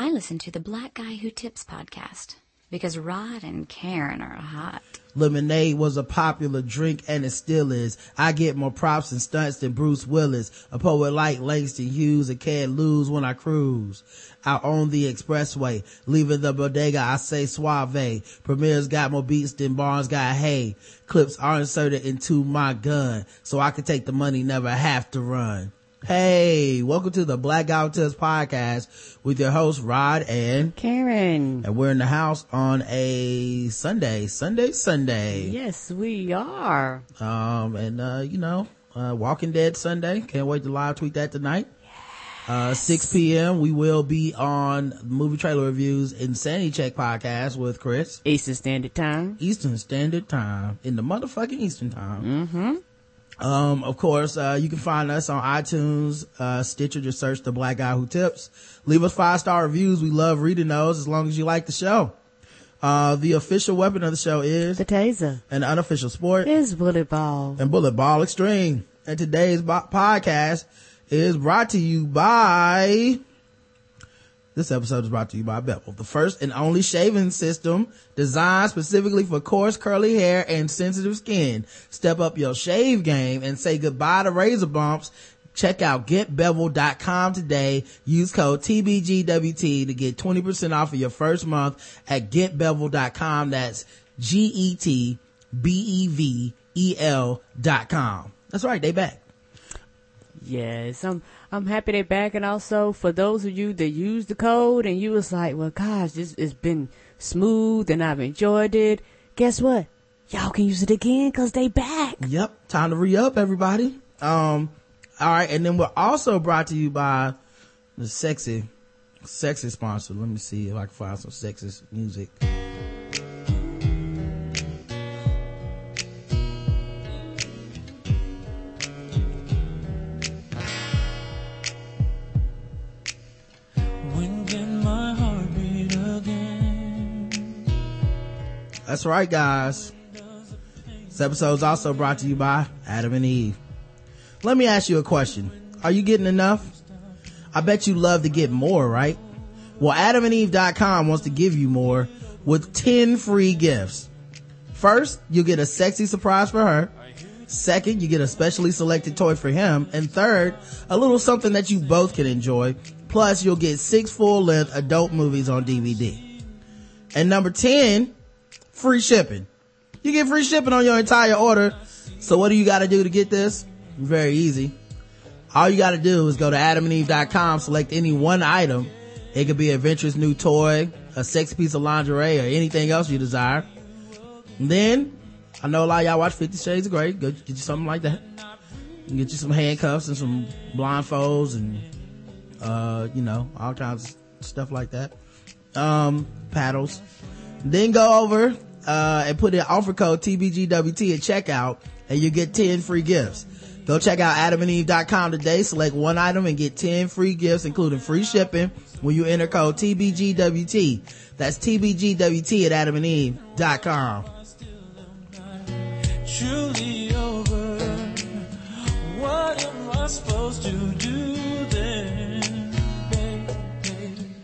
I listen to the Black Guy Who Tips podcast because Rod and Karen are hot. Lemonade was a popular drink and it still is. I get more props and stunts than Bruce Willis. A poet like Langston Hughes and can't lose when I cruise. I own the expressway, leaving the bodega, I say suave. Premier's got more beats than Barnes got hay. Clips are inserted into my gun, so I can take the money, never have to run. Hey, welcome to the Black Guy Who podcast with your host Rod and Karen. And we're in the house on a Sunday, Sunday, Sunday. Yes, we are. Um, and, uh, you know, uh, Walking Dead Sunday. Can't wait to live tweet that tonight. Uh, 6 p.m. We will be on movie trailer reviews Insanity Check podcast with Chris. Eastern Standard Time. Eastern Standard Time. In the motherfucking Eastern Time. Mm-hmm. Um, of course, uh, you can find us on iTunes, uh, Stitcher, just search the black guy who tips. Leave us five star reviews. We love reading those as long as you like the show. Uh, the official weapon of the show is the taser. An unofficial sport is bullet ball and bullet ball extreme. And today's bo- podcast is brought to you by this episode is brought to you by Bevel, the first and only shaving system designed specifically for coarse curly hair and sensitive skin. Step up your shave game and say goodbye to razor bumps. Check out getbevel.com today. Use code TBGWT to get 20% off of your first month at getbevel.com. That's G-E-T-B-E-V-E-L dot com. That's right. They back. Yes, I'm I'm happy they're back, and also for those of you that use the code and you was like, well, gosh, this has been smooth and I've enjoyed it. Guess what? Y'all can use it again because they back. Yep, time to re up, everybody. Um, all right, and then we're also brought to you by the sexy, sexy sponsor. Let me see if I can find some sexy music. That's right, guys. This episode is also brought to you by Adam and Eve. Let me ask you a question. Are you getting enough? I bet you love to get more, right? Well, adamandeve.com wants to give you more with 10 free gifts. First, you'll get a sexy surprise for her. Second, you get a specially selected toy for him. And third, a little something that you both can enjoy. Plus, you'll get six full length adult movies on DVD. And number 10, free shipping. You get free shipping on your entire order. So what do you got to do to get this? Very easy. All you got to do is go to adamandeve.com, select any one item. It could be a adventurous new toy, a sexy piece of lingerie, or anything else you desire. And then, I know a lot of y'all watch Fifty Shades of Grey. Go get you something like that. Get you some handcuffs and some blindfolds and, uh, you know, all kinds of stuff like that. Um, paddles. Then go over uh, and put in offer code TBGWT at checkout and you get 10 free gifts. Go check out adamandeve.com today, select one item and get 10 free gifts, including free shipping when you enter code TBGWT. That's TBGWT at adamandeve.com. Truly over. What am I supposed to do then, baby?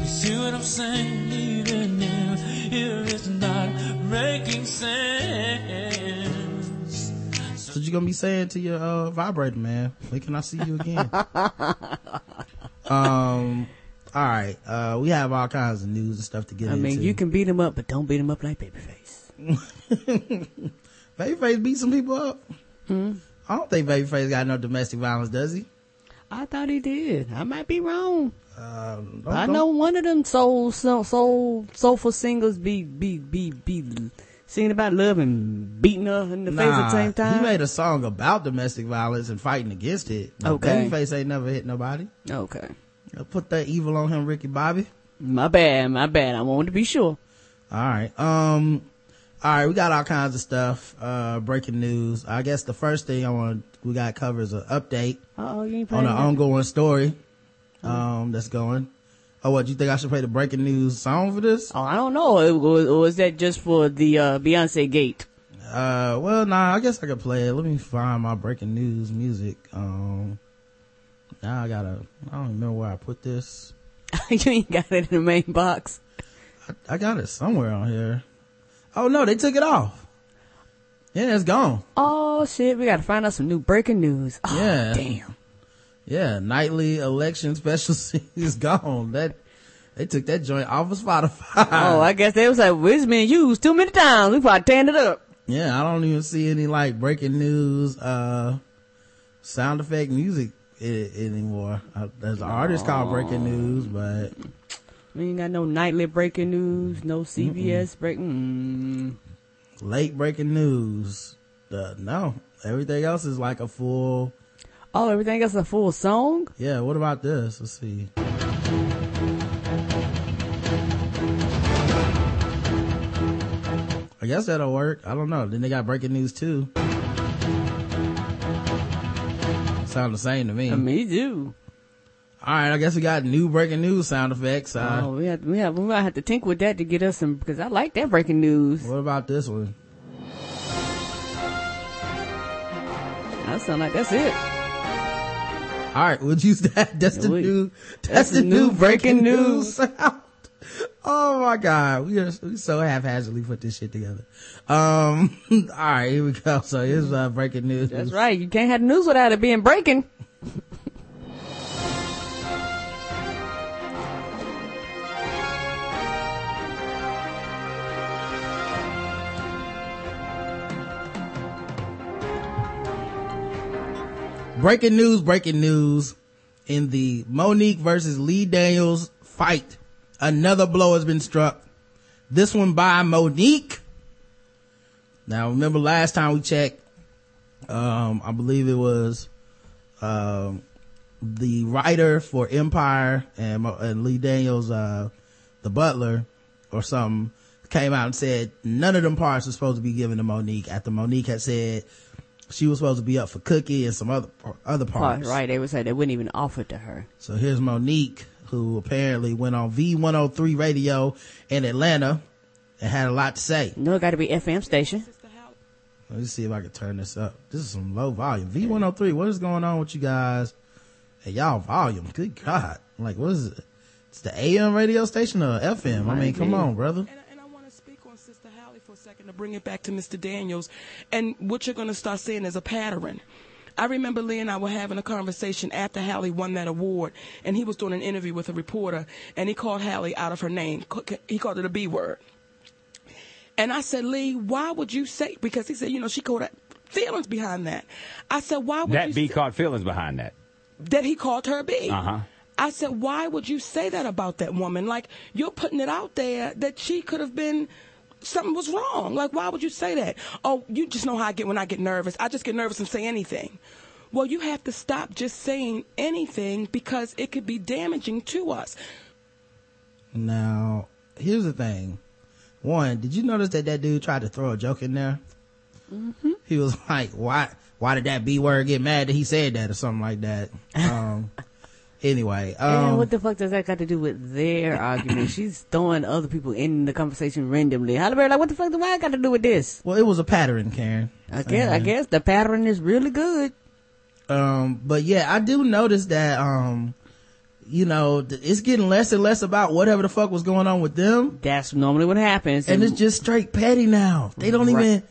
You see what I'm saying? Even making sense. So what you gonna be saying to your uh, vibrator, man? When can I see you again? um. All right. Uh, we have all kinds of news and stuff to get I into. I mean, you can beat him up, but don't beat him up like Babyface. Babyface beat some people up. Hmm? I don't think Babyface got no domestic violence, does he? I thought he did. I might be wrong. Um, I know one of them soul soul soul soulful singers be be be be singing about love and beating her in the nah, face at the same time. He made a song about domestic violence and fighting against it. Okay. Babyface ain't never hit nobody. Okay. Put that evil on him, Ricky Bobby. My bad, my bad. I wanted to be sure. All right. Um. All right, we got all kinds of stuff. Uh, breaking news. I guess the first thing I want we got covers an update oh, you ain't on an ongoing story. Um, that's going. Oh, what? Do you think I should play the breaking news song for this? Oh, I don't know. Or, or is that just for the uh, Beyonce gate? Uh, well, nah. I guess I could play it. Let me find my breaking news music. Um, now I gotta. I don't remember where I put this. you ain't got it in the main box. I, I got it somewhere on here. Oh no, they took it off. Yeah, it's gone. Oh shit, we gotta find out some new breaking news. Oh, Yeah. Damn. Yeah, nightly election special is gone. That they took that joint off of Spotify. Oh, I guess they was like, well, it's been used too many times. We probably tearing it up. yeah, I don't even see any like breaking news, uh, sound effect music I- anymore. Uh, there's an artist called Breaking News, but We ain't got no nightly breaking news, no CBS breaking. Late breaking news. Uh, no, everything else is like a full. Oh, everything else a full song? Yeah, what about this? Let's see. I guess that'll work. I don't know. Then they got breaking news too. Sound the same to me. Me too. All right, I guess we got new breaking news sound effects. Uh, oh, we have, we have, we might have to tinker with that to get us some, because I like that breaking news. What about this one? That sound like that's it. All right, we'll use that. That's the We- new. That's, that's the the new new breaking breaking news sound. Oh my god, we are we so haphazardly put this shit together. Um, all right, here we go. So here's uh, breaking news. That's right. You can't have news without it being breaking. Breaking news, breaking news. In the Mo'Nique versus Lee Daniels fight, another blow has been struck. This one by Mo'Nique. Now remember last time we checked, um, I believe it was, um, the writer for Empire and, and Lee Daniels, uh, the butler or something came out and said none of them parts were supposed to be given to Mo'Nique after Mo'Nique had said she was supposed to be up for Cookie and some other other parts. Right. They would say they wouldn't even offer it to her. So here's Mo'Nique, who apparently went on V103 radio in Atlanta and had a lot to say. No, it got to be FM station. Let me see if I can turn this up. This is some low volume. V103, what is going on with you guys? And y'all volume, good God. Like, what is it? It's the AM radio station or FM? I mean, come on, brother. And, I- and I want to speak on Sister Halle for a second to bring it back to Mr. Daniels. And what you're going to start seeing is a pattern. I remember Lee and I were having a conversation after Halle won that award, and he was doing an interview with a reporter, and he called Halle out of her name. He called it a B word. And I said, Lee, why would you say? Because he said, you know, she called feelings behind that. I said, why would you That B caught feelings behind that. that he called her a B. Uh-huh. I said, why would you say that about that woman? Like, you're putting it out there that she could have been, something was wrong. Like, why would you say that? Oh, you just know how I get when I get nervous. I just get nervous and say anything. Well, you have to stop just saying anything because it could be damaging to us. Now, here's the thing. One, did you notice that that dude tried to throw a joke in there? Mm-hmm. He was like, why, why did that B word get mad that he said that or something like that? Um, anyway, and um, what the fuck does that got to do with their argument? She's throwing other people in the conversation randomly. Halle Berry, like, what the fuck do I got to do with this? well, it was a pattern, Karen. I guess, I guess the pattern is really good. Um, but yeah, I do notice that, um, you know, it's getting less and less about whatever the fuck was going on with them. That's normally what happens. And it's just straight petty now. They don't Right. even,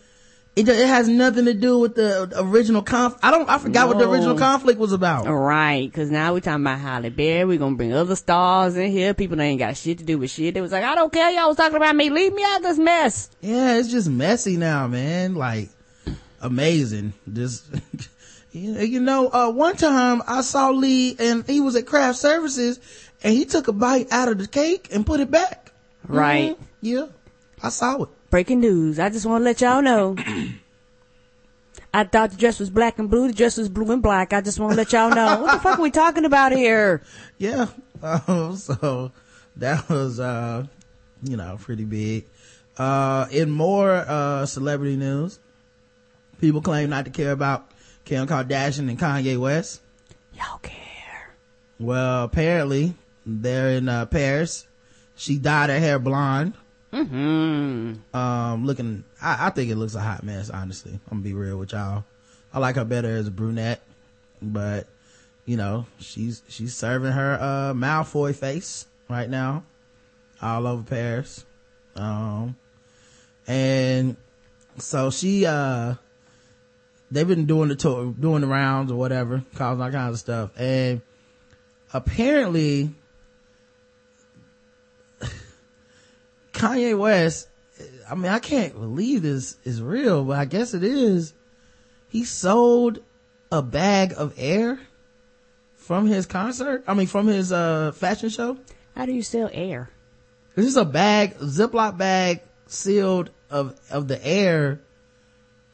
it, it has nothing to do with the original conf, I don't, I forgot what the original conflict was about. Right, because now we're talking about Halle Berry. We're going to bring other stars in here. People that ain't got shit to do with shit. They was like, I don't care. Y'all was talking about me. Leave me out of this mess. Yeah, it's just messy now, man. Like, amazing. Just, you know, uh, one time I saw Lee and he was at craft services and he took a bite out of the cake and put it back. Right. Mhm. Yeah. I saw it. Breaking news. I just want to let y'all know. I thought the dress was black and blue. The dress was blue and black. I just want to let y'all know. What the fuck are we talking about here? Yeah. Um, so that was, uh, you know, pretty big. Uh, in more, uh, celebrity news, people claim not to care about Kim Kardashian and Kanye West. Y'all care. Well, apparently they're in, uh, Paris. She dyed her hair blonde. Mm-hmm. Um, looking, I, I think it looks a hot mess, honestly. I'm gonna be real with y'all. I like her better as a brunette, but, you know, she's, she's serving her, uh, Malfoy face. right now, all over Paris. Um, and so she, uh, they've been doing the tour, doing the rounds or whatever, causing all kinds of stuff. And apparently, Kanye West, I mean, I can't believe this is real, but I guess it is. He sold a bag of air from his concert. I mean, from his, uh, fashion show. How do you sell air? This is a bag, Ziploc bag sealed of, of the air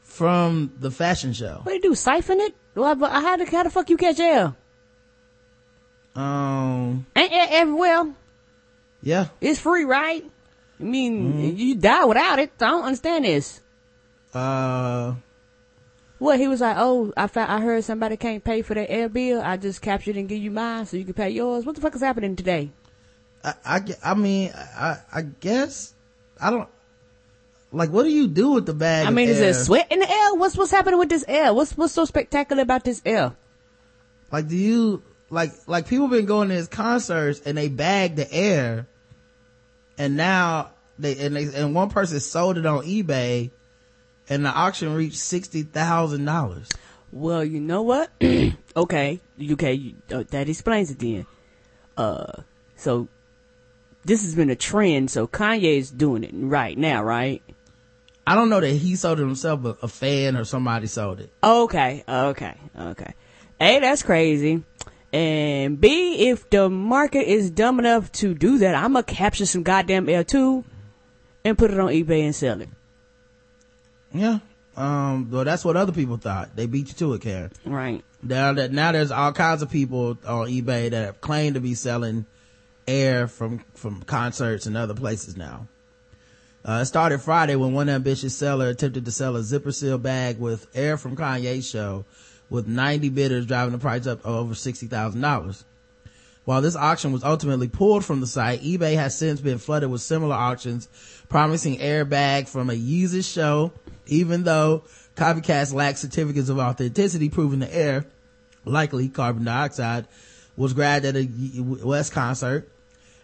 from the fashion show. What do you do? Siphon it? Well, how the how the fuck you catch air? Um, Ain't air everywhere? yeah. It's free, right? I mean, Mm-hmm. you die without it. I don't understand this. Uh, What he was like? Oh, I found, I heard somebody can't pay for their air bill. I just captured and give you mine so you can pay yours. What the fuck is happening today? I, I, I mean, I, I guess, I don't, like, what do you do with the bag I mean, is there sweat in the air? What's what's happening with this air? What's what's so spectacular about this air? Like, do you, like, like people been going to his concerts and they bag the air and now they, and they, and one person sold it on eBay and the auction reached $60,000. Well, you know what? okay, okay, you, uh, that explains it then. Uh, so this has been a trend. So kanye is doing it right now, right? I don't know that he sold it himself, but a fan or somebody sold it. Okay, okay, okay. Hey, that's crazy. And B, if the market is dumb enough to do that, I'm gonna capture some goddamn air too and put it on eBay and sell it. Yeah. Um, well, that's what other people thought. They beat you to it, Karen. Right. Now that now there's all kinds of people on eBay that have claimed to be selling air from from concerts and other places now. Uh, it started Friday when one ambitious seller attempted to sell a zipper seal bag with air from Kanye's show, with 90 bidders driving the price up over sixty thousand dollars. While this auction was ultimately pulled from the site, eBay has since been flooded with similar auctions promising airbag from a Yeezus show, even though copycats lack certificates of authenticity proving the air, likely carbon dioxide, was grabbed at a West concert.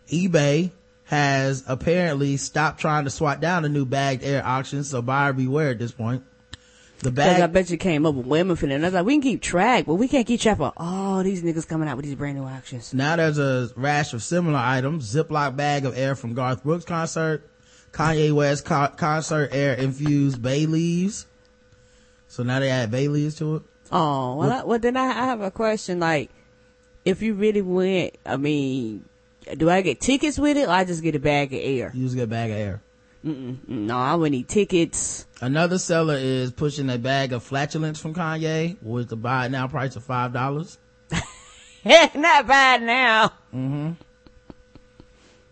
eBay has apparently stopped trying to swat down the new bagged air auctions, so buyer beware at this point. The Cause I bet you came up with women feeling. I was like, we can keep track, but we can't keep track of all these niggas coming out with these brand new auctions. Now there's a rash of similar items. Ziploc bag of air from Garth Brooks concert. Kanye West co- concert air infused bay leaves. So now they add bay leaves to it. Oh, well, I, well then I, I have a question. Like, if you really went, I mean, do I get tickets with it or I just get a bag of air? You just get a bag of air. Mm-mm, no, I would need tickets. Another seller is pushing a bag of flatulence from Kanye with the buy it now price of five dollars. Not bad now. Mhm.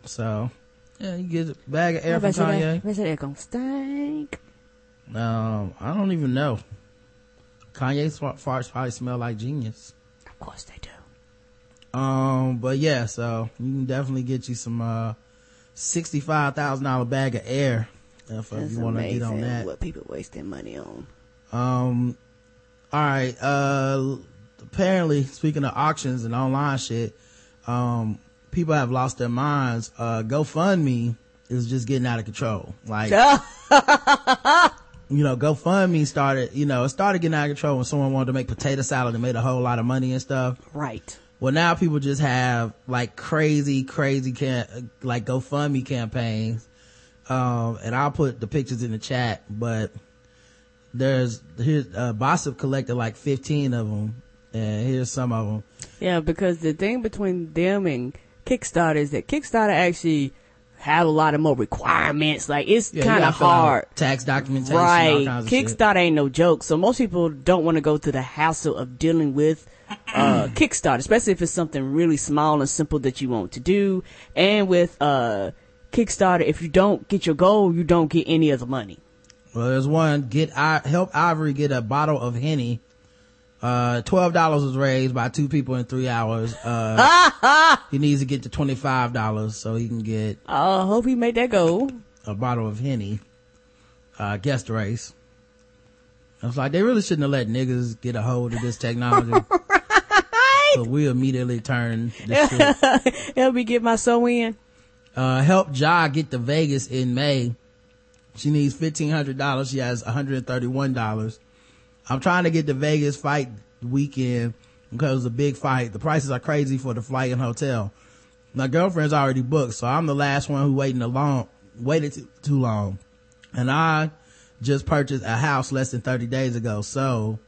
So yeah, you get a bag of air I from bet you that- Kanye. I bet gonna stink. Um, I don't even know. Kanye's fart- farts probably smell like genius. Of course they do. Um, but yeah, so you can definitely get you some, uh, $65,000 bag of air if, That's you want to get on that. What people wasting money on. Um, all right. Uh, apparently, speaking of auctions and online shit, um, people have lost their minds. Uh, GoFundMe is just getting out of control. Like, you know, GoFundMe started, you know, it started getting out of control when someone wanted to make potato salad and made a whole lot of money and stuff. Right. Well, now people just have like crazy, crazy can like GoFundMe campaigns. Um, and I'll put the pictures in the chat, but there's here's uh, Bossip collected like 15 of them, and here's some of them. Yeah, because the thing between them and Kickstarter is that Kickstarter actually have a lot of more requirements. Like it's Yeah, kind of hard. tax documentation, Right. kinds of shit. Kickstarter ain't no joke. So most people don't want to go through the hassle of dealing with uh Kickstarter, especially if it's something really small and simple that you want to do. And with uh Kickstarter, if you don't get your goal, you don't get any of the money. Well, there's one get I help Ivory get a bottle of Henny. Uh, twelve dollars was raised by two people in three hours. Uh, he needs to get to twenty five dollars so he can get I uh, hope he made that goal. a bottle of Henny, uh, guest race. I was like, they really shouldn't have let niggas get a hold of this technology. So we immediately turn. Help me get my sew in. Uh, help Ja get to Vegas in May. She needs $1,500. She has $131. I'm trying to get the Vegas fight weekend because it's a big fight. The prices are crazy for the flight and hotel. My girlfriend's already booked, so I'm the last one who waiting a long, waited too, too long. And I just purchased a house less than 30 days ago, so,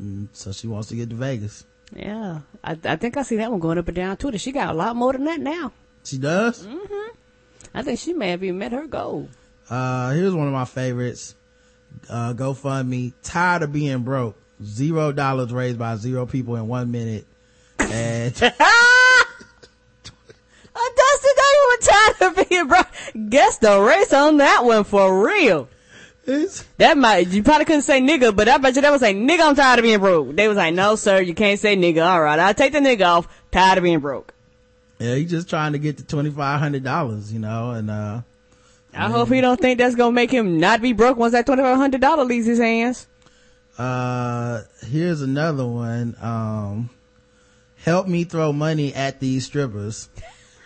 mm, so she wants to get to Vegas. Yeah, I, I think I see that one going up and down Twitter. She got a lot more than that now. She does? Mhm. I think she may have even met her goal. Uh, here's one of my favorites. Uh, GoFundMe. Tired of being broke. Zero dollars raised by zero people in one minute. And Dustin, they were tired of being broke. Guess the race on that one for real. it's, That might, you probably couldn't say nigga, but I bet you they was say, nigga, I'm tired of being broke. They was like, no, sir, you can't say nigga. All right, I'll take the nigga off. Tired of being broke. yeah, he's just trying to get to $2,500, you know, and, uh, I hope he don't think that's gonna make him not be broke once that $2,500 leaves his hands. uh, here's another one. Um, help me throw money at these strippers.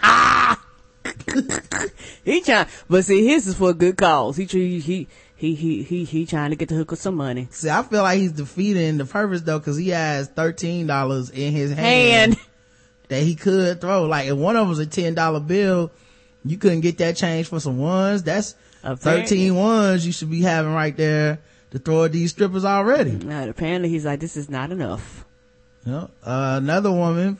ah, He trying, but see, his is for a good cause. He, he, he, he, he, he, he trying to get the hook of some money. See, I feel like he's defeating the purpose though, cause he has $13 in his hand. Hand. that he could throw. Like if one of them was a ten dollar bill, you couldn't get that change for some ones. That's Apparently. 13 ones you should be having right there to throw at these strippers already. Apparently he's like, this is not enough. Know, uh, another woman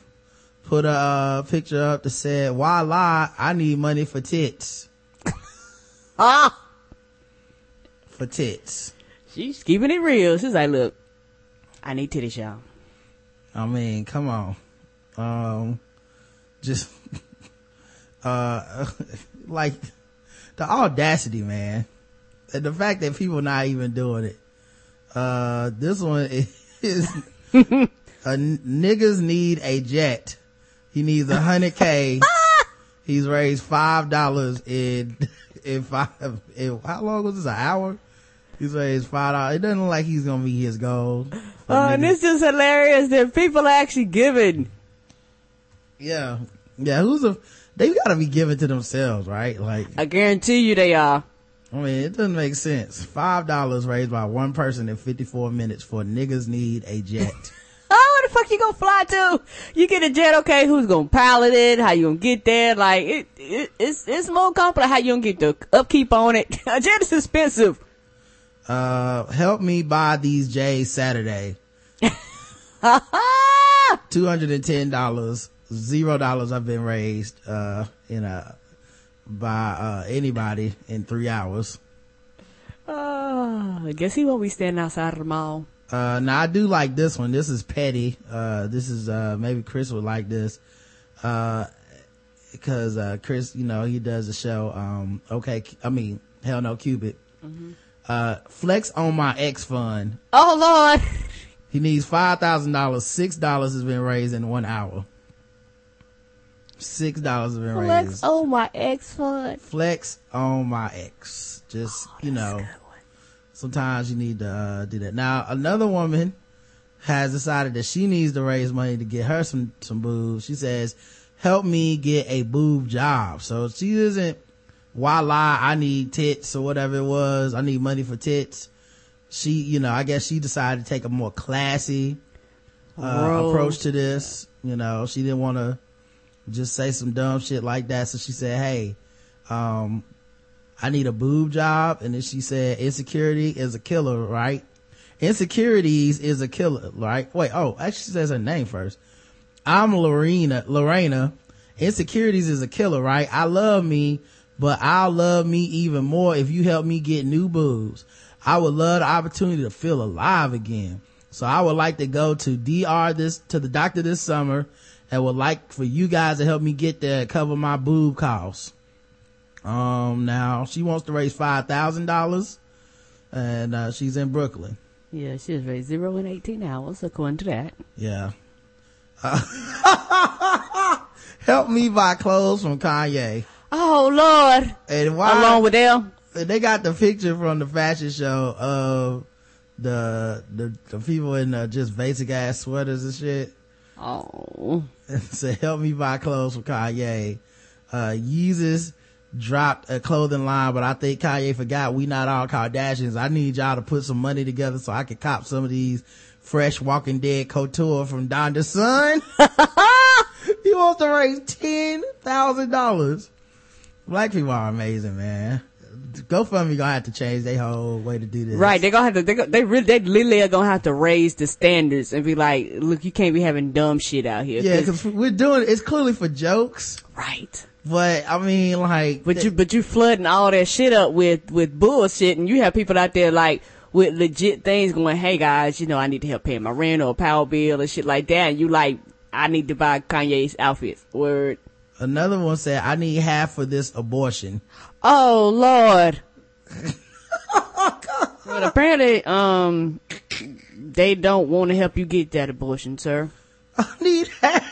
put a uh, picture up that said, why lie? I need money for tits. Ah! For tits. She's keeping it real. She's like, look, I need titties, y'all. I mean, come on. Um, just, uh, like the audacity, man. And the fact that people not even doing it. Uh, this one is, a niggas need a jet. He needs a hundred K. He's raised five dollars in, in five, in, how long was this? An hour? He's raised five dollars. It doesn't look like he's gonna meet his goal. Oh, and it's just hilarious that people are actually giving. Yeah. Yeah, who's a, they gotta be giving to themselves, right? Like, I guarantee you they are. I mean, it doesn't make sense. Five dollars raised by one person in 54 minutes for niggas need a jet. Oh, where the fuck you gonna fly to? You get a jet, okay, who's gonna pilot it? How you gonna get there? Like, it, it it's, it's more complex how you gonna get the upkeep on it. a jet is expensive. uh, help me buy these J's Saturday. $210. Zero dollars I've been raised, uh, in a, by, uh, anybody in three hours. Oh, I guess he won't be standing outside of the mall. Uh, now I do like this one. This is petty. Uh, this is, uh, maybe Chris would like this. Uh, cause, uh, Chris, you know, he does the show, um, okay, I mean, hell no, Cupid. Uh, flex on my ex fund. Oh Lord. He needs $5,000. $6 has been raised in one hour. $6 has been Flex raised. on my ex fund. Flex on my ex. Just, you know, sometimes you need to uh, do that. Now, another woman has decided that she needs to raise money to get her some, some boobs. She says, help me get a boob job. So she isn't, why lie? I need tits or whatever it was. I need money for tits. She, you know, I guess she decided to take a more classy, uh, approach to this. You know, she didn't want to just say some dumb shit like that. So she said, Hey, um, I need a boob job. And then she said, insecurity is a killer, right? Insecurities is a killer, right? Wait, oh, actually she says her name first. I'm Lorena, Lorena. Insecurities is a killer, right? I love me, but I'll love me even more if you help me get new boobs. I would love the opportunity to feel alive again. So I would like to go to DR this, to the doctor this summer and would like for you guys to help me get there and cover my boob costs. Um, now she wants to raise $5,000 and, uh, she's in Brooklyn. Yeah, she was raised zero in 18 hours, according to that. Yeah. Uh, help me buy clothes from Kanye. Oh Lord. And why? Along with them. they got the picture from the fashion show of the the, the people in uh, just basic ass sweaters and shit. Oh. said, help me buy clothes for Kanye. Uh, Yeezus dropped a clothing line, but I think Kanye forgot we not all Kardashians. I need y'all to put some money together so I can cop some of these fresh Walking Dead couture from Donda's son. he wants to raise ten thousand dollars. Black people are amazing, man. GoFundMe gonna have to change their whole way to do this. Right, they're gonna have to. They, they really, they literally are gonna have to raise the standards and be like, "Look, you can't be having dumb shit out here." Yeah, because we're doing it's clearly for jokes, right. but I mean, like, But you, but you flooding all that shit up with with bullshit, and you have people out there like with legit things going. Hey guys, you know I need to help pay my rent or a power bill or shit like that. And you like, I need to buy Kanye's outfits. Word. another one said, "I need half for this abortion." Oh Lord. but apparently, um, they don't want to help you get that abortion, sir. I need help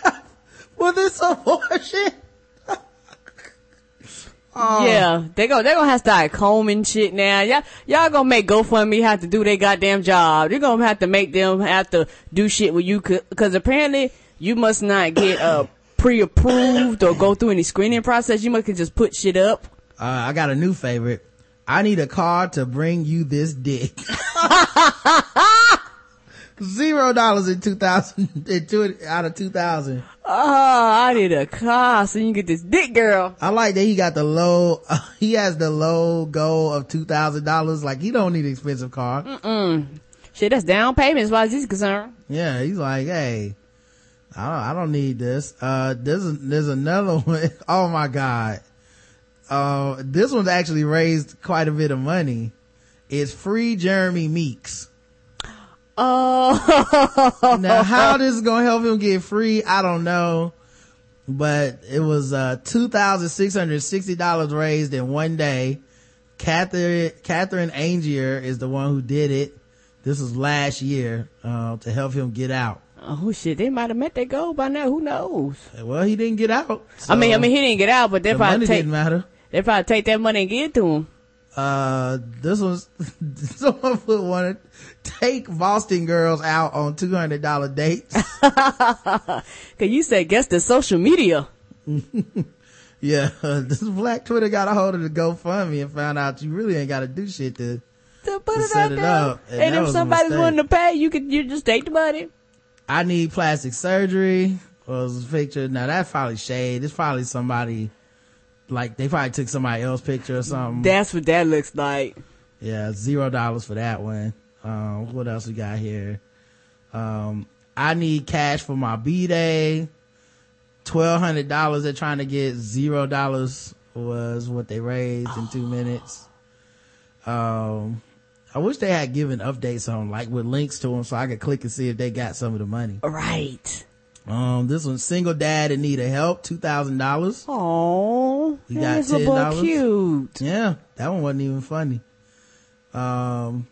for this abortion. Oh. Yeah, they go. They gonna have to start combing shit now. Y'all, y'all gonna make GoFundMe have to do their goddamn job. You're gonna have to make them have to do shit with you, cause apparently you must not get uh pre-approved or go through any screening process. You must can just put shit up. Uh, I got a new favorite. I need a car to bring you this dick. Zero dollars in 2000, in two, out of 2000. Oh, I need a car so you can get this dick, girl. I like that he got the low, uh, he has the low goal of $2,000. Like he don't need an expensive car. Mm-mm. Shit, that's down payment as far as he's concerned. Yeah, he's like, hey, I don't, I don't need this. Uh, there's, there's another one. Oh my God. Uh, this one's actually raised quite a bit of money. It's free Jeremy Meeks. Oh, now how this is gonna help him get free i don't know but it was uh two thousand six hundred sixty dollars raised in one day catherine catherine angier is the one who did it this was last year uh, to help him get out oh shit, they might have met their goal by now. Who knows? well he didn't get out I mean, I mean, he didn't get out, but they the probably money take didn't matter they probably take that money and give it to him. uh this was someone put one take boston girls out on two hundred dollar dates Cause you said guess the social media. Yeah, this black Twitter got a hold of the GoFundMe and found out you really ain't got to do shit to. To put To it set out it there. up, and And, if somebody's willing to pay, you could you just take the money. I need plastic surgery. Was a picture. Now that's probably shade. It's probably somebody. Like they probably took somebody else's picture or something. That's what that looks like. yeah, zero dollars for that one. Um, what else we got here? Um, I need cash for my b day. Twelve hundred dollars. They're trying to get zero dollars was what they raised in two minutes. Um, I wish they had given updates on like with links to them so I could click and see if they got some of the money. Right. Um, this one, single dad in need of help, two thousand dollars. Oh, You got boy $10? cute. Yeah, that one wasn't even funny. Um,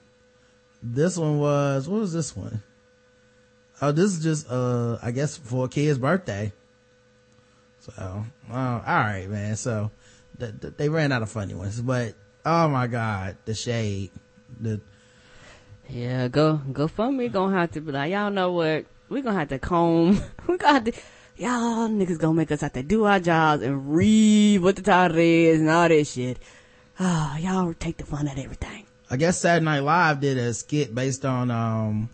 this one was what was this one? Oh, this is just uh, I guess for a kid's birthday. So, uh, all right, man. So th- th- they ran out of funny ones, but oh my god, the shade, the Yeah, go go for me. Gonna have to be like, y'all know what? We gonna have to comb. we gonna have to. Y'all niggas gonna make us have to do our jobs and read what the title is and all that shit. Ah, y'all take the fun out of everything. I guess Saturday Night Live did a skit based on um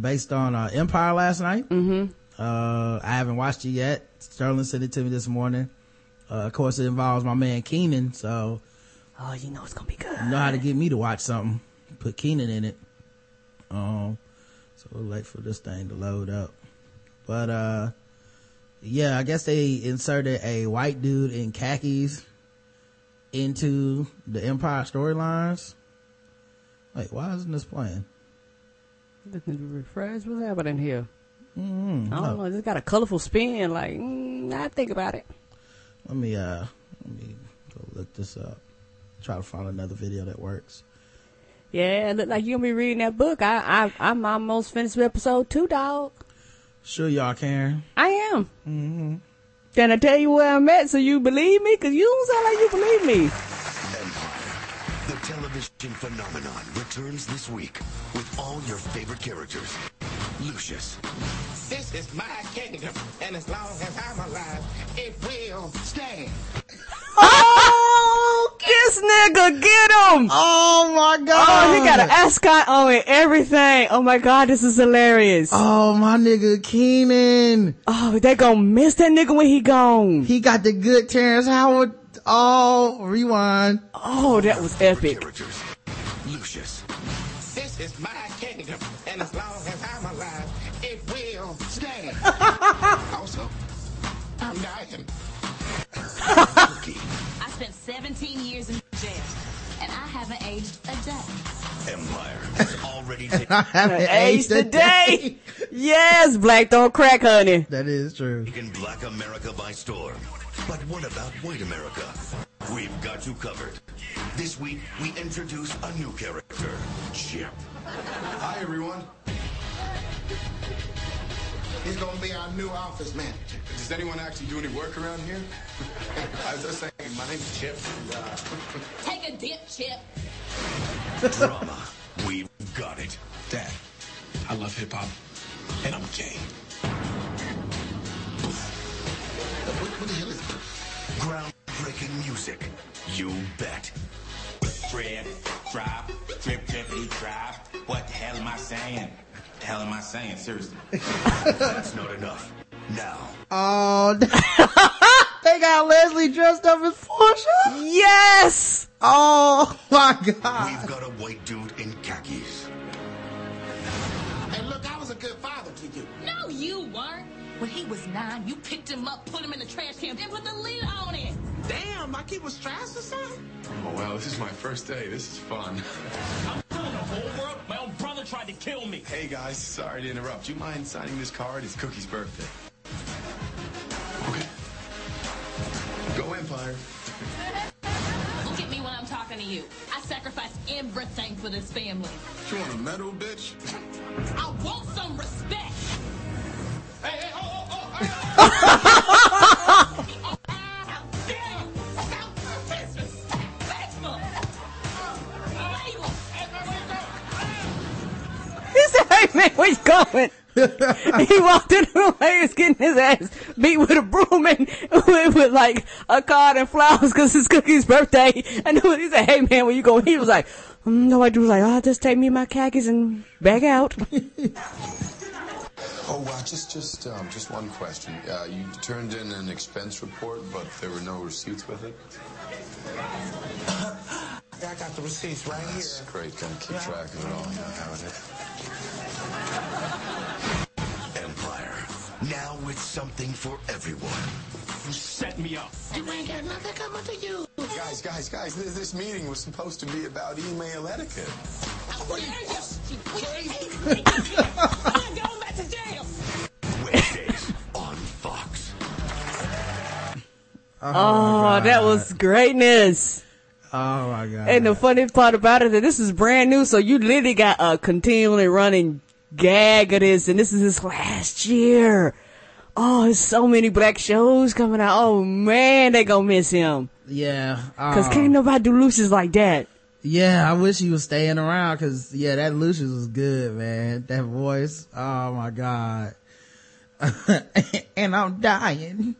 based on uh, Empire last night. Mm-hmm. Uh, I haven't watched it yet. Sterling sent it to me this morning. Uh, of course, it involves my man Kenan, so Oh, you know it's gonna be good. you know how to get me to watch something. Put Kenan in it. Um, so we'll wait for this thing to load up. But uh, yeah, I guess they inserted a white dude in khakis into the Empire storylines. Wait, why isn't this playing? Refresh. What's happening here? Mm, I don't oh, know. It's got a colorful spin. Like, mm, I think about it. let me uh, let me go look this up. Try to find another video that works. Yeah, it look like you're gonna be reading that book. I, I, I'm almost finished with episode two, dog. Sure, y'all can. I am. Mm-hmm. Can I tell you where I'm at so you believe me? Cause you don't sound like you believe me. Empire, the television phenomenon, returns this week with all your favorite characters. Lucius, This This is my kingdom, and as long as I'm alive, it will stand. Oh, this nigga, get him! Oh my god. Oh, he got an ascot on it, everything. Oh my god, this is hilarious. Oh, Oh my nigga Kenan. Oh, they gonna miss that nigga when he gone. He got the good Terrence Howard. Oh, rewind. Oh, that was epic. Lucius. This is my 17 years in jail, and I haven't aged a day. Empire has already taken I haven't Ace aged a today. Yes, black don't crack, honey. That is true. Black America by storm. But what about white America? We've got you covered. This week, we introduce a new character, Chip. Hi, everyone. He's gonna be our new office manager. Does anyone actually do any work around here? I was just saying, my name's Chip. And, uh, Take a dip, Chip. Drama. We've got it. Dad, I love hip hop, and I'm gay. What, what the hell is Groundbreaking music. You bet. Trip, drop, trip, trippity, drop. What the hell am I saying? The hell am I saying? Seriously. That's not enough. Now, Oh, they got Leslie dressed up as Porsha. Yes! Oh my god. we've got a white dude in khakis. Hey, look, I was a good father to you. No, you weren't. When he was nine, you picked him up, put him in the trash can, then put the lid on it. Damn, like he was trash or something? Oh, wow, this is my first day. This is fun. I'm telling the whole world. My own brother tried to kill me. Hey, guys, sorry to interrupt. Do you mind signing this card? It's Cookie's birthday. Okay. Go Empire. Look at me when I'm talking to you. I sacrificed everything for this family. You want a medal, bitch? I want some respect. Man, where you going? he walked in the room he was getting his ass beat with a broom and with, with like a card and flowers because it's Cookie's birthday. And he said, hey man, where you going? He was like, mm, no, I was like, oh, just take me my khakis and back out. Oh, wow, just, just, um, just one question. Uh, you turned in an expense report, but there were no receipts with it? I got the receipts right here. That's great. Gonna keep track of it all. You know how it is. Empire. Now it's something for everyone. You set me up. You ain't got nothing coming to you. Guys, guys, guys, this, this meeting was supposed to be about email etiquette. I'm going back to jail. Wednesdays on Fox. Oh, that was greatness. Oh my god. And the funny part about it is that this is brand new, so you literally got a continually running gag of this, and this is his last year. Oh, there's so many black shows coming out. Oh man, they gonna miss him. yeah. Cause um, can't nobody do Lucius like that. Yeah, I wish he was staying around because yeah, that Lucius was good, man. That voice, oh my god. and I'm dying.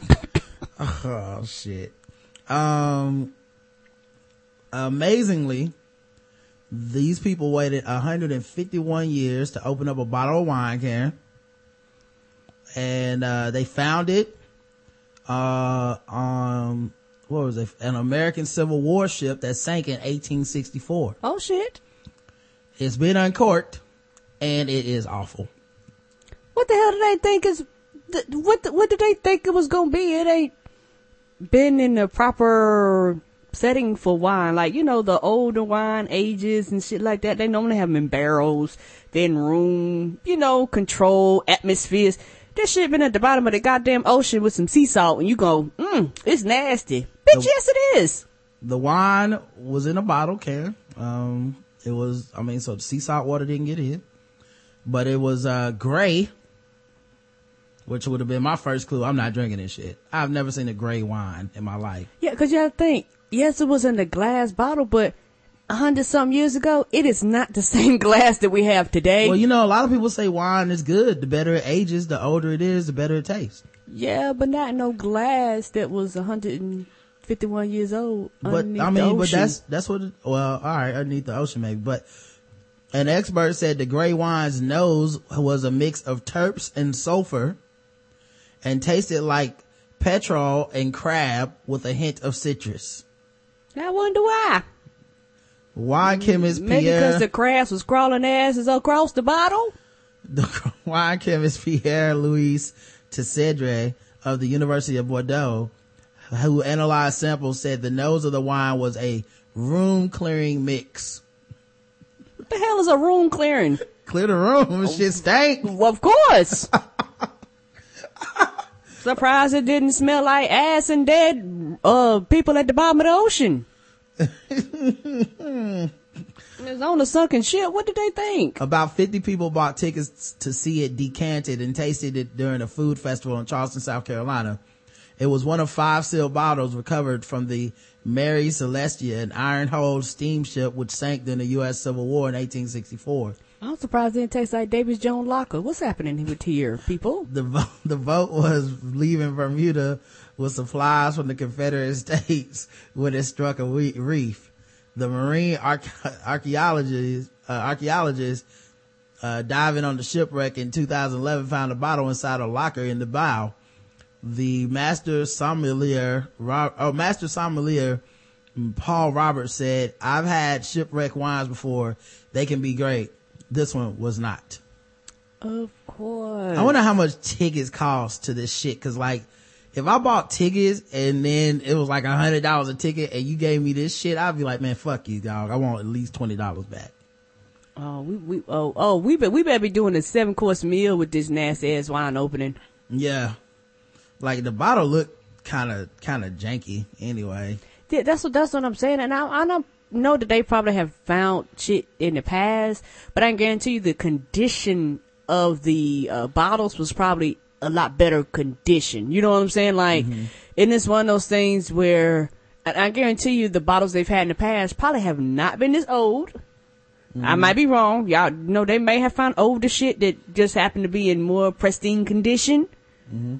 oh shit. Um, amazingly, these people waited 151 years to open up a bottle of wine can, and uh, they found it uh, on what was it? An American Civil War ship that sank in 1864. Oh shit. It's been uncorked, and it is awful. What the hell did they think is, th- what, the, what did they think it was gonna be? It ain't been in the proper setting for wine. Like, you know, the older wine ages and shit like that, they normally have them in barrels, then room, you know, control, atmospheres. This shit been at the bottom of the goddamn ocean with some sea salt and you go, mm, it's nasty. Bitch, The- yes it is. The wine was in a bottle can. Um, it was, I mean, so the sea salt water didn't get in, but it was, uh, gray, which would have been my first clue. I'm not drinking this shit. I've never seen a gray wine in my life. Yeah, cause you have to think, yes, it was in the glass bottle, but a hundred some years ago, it is not the same glass that we have today. Well, you know, a lot of people say wine is good. The better it ages, the older it is, the better it tastes. yeah, but not no glass that was 151 years old. But I the mean, but that's that's what. Well, all right, underneath the ocean maybe, but an expert said the gray wine's nose was a mix of terps and sulfur, and tasted like petrol and crab with a hint of citrus. I wonder why. Why mm, chemist Maybe Pierre, because the crabs was crawling asses across the bottle. the wine chemist Pierre Louis Teissedre of the University of Bordeaux, who analyzed samples, said the nose of the wine was a room clearing mix. What the hell is a room clearing? Clear the room, oh, shit stank. Of course. Surprised it didn't smell like ass and dead uh people at the bottom of the ocean. it's on the sunken ship. What did they think? About 50 people bought tickets to see it decanted and tasted it during a food festival in Charleston, South Carolina. It was one of five sealed bottles recovered from the Mary Celestia, an iron-hulled steamship which sank during the U.S. Civil War in 1864. I'm surprised it didn't taste like Davis Jones Locker. What's happening with here, people? The vote, the vote was leaving Bermuda with supplies from the Confederate States when it struck a reef. The marine arch- archaeologists, uh, uh, diving on the shipwreck in 2011 found a bottle inside a locker in the bow. The master sommelier, oh, master sommelier, Paul Roberts said, I've had shipwreck wines before. They can be great. This one was not. Of course. I wonder how much tickets cost to this shit. Cause like, if I bought tickets and then it was like a hundred dollars a ticket and you gave me this shit, I'd be like, man, fuck you, dog. I want at least twenty dollars back. Oh, we, we, oh, oh, we, be, we better be doing a seven course meal with this nasty ass wine opening. Yeah. Like the bottle looked kind of, kind of janky anyway. Yeah, that's what that's what I'm saying. And I I don't know that they probably have found shit in the past, but I can guarantee you the condition of the uh, bottles was probably a lot better condition. You know what I'm saying? Like, Mm-hmm. and it's one of those things where I guarantee you the bottles they've had in the past probably have not been this old. Mm-hmm. I might be wrong. Y'all know they may have found older shit that just happened to be in more pristine condition. Mm-hmm.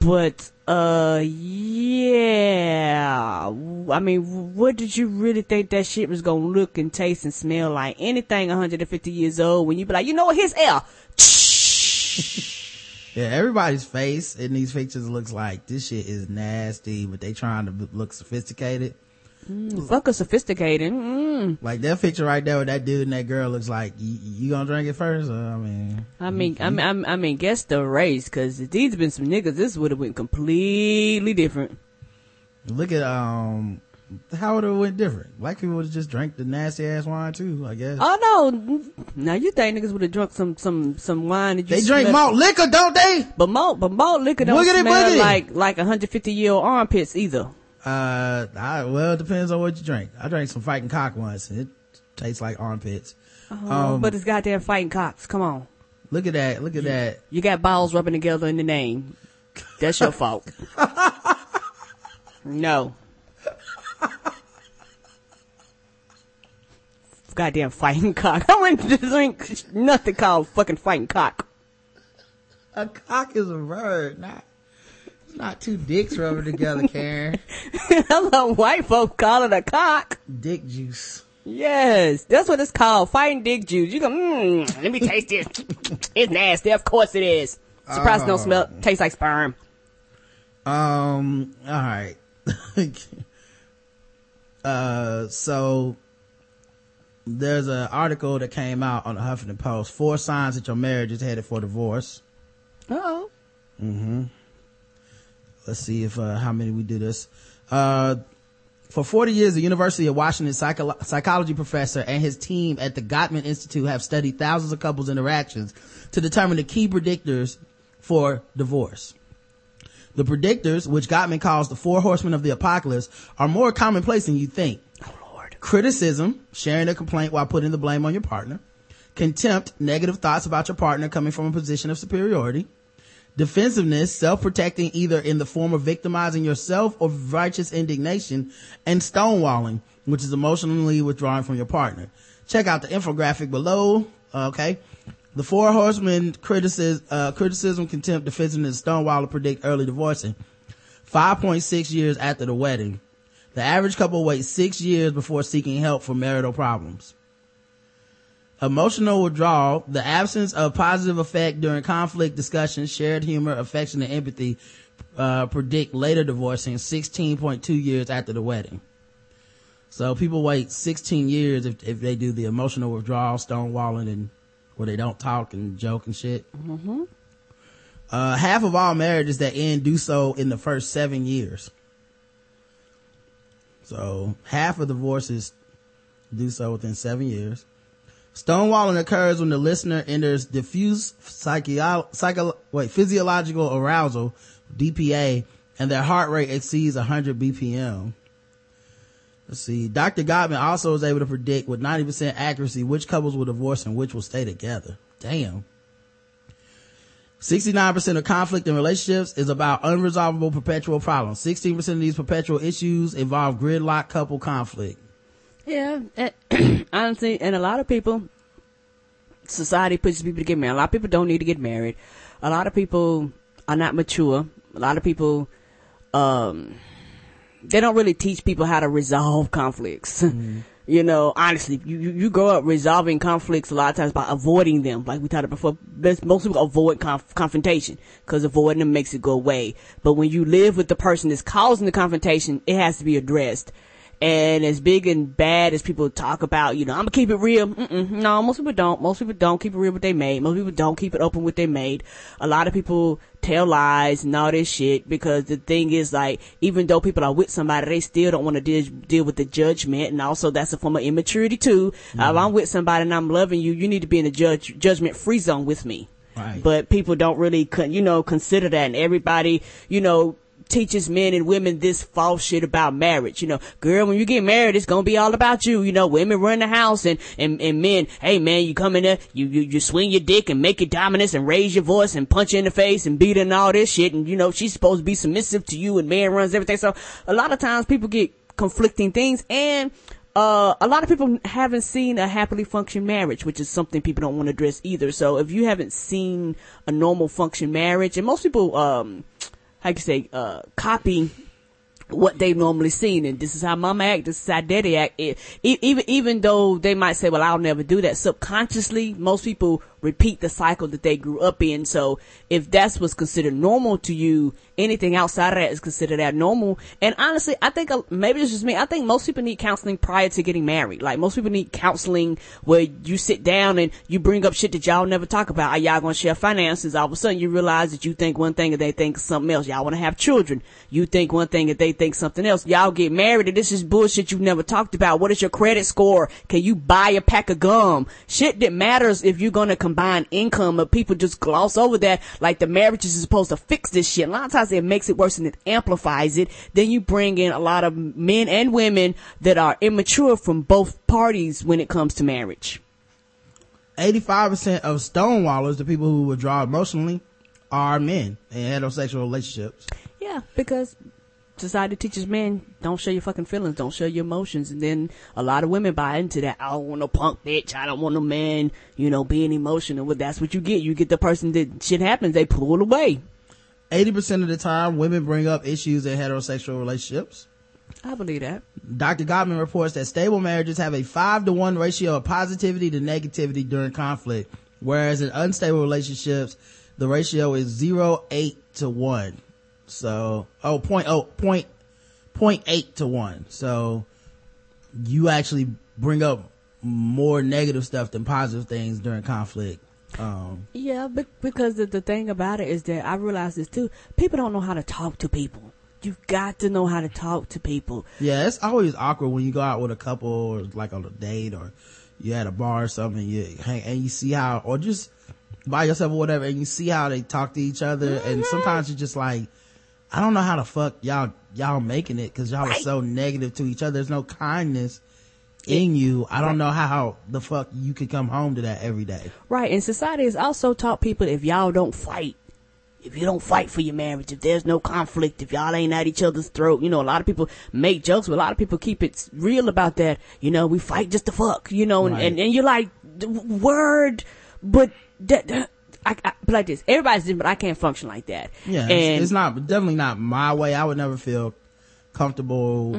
But, uh, yeah. I mean, what did you really think that shit was gonna look and taste and smell like? Anything 150 years old when you be like, you know what, here's air. Yeah, everybody's face in these pictures looks like this shit is nasty, but they trying to look sophisticated. Fuck a sophisticated. Mm. Like that picture right there with that dude and that girl looks like you, you gonna drink it first? Or, I mean, I mean, I mean, I mean, I mean, guess the race, cause if these been some niggas, this would have went completely different. look at um, how it would it went different? Black people would have just drank the nasty ass wine too, I guess. Oh no! Now you think niggas would have drunk some some some wine that you they drink malt liquor, don't they? but malt but malt liquor don't smell like like 150 year old armpits either. Uh, I, well, it depends on what you drink. I drank some fighting cock once, and it tastes like armpits. Oh, Um, but it's goddamn fighting cocks. Come on, Look at that! Look at that! you got balls rubbing together in the name. That's your fault. no. Goddamn fighting cock. I went to drink nothing called fucking fighting cock. A cock is a bird, not not two dicks rubbing together, Karen. Hello, white folks call it a cock. Dick juice. Yes, that's what it's called. Fighting dick juice. You go, mmm, let me taste this. it's nasty. Of course it is. Surprise, don't smell, tastes like sperm. Um, all right. uh, so there's an article that came out on the Huffington Post. Four signs that your marriage is headed for divorce. Oh. Let's see if, uh, how many we do this. Uh, for 40 years, the University of Washington psycho- psychology professor and his team at the Gottman Institute have studied thousands of couples interactions to determine the key predictors for divorce. The predictors, which Gottman calls the four horsemen of the apocalypse, are more commonplace than you think. Oh, Lord. Criticism, sharing a complaint while putting the blame on your partner. Contempt, negative thoughts about your partner coming from a position of superiority. Defensiveness, self-protecting either in the form of victimizing yourself or righteous indignation, and stonewalling, which is emotionally withdrawing from your partner. Check out the infographic below. Okay. The four horsemen criticism, uh, criticism, contempt, defensiveness, stonewall predict early divorcing. 5.6 years after the wedding. The average couple waits six years before seeking help for marital problems. Emotional withdrawal, the absence of positive effect during conflict discussions, shared humor, affection, and empathy, uh, predict later divorcing 16.2 years after the wedding. So people wait 16 years if, if they do the emotional withdrawal, stonewalling, and where they don't talk and joke and shit. Mm-hmm. Uh, half of all marriages that end do so in the first seven years. So half of divorces do so within seven years. Stonewalling occurs when the listener enters diffuse psycho, psycho, wait, physiological arousal, DPA, and their heart rate exceeds 100 BPM. Let's see. Dr. Gottman also was able to predict with 90% accuracy which couples will divorce and which will stay together. Damn. 69% of conflict in relationships is about unresolvable perpetual problems. 16% of these perpetual issues involve gridlock couple conflict. Yeah, and- honestly, and a lot of people, society pushes people to get married. A lot of people don't need to get married. A lot of people are not mature. A lot of people, um, they don't really teach people how to resolve conflicts. you know, honestly, you, you, grow up resolving conflicts a lot of times by avoiding them. Like we talked about before, best- most people avoid conf- confrontation because avoiding them makes it go away. But when you live with the person that's causing the confrontation, it has to be addressed. And as big and bad as people talk about, you know, I'm gonna keep it real. Mm-mm. No, most people don't. Most people don't keep it real with their mate. Most people don't keep it open with their mate. A lot of people tell lies and all this shit because the thing is like, even though people are with somebody, they still don't want to deal, deal with the judgment. And also that's a form of immaturity too. If mm-hmm. I'm with somebody and I'm loving you, you need to be in the judge, judgment free zone with me. Right. But people don't really, con- you know, consider that. And everybody, you know, teaches men and women this false shit about marriage. You know, girl, when you get married, it's gonna be all about you. You know, women run the house and, and, and men, hey man, you come in there, you, you, you swing your dick and make it dominance and raise your voice and punch in the face and beat and all this shit. And you know, she's supposed to be submissive to you and man runs everything. So a lot of times people get conflicting things and uh, a lot of people haven't seen a happily function marriage, which is something people don't want to address either. So if you haven't seen a normal function marriage, and most people, um, can you say, uh, copy what they've normally seen, and this is how mama act, this is how daddy act. It, even even though they might say, "Well, I'll never do that," subconsciously, most people repeat the cycle that they grew up in. So if that's what's considered normal to you, anything outside of that is considered abnormal. And honestly, I think uh, maybe it's just me. I think most people need counseling prior to getting married. Like most people need counseling where you sit down and you bring up shit that y'all never talk about. Are y'all gonna share finances? All of a sudden you realize that you think one thing and they think something else. Y'all want to have children. You think one thing and they think something else. Y'all get married and this is bullshit you've never talked about. What is your credit score? Can you buy a pack of gum? Shit that matters if you're gonna combine income, but people just gloss over that like the marriage is supposed to fix this shit. A lot of times it makes it worse and it amplifies it. Then you bring in a lot of men and women that are immature from both parties when it comes to marriage. 85% of stonewallers, the people who withdraw emotionally, are men in heterosexual relationships. Yeah, because society teaches men don't show your fucking feelings, don't show your emotions, and then a lot of women buy into that. I don't want no punk bitch. I don't want no man, you know, being emotional. Well, that's what you get. You get the person that shit happens, they pull away. 80% of the time, women bring up issues in heterosexual relationships. I believe that. Dr. Gottman reports that stable marriages have a five to one ratio of positivity to negativity during conflict, whereas in unstable relationships, the ratio is zero eight to one. So, oh, point, oh, point, point eight to one. So you actually bring up more negative stuff than positive things during conflict. Um, Yeah, but because the, the thing about it is that I realize this too. People don't know how to talk to people. You've got to know how to talk to people. Yeah, it's always awkward when you go out with a couple or like on a date or you at a bar or something. You hang and you see how, or just by yourself or whatever, and you see how they talk to each other. And sometimes you're just like, I don't know how the fuck y'all y'all making it because y'all are so negative to each other. There's no kindness in you. I don't know how the fuck you could come home to that every day. Right, and society has also taught people if y'all don't fight, if you don't fight for your marriage, if there's no conflict, if y'all ain't at each other's throat, you know, a lot of people make jokes, but a lot of people keep it real about that. You know, we fight just to fuck, you know, and, Right. and, and you're like, word, but that, that- I, I, but like this, everybody's different, but I can't function like that. Yeah, and it's, it's not definitely not my way. I would never feel comfortable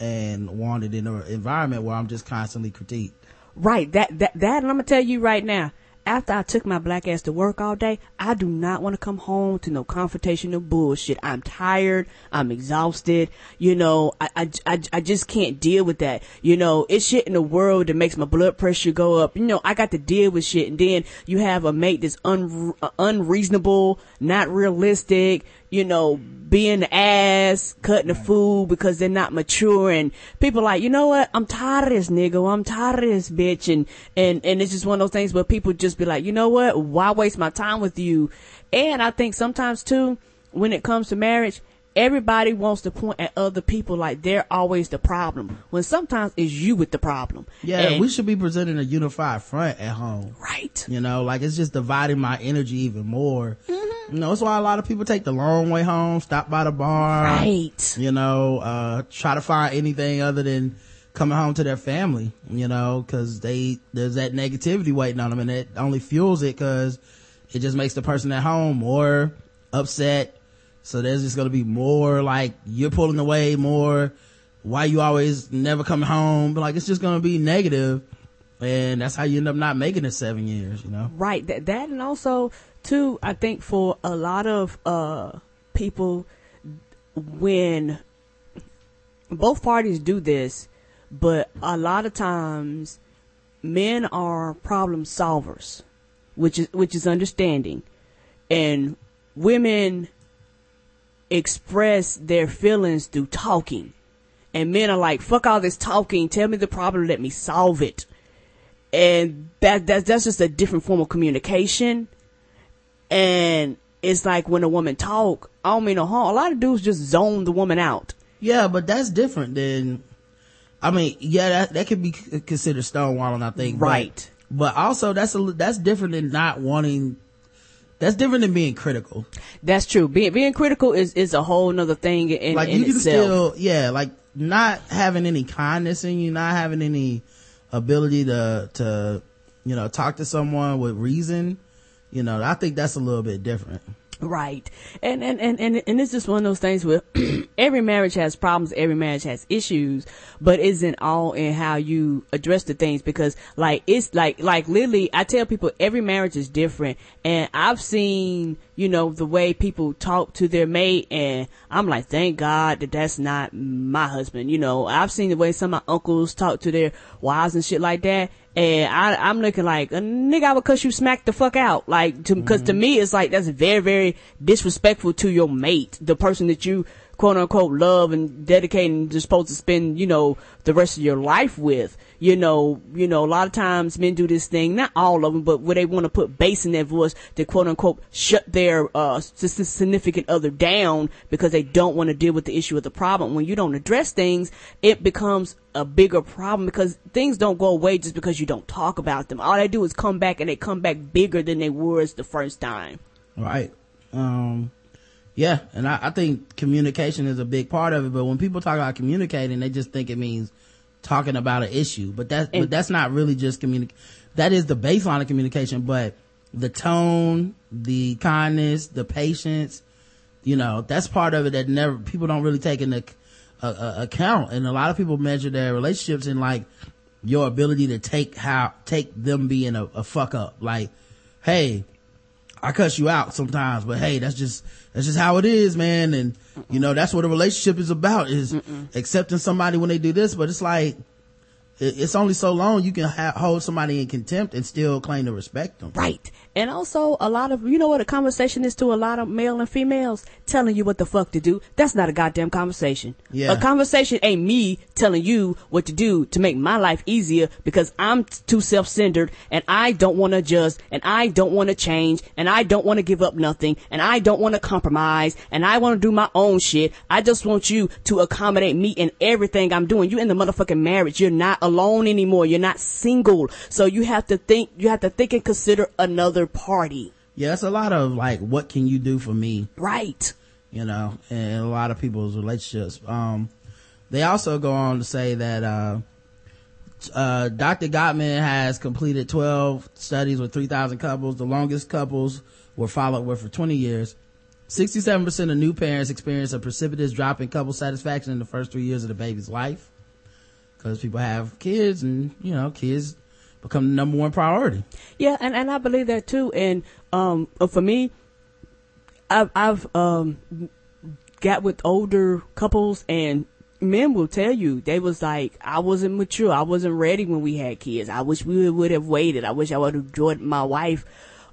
and wanted in an environment where I'm just constantly critiqued. Right. That that that and I'm gonna tell you right now. After I took my black ass to work all day, I do not want to come home to no confrontational bullshit. I'm tired. I'm exhausted. You know, I, I, I, I just can't deal with that. You know, it's shit in the world that makes my blood pressure go up. You know, I got to deal with shit. And then you have a mate that's un, uh, unreasonable, not realistic, you know, being the ass, cutting the food because they're not mature and people like, you know what? I'm tired of this nigga. I'm tired of this bitch. And, and, and it's just one of those things where people just be like, you know what? Why waste my time with you? And I think sometimes too, when it comes to marriage, everybody wants to point at other people like they're always the problem when sometimes it's you with the problem. Yeah, And- we should be presenting a unified front at home. Right. You know, like it's just dividing my energy even more. You know, that's why a lot of people take the long way home, stop by the bar. Right. You know, uh, try to find anything other than coming home to their family, you know, cause they, there's that negativity waiting on them and it only fuels it cause it just makes the person at home more upset. So there's just gonna be more like you're pulling away more. Why you always never coming home? But like it's just gonna be negative, and that's how you end up not making it seven years. You know? Right. That that and also too, I think for a lot of uh people when both parties do this, but a lot of times men are problem solvers, which is which is understanding. And women express their feelings through talking. And men are like, fuck all this talking, tell me the problem, let me solve it and that, that that's just a different form of communication. And it's like when a woman talk, I don't mean no harm. A lot of dudes just zone the woman out. Yeah, but that's different than. I mean, yeah, that that could be considered stonewalling. I think, but- Right. But, also, that's a that's different than not wanting. That's different than being critical. That's true. Being being critical is is a whole nother thing in, like in you can itself. still, yeah, like not having any kindness in you, not having any ability to to you know talk to someone with reason. You know, I think that's a little bit different. Right. And, and, and, and, and it's just one of those things where every marriage has problems, every marriage has issues, but isn't all in how you address the things because like it's like, like literally I tell people every marriage is different and I've seen, you know, the way people talk to their mate and I'm like, thank God that that's not my husband. You know, I've seen the way some of my uncles talk to their wives and shit like that. And I, I'm looking like, a nigga, I would cuss you smack the fuck out. Like, to, cause to mm-hmm. me, it's like, that's very, very disrespectful to your mate, the person that you quote unquote love and dedicating just supposed to spend, you know, the rest of your life with. You know, you know, a lot of times men do this thing, not all of them, but where they want to put bass in their voice to quote unquote shut their, uh, significant other down because they don't want to deal with the issue of the problem. When you don't address things, it becomes a bigger problem because things don't go away just because you don't talk about them. All they do is come back and they come back bigger than they was the first time. Right. Um, yeah. And I, I think communication is a big part of it. But when people talk about communicating, they just think it means talking about an issue. But that's, but that's not really just communic, that is the baseline of communication, but the tone, the kindness, the patience, you know, that's part of it that never, people don't really take into uh, uh, account. And a lot of people measure their relationships in like your ability to take how, take them being a, a fuck up. Like, hey, I cuss you out sometimes, but hey, that's just, that's just how it is, man. And, you know, that's what a relationship is about is accepting somebody when they do this, but it's like, it's only so long you can ha- hold somebody in contempt and still claim to respect them. Right. And also a lot of, you know what a conversation is to a lot of male and females? Telling you what the fuck to do. That's not a goddamn conversation. Yeah. A conversation ain't me telling you what to do to make my life easier because I'm too self-centered and I don't want to adjust and I don't want to change and I don't want to give up nothing and I don't want to compromise and I want to do my own shit. I just want you to accommodate me in everything I'm doing. You in the motherfucking marriage. You're not alone anymore. You're not single. So you have to think, you have to think and consider another party. Yeah, it's a lot of like, what can you do for me? Right. You know, and a lot of people's relationships. Um, they also go on to say that, uh, uh, Dr. Gottman has completed 12 studies with 3,000 couples. The longest couples were followed with for 20 years. 67% of new parents experience a precipitous drop in couple satisfaction in the first three years of the baby's life. Cause people have kids and, you know, kids become the number one priority. Yeah, and, and I believe that too. And um, uh, for me, I've, I've um, got with older couples and men will tell you they was like I wasn't mature, I wasn't ready when we had kids. I wish we would have waited. I wish I would have enjoyed my wife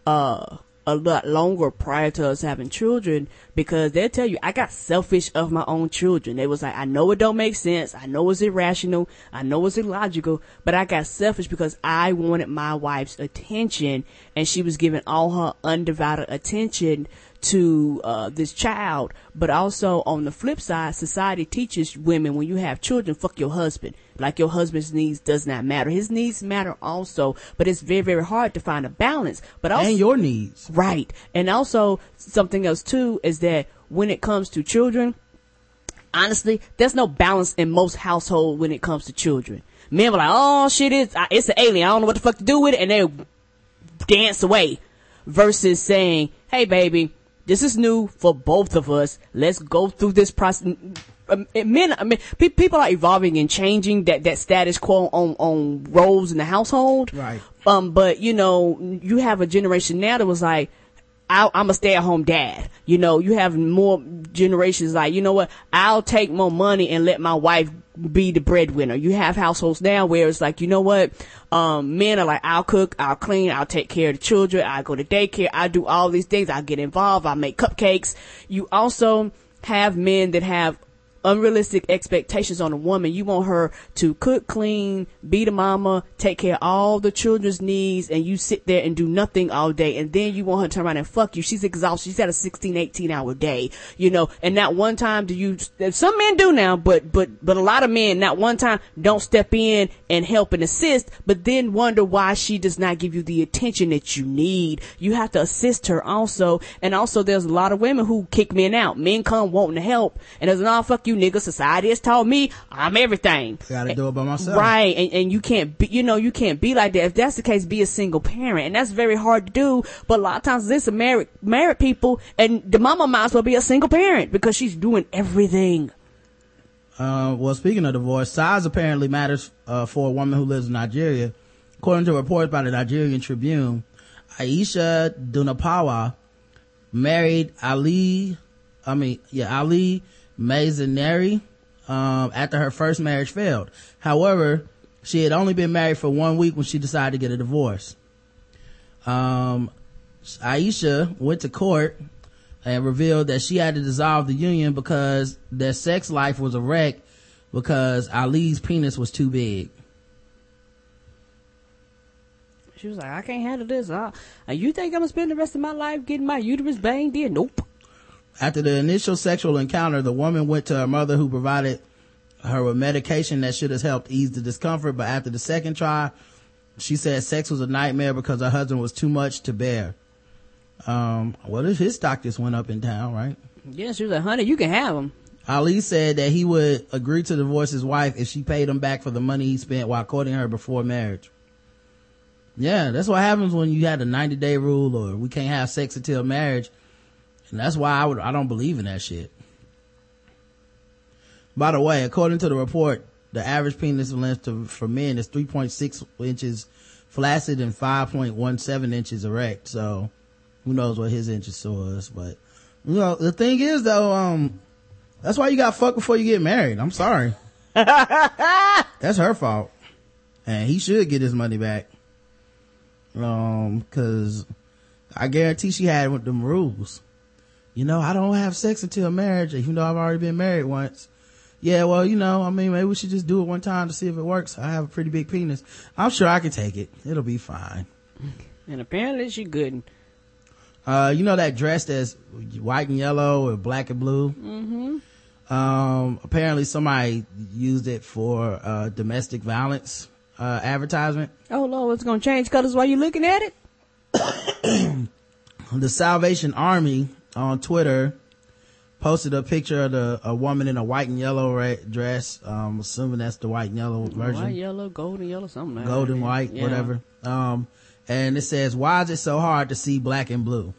uh a lot longer prior to us having children because they'll tell you I got selfish of my own children. They was like, I know it don't make sense. I know it's irrational. I know it's illogical, but I got selfish because I wanted my wife's attention and she was giving all her undivided attention to uh, this child. But also on the flip side, society teaches women when you have children, fuck your husband. Like your husband's needs does not matter. His needs matter also, but it's very, very hard to find a balance. But also, and your needs. Right. And also something else too is that when it comes to children, honestly, there's no balance in most households when it comes to children. Men were like, oh shit, it's, it's an alien. I don't know what the fuck to do with it. And they dance away versus saying, hey baby, this is new for both of us. Let's go through this process. Um, men, I mean, pe- people are evolving and changing that, that status quo on, on roles in the household. Right. Um, but you know, you have a generation now that was like, I, I'm a stay at home dad. You know, you have more generations like, you know what, I'll take more money and let my wife be the breadwinner. You have households now where it's like, you know what, um, men are like, I'll cook, I'll clean, I'll take care of the children, I go to daycare, I do all these things, I get involved, I make cupcakes. You also have men that have unrealistic expectations on a woman. You want her to cook, clean, be the mama, take care of all the children's needs, and you sit there and do nothing all day. And then you want her to turn around and fuck you. She's exhausted. She's had a 16, 18 hour day, you know, and not one time do you, some men do now, but, but, but a lot of men, not one time don't step in and help and assist, but then wonder why she does not give you the attention that you need. You have to assist her also. And also there's a lot of women who kick men out. Men come wanting to help and there's an all fuck you nigga. Society has taught me I'm everything. Gotta do it by myself. Right. And, and you can't be, you know, you can't be like that. If that's the case, be a single parent. And that's very hard to do. But a lot of times this is married, married people and the mama might as well be a single parent because she's doing everything. Uh, well, speaking of divorce, size apparently matters, uh, for a woman who lives in Nigeria. According to reports by the Nigerian Tribune, Aisha Dunapawa married Ali, I mean, yeah, Ali Mazaneri, um, after her first marriage failed. However, she had only been married for one week when she decided to get a divorce. Um, Aisha went to court and revealed that she had to dissolve the union because their sex life was a wreck because Ali's penis was too big. She was like, I can't handle this. Uh, you think I'm gonna spend the rest of my life getting my uterus banged in? Nope. After the initial sexual encounter, the woman went to her mother who provided her with medication that should have helped ease the discomfort. But after the second try, she said sex was a nightmare because her husband was too much to bear. Um, well, his stock just went up in town, right? Yeah, she was like, honey, you can have him. Ali said that he would agree to divorce his wife if she paid him back for the money he spent while courting her before marriage. Yeah, that's what happens when you had a 90 day rule or we can't have sex until marriage. And that's why I would, I don't believe in that shit. By the way, according to the report, the average penis length to, for men is 3.6 inches flaccid and 5.17 inches erect. So who knows what his inches was, but you know, the thing is though, um, that's why you got fucked before you get married. I'm sorry. that's her fault. And he should get his money back. Um, cause I guarantee she had with them rules. You know, I don't have sex until marriage, even though I've already been married once. Yeah, well, you know, I mean, maybe we should just do it one time to see if it works. I have a pretty big penis. I'm sure I can take it. It'll be fine. And apparently she couldn't. Uh, you know that dress that's white and yellow or black and blue? Mm-hmm. Um, apparently somebody used it for, uh, domestic violence, uh, advertisement. Oh Lord, it's gonna change colors while you're looking at it? the Salvation Army on Twitter posted a picture of the, a woman in a white and yellow dress. Um, assuming that's the white and yellow version. White, yellow, golden, yellow, something like golden, that. white, Yeah. whatever. Um, and it says, why is it so hard to see black and blue?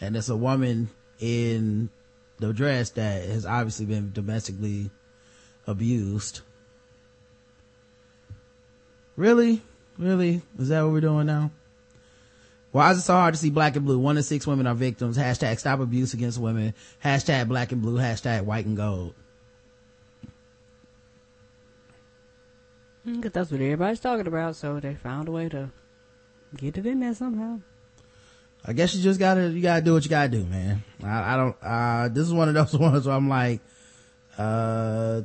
And it's a woman in the dress that has obviously been domestically abused. Really? Really? Is that what we're doing now? Why is it so hard to see black and blue? One in six women are victims. Hashtag stop abuse against women. Hashtag black and blue. Hashtag white and gold. Mm, 'cause that's what everybody's talking about, so they found a way to get it in there somehow. I guess you just gotta, you gotta do what you gotta do, man. I, I don't, uh, this is one of those ones where I'm like, uh,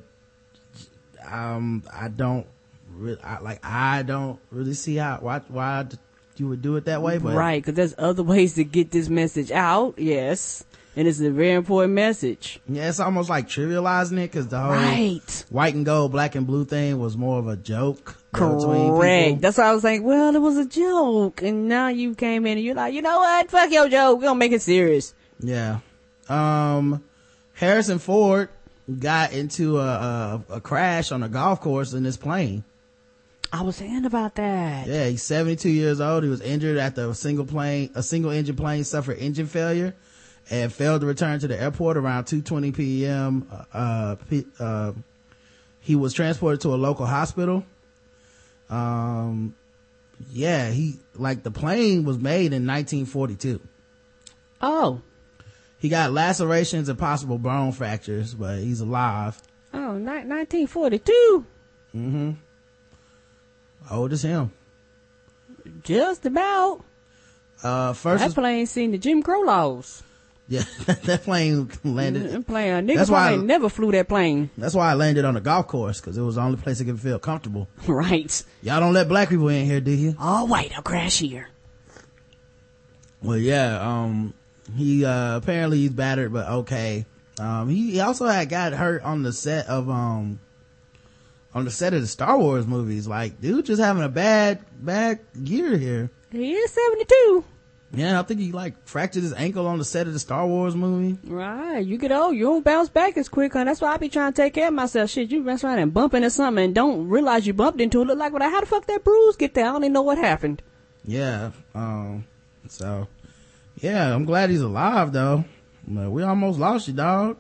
um, I don't, re- I, like, I don't really see how, why, why you would do it that way, but. Right, because there's other ways to get this message out, yes. And it's a very important message. Yeah, it's almost like trivializing it because the whole Right. white and gold, black and blue thing was more of a joke. Correct. That's why I was like, well, it was a joke. And now you came in and you're like, you know what? Fuck your joke. We're going to make it serious. Yeah. Um, Harrison Ford got into a, a, a crash on a golf course in his plane. I was saying about that. Yeah, he's 72 years old. He was injured after a single plane, a single engine plane suffered engine failure and failed to return to the airport around 2.20 p.m. Uh, uh, he was transported to a local hospital. Um, yeah, he, like the plane was made in 1942. Oh. He got lacerations and possible bone fractures, but he's alive. Oh, ni- 1942. Mm-hmm. Old as him. Just about. Uh, first, that plane seen the Jim Crow laws. yeah, that plane landed. That plane, a nigga That's why I- never flew that plane. That's why I landed on a golf course because it was the only place I could feel comfortable. Right. Y'all don't let black people in here, do you? All white, I'll crash here. Well, yeah. Um, he uh apparently he's battered, but okay. Um, he, he also had got hurt on the set of um on the set of the Star Wars movies. Like, dude, just having a bad bad year here. He is 72. Yeah, I think he like fractured his ankle on the set of the Star Wars movie. Right. You get old, you don't bounce back as quick, huh? That's why I be trying to take care of myself. Shit, you mess around and bump into something and don't realize you bumped into it. Look like, well, how the fuck that bruise get there? I don't even know what happened. Yeah. Um. So, yeah, I'm glad he's alive though. But we almost lost you, dog.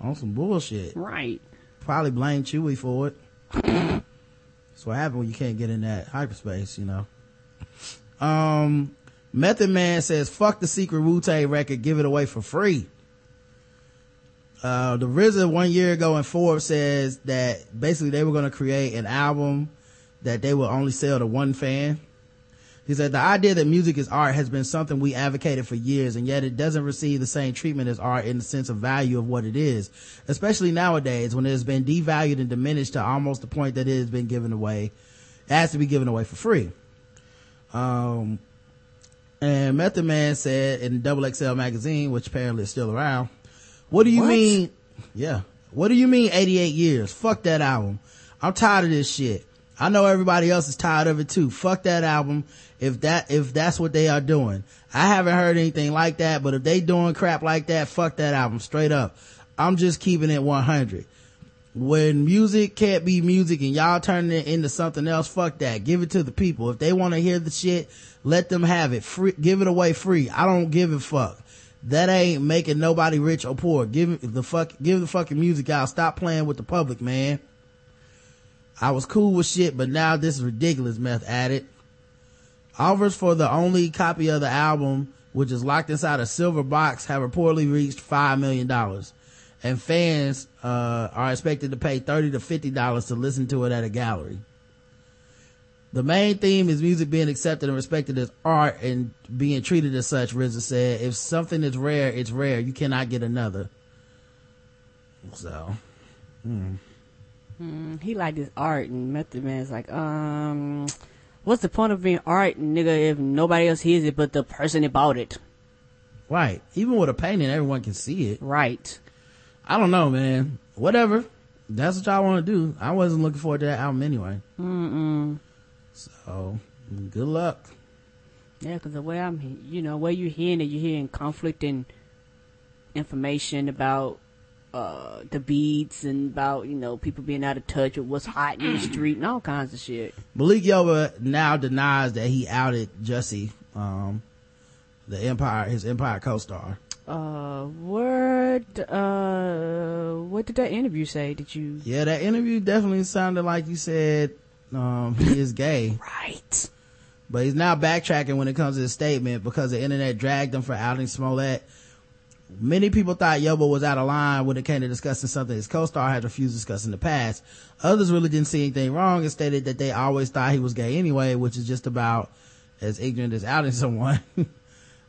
On some bullshit. Right. Probably blame Chewie for it. That's what happened when you can't get in that hyperspace, you know. Um, Method Man says, fuck the secret Wu-Tang record, give it away for free. Uh, the RZA one year ago in Forbes says that basically they were going to create an album that they will only sell to one fan. He said the idea that music is art has been something we advocated for years and yet it doesn't receive the same treatment as art in the sense of value of what it is, especially nowadays when it has been devalued and diminished to almost the point that it has been given away, it has to be given away for free. Um, and Method Man said in Double XL magazine, which apparently is still around, what do you What? mean? Yeah. What do you mean 88 years? Fuck that album. I'm tired of this shit. I know everybody else is tired of it too. Fuck that album. If that, if that's what they are doing. I haven't heard anything like that, but if they doing crap like that, fuck that album straight up. I'm just keeping it 100. When music can't be music and y'all turning it into something else, fuck that. Give it to the people. If they want to hear the shit, let them have it. Free, give it away free. I don't give a fuck. That ain't making nobody rich or poor. Give the fuck, give the fucking music out. Stop playing with the public, man. I was cool with shit, but now this is ridiculous, meth added. Offers for the only copy of the album, which is locked inside a silver box, have reportedly reached $5 million. And fans, uh, are expected to pay 30 to $50 to listen to it at a gallery. The main theme is music being accepted and respected as art and being treated as such, RZA said. If something is rare, it's rare. You cannot get another. So, hmm. Mm, he liked his art and Method Man's like, um, what's the point of being art, nigga, if nobody else hears it but the person that bought it? Right. Even with a painting, everyone can see it. Right. I don't know, man. Whatever. That's what y'all want to do. I wasn't looking forward to that album anyway. Mm-mm. So, good luck. Yeah, because the way I'm, you know, where you're hearing it, you're hearing conflicting information about uh the beats and about you know people being out of touch with what's hot in the street and all kinds of shit. Malik Yoba now denies that he outed Jussie, um, the Empire, his Empire co-star. Uh, word. Uh, what did that interview say? Did you? Yeah, that interview definitely sounded like you said, um, he is gay. Right. But he's now backtracking when it comes to his statement because the internet dragged him for outing Smollett. Many people thought Yoba was out of line when it came to discussing something his co-star had refused to discuss in the past. Others really didn't see anything wrong and stated that they always thought he was gay anyway, which is just about as ignorant as outing someone.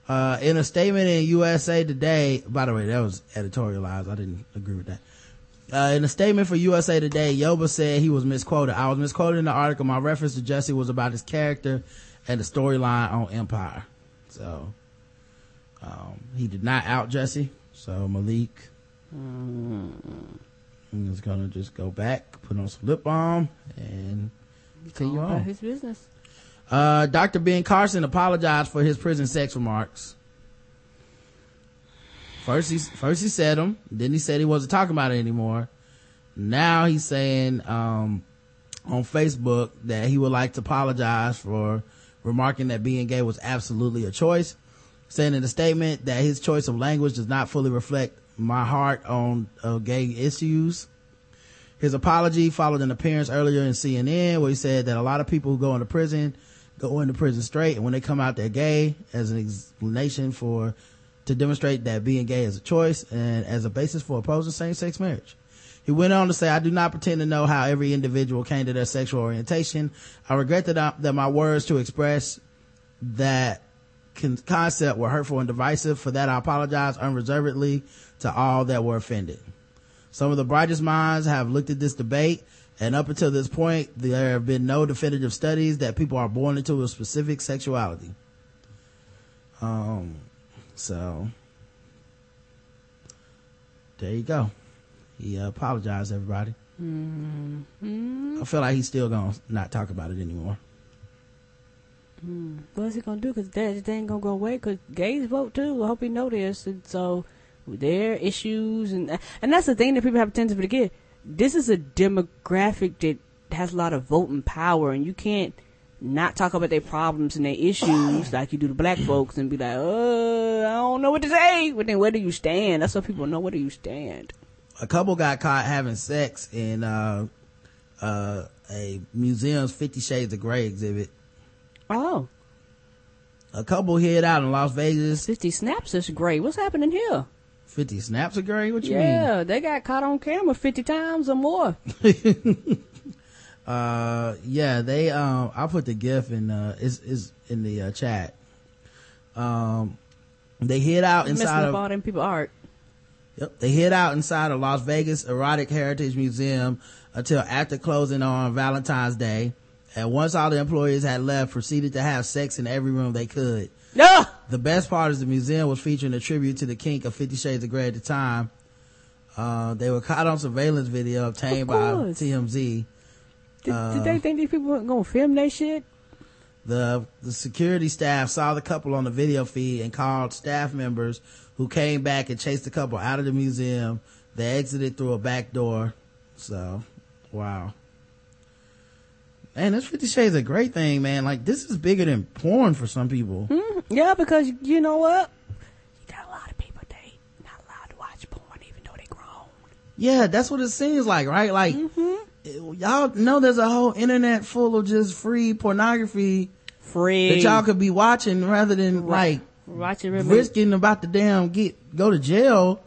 uh, in a statement in USA Today, by the way, that was editorialized. I didn't agree with that. Uh, in a statement for USA Today, Yoba said he was misquoted. I was misquoted in the article. My reference to Jussie was about his character and the storyline on Empire. So, um, he did not out Jussie. So Malik is gonna just go back, put on some lip balm, and continue About on. his business. Uh, Dr. Ben Carson apologized for his prison sex remarks. First he, first he said them, then he said he wasn't talking about it anymore. Now he's saying, um, on Facebook that he would like to apologize for remarking that being gay was absolutely a choice. Saying in a statement that his choice of language does not fully reflect my heart on uh, gay issues. His apology followed an appearance earlier in CNN where he said that a lot of people who go into prison go into prison straight and when they come out they're gay as an explanation for to demonstrate that being gay is a choice and as a basis for opposing same-sex marriage. He went on to say, I do not pretend to know how every individual came to their sexual orientation. I regret that, I, that my words to express that concept were hurtful and divisive. For that, I apologize unreservedly to all that were offended. Some of the brightest minds have looked at this debate, and up until this point, there have been no definitive studies that people are born into a specific sexuality. Um, so there you go. He uh, apologized, everybody. Mm-hmm. I feel like he's still gonna not talk about it anymore. What's he gonna do? Cause that just ain't gonna go away. Cause gays vote too. I hope he know this. And so their issues and and that's the thing that people have a tendency to forget. This is a demographic that has a lot of voting power, and you can't not talk about their problems and their issues like you do the black folks and be like, uh, I don't know what to say. But then where do you stand? That's so people know where do you stand. A couple got caught having sex in uh, uh, a museum's Fifty Shades of Grey exhibit. Oh, A couple hid out in Las Vegas. 50 snaps is great. What's happening here? Fifty snaps of great? What you mean? Yeah, they got caught on camera 50 times or more. Uh, yeah, they um, I'll put the gif in uh, is is in the uh, chat. Um, they hid out inside of all them people art. Yep. They hid out inside of Las Vegas Erotic Heritage Museum until after closing on Valentine's Day. And once all the employees had left, proceeded to have sex in every room they could. No! The best part is the museum was featuring a tribute to the kink of Fifty Shades of Grey at the time. Uh, they were caught on surveillance video obtained by. TMZ. Did, Uh, did they think these people weren't gonna film that shit? The, the security staff saw the couple on the video feed and called staff members who came back and chased the couple out of the museum. They exited through a back door. So, wow. Man, this Fifty Shades a great thing, man. Like, this is bigger than porn for some people. Hmm? Yeah, because you know what? You got a lot of people they not allowed to watch porn even though they grown. Yeah, that's what it seems like, right? Like, Mm-hmm. y'all know there's a whole internet full of just free pornography Free. that y'all could be watching rather than like watching risking about to damn get, go to jail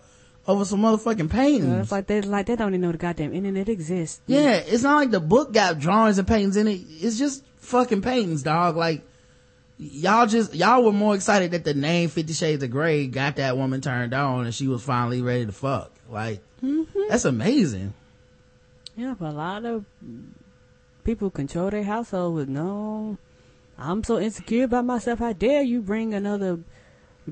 over some motherfucking paintings. It's like they like they don't even know the goddamn internet exists. Yeah, it's not like the book got drawings and paintings in it. It's just fucking paintings, dog. Like, y'all just, y'all were more excited that the name Fifty Shades of Grey got that woman turned on and she was finally ready to fuck. Like, mm-hmm. that's amazing. Yeah, but a lot of people control their household with no. I'm so insecure about myself. How dare you bring another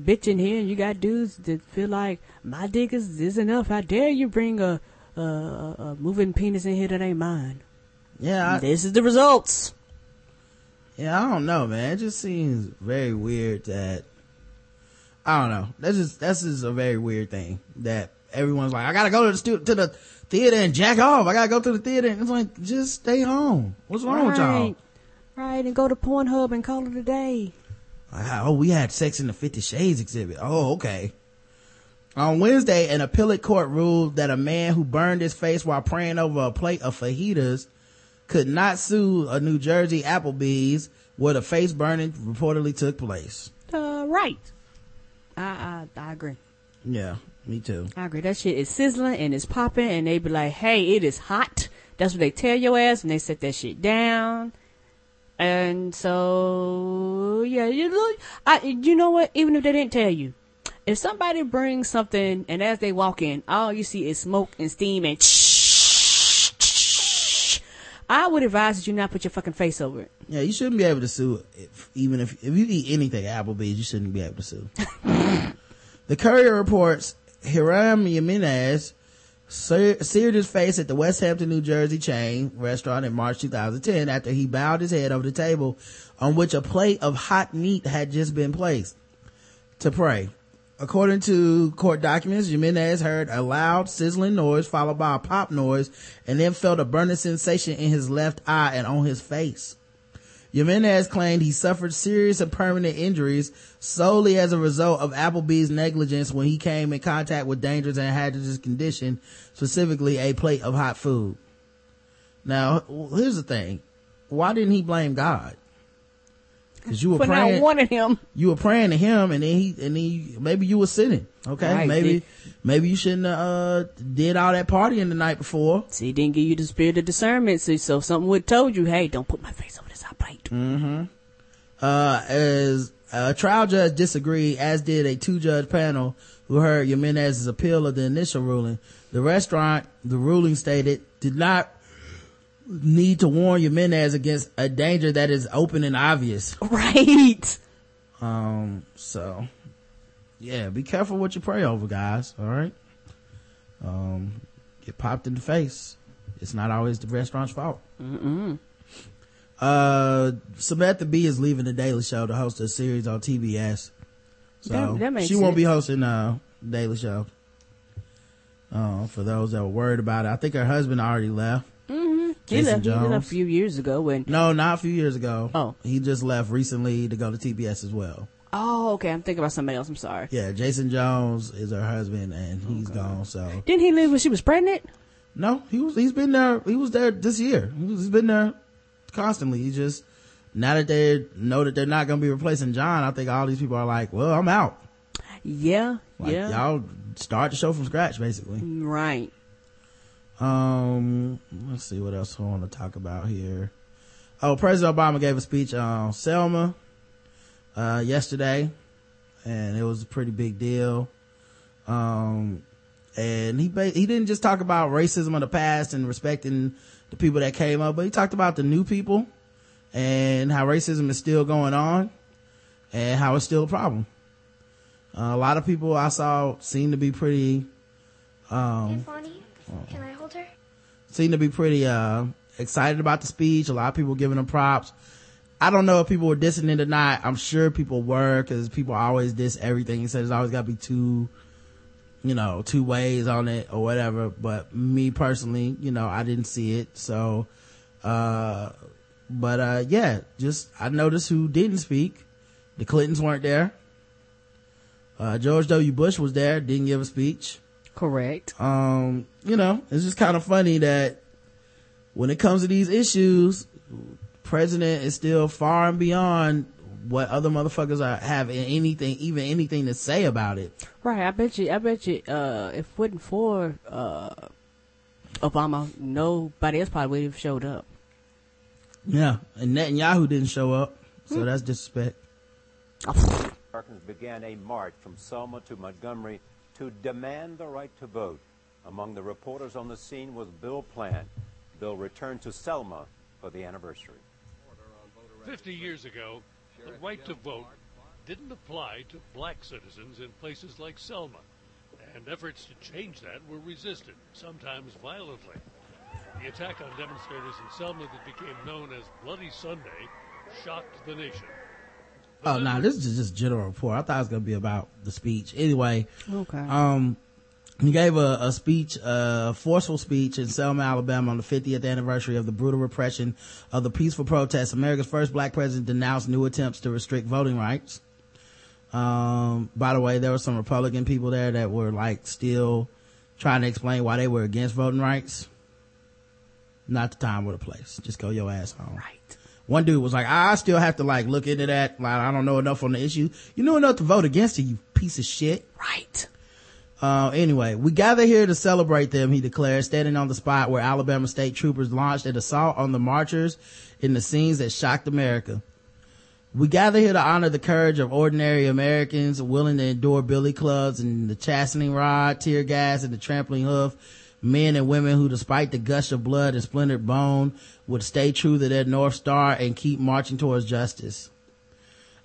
bitch in here? And you got dudes that feel like my dick is, is enough. How dare you bring a, a, a, moving penis in here that ain't mine? Yeah, I, this is the results. Yeah, I don't know, man. It just seems very weird that I don't know. That's just that's just a very weird thing that everyone's like, I gotta go to the stu- to the theater and jack off. I gotta go to the theater. And it's like, just stay home. What's wrong with y'all? Right. Right, and go to Pornhub and call it a day. Oh, we had sex in the Fifty Shades exhibit. Oh, okay. On Wednesday, an appellate court ruled that a man who burned his face while praying over a plate of fajitas could not sue a New Jersey Applebee's where the face burning reportedly took place. Uh, right. I, I, I agree. Yeah, me too. I agree. That shit is sizzling and it's popping, and they be like, "Hey, it is hot." That's what they tell your ass, and they set that shit down. And so, yeah, you look. I, you know what? Even if they didn't tell you, if somebody brings something, and as they walk in, all you see is smoke and steam and. I would advise that you not put your fucking face over it. Yeah, you shouldn't be able to sue if, even if if you eat anything Applebee's, you shouldn't be able to sue. the Courier reports Hiram Jimenez seared his face at the Westampton, New Jersey chain restaurant in March 2010 after he bowed his head over the table on which a plate of hot meat had just been placed to pray. According to court documents, Jimenez heard a loud sizzling noise followed by a pop noise and then felt a burning sensation in his left eye and on his face. Jimenez claimed he suffered serious and permanent injuries solely as a result of Applebee's negligence when he came in contact with dangerous and hazardous condition, specifically a plate of hot food. Now, here's the thing. Why didn't he blame God? Cause you were For praying, not wanting him. you were praying to him and then he, and he, maybe you were sinning. Okay. Right. maybe, maybe you shouldn't uh, did all that partying the night before. See, he didn't give you the spirit of discernment, so, so something would have told you, hey, don't put my face over hot plate. uh, as a trial judge disagreed, as did a two judge panel who heard Jimenez's appeal of the initial ruling. The restaurant, the ruling stated, did not need to warn Jimenez against a danger that is open and obvious. Right. Um, so yeah, be careful what you pray over, guys. All right. Um, get popped in the face. It's not always the restaurant's fault. Mm-mm. Uh, Samantha Bee is leaving the Daily Show to host a series on TBS. So That- that she won't be sense. hosting uh Daily Show. Uh, for those that were worried about it, I think her husband already left. Mm-hmm. He left, he left a few years ago when, No, not a few years ago. Oh. he just left recently to go to TBS as well. oh, okay, I'm thinking about somebody else, I'm sorry. Yeah, Jason Jones is her husband, and he's gone. So Didn't he leave when she was pregnant? no, he was he's been there. He was there this year. He's been there constantly. He just now that they know that they're not going to be replacing John, I think all these people are like, well, I'm out. Yeah, Like yeah. y'all start the show from scratch, basically. Right. Um, let's see what else I want to talk about here. Oh, President Obama gave a speech on Selma, uh, yesterday, and it was a pretty big deal. Um, and he, ba- he didn't just talk about racism of the past and respecting the people that came up, but he talked about the new people and how racism is still going on and how it's still a problem. Uh, a lot of people I saw seem to be pretty, um, Bonnie, can I hold her? seem to be pretty uh excited about the speech. A lot of people giving him props. I don't know if people were dissing it or not. I'm sure people were because people always diss everything. He said there's always got to be two you know two ways on it or whatever but me personally you know i didn't see it so uh but uh yeah just i noticed who didn't speak. The clintons weren't there. Uh george w. Bush was there didn't give a speech. Correct. um, you know, it's just kind of funny that when it comes to these issues, president is still far and beyond what other motherfuckers are have anything, even anything to say about it. Right. I bet you. I bet you. Uh, if it wasn't for uh, Obama, nobody else probably would have showed up. Yeah, and Netanyahu didn't show up, so that's disrespect. Americans began a march from Selma to Montgomery to demand the right to vote. Among the reporters on the scene was Bill Plante. Bill returned to Selma for the anniversary. 50 years ago, the right to vote didn't apply to black citizens in places like Selma, and efforts to change that were resisted, sometimes violently. The attack on demonstrators in Selma that became known as Bloody Sunday shocked the nation. Oh no, this is just general report. I thought it was gonna be about the speech. Anyway, Okay. um, he gave a, a speech, a forceful speech in Selma, Alabama on the 50th anniversary of the brutal repression of the peaceful protests. America's first black president denounced new attempts to restrict voting rights. Um, by the way, there were some Republican people there that were like still trying to explain why they were against voting rights. Not the time or the place. Just go your ass home. Right. One dude was like, I still have to like look into that. Like, I don't know enough on the issue. You know enough to vote against it, you piece of shit. Right. Uh, anyway, we gather here to celebrate them, he declared, standing on the spot where Alabama state troopers launched an assault on the marchers in the scenes that shocked America. We gather here to honor the courage of ordinary Americans willing to endure billy clubs and the chastening rod, tear gas, and the trampling hoof. Men and women who, despite the gush of blood and splintered bone, would stay true to their North Star and keep marching towards justice.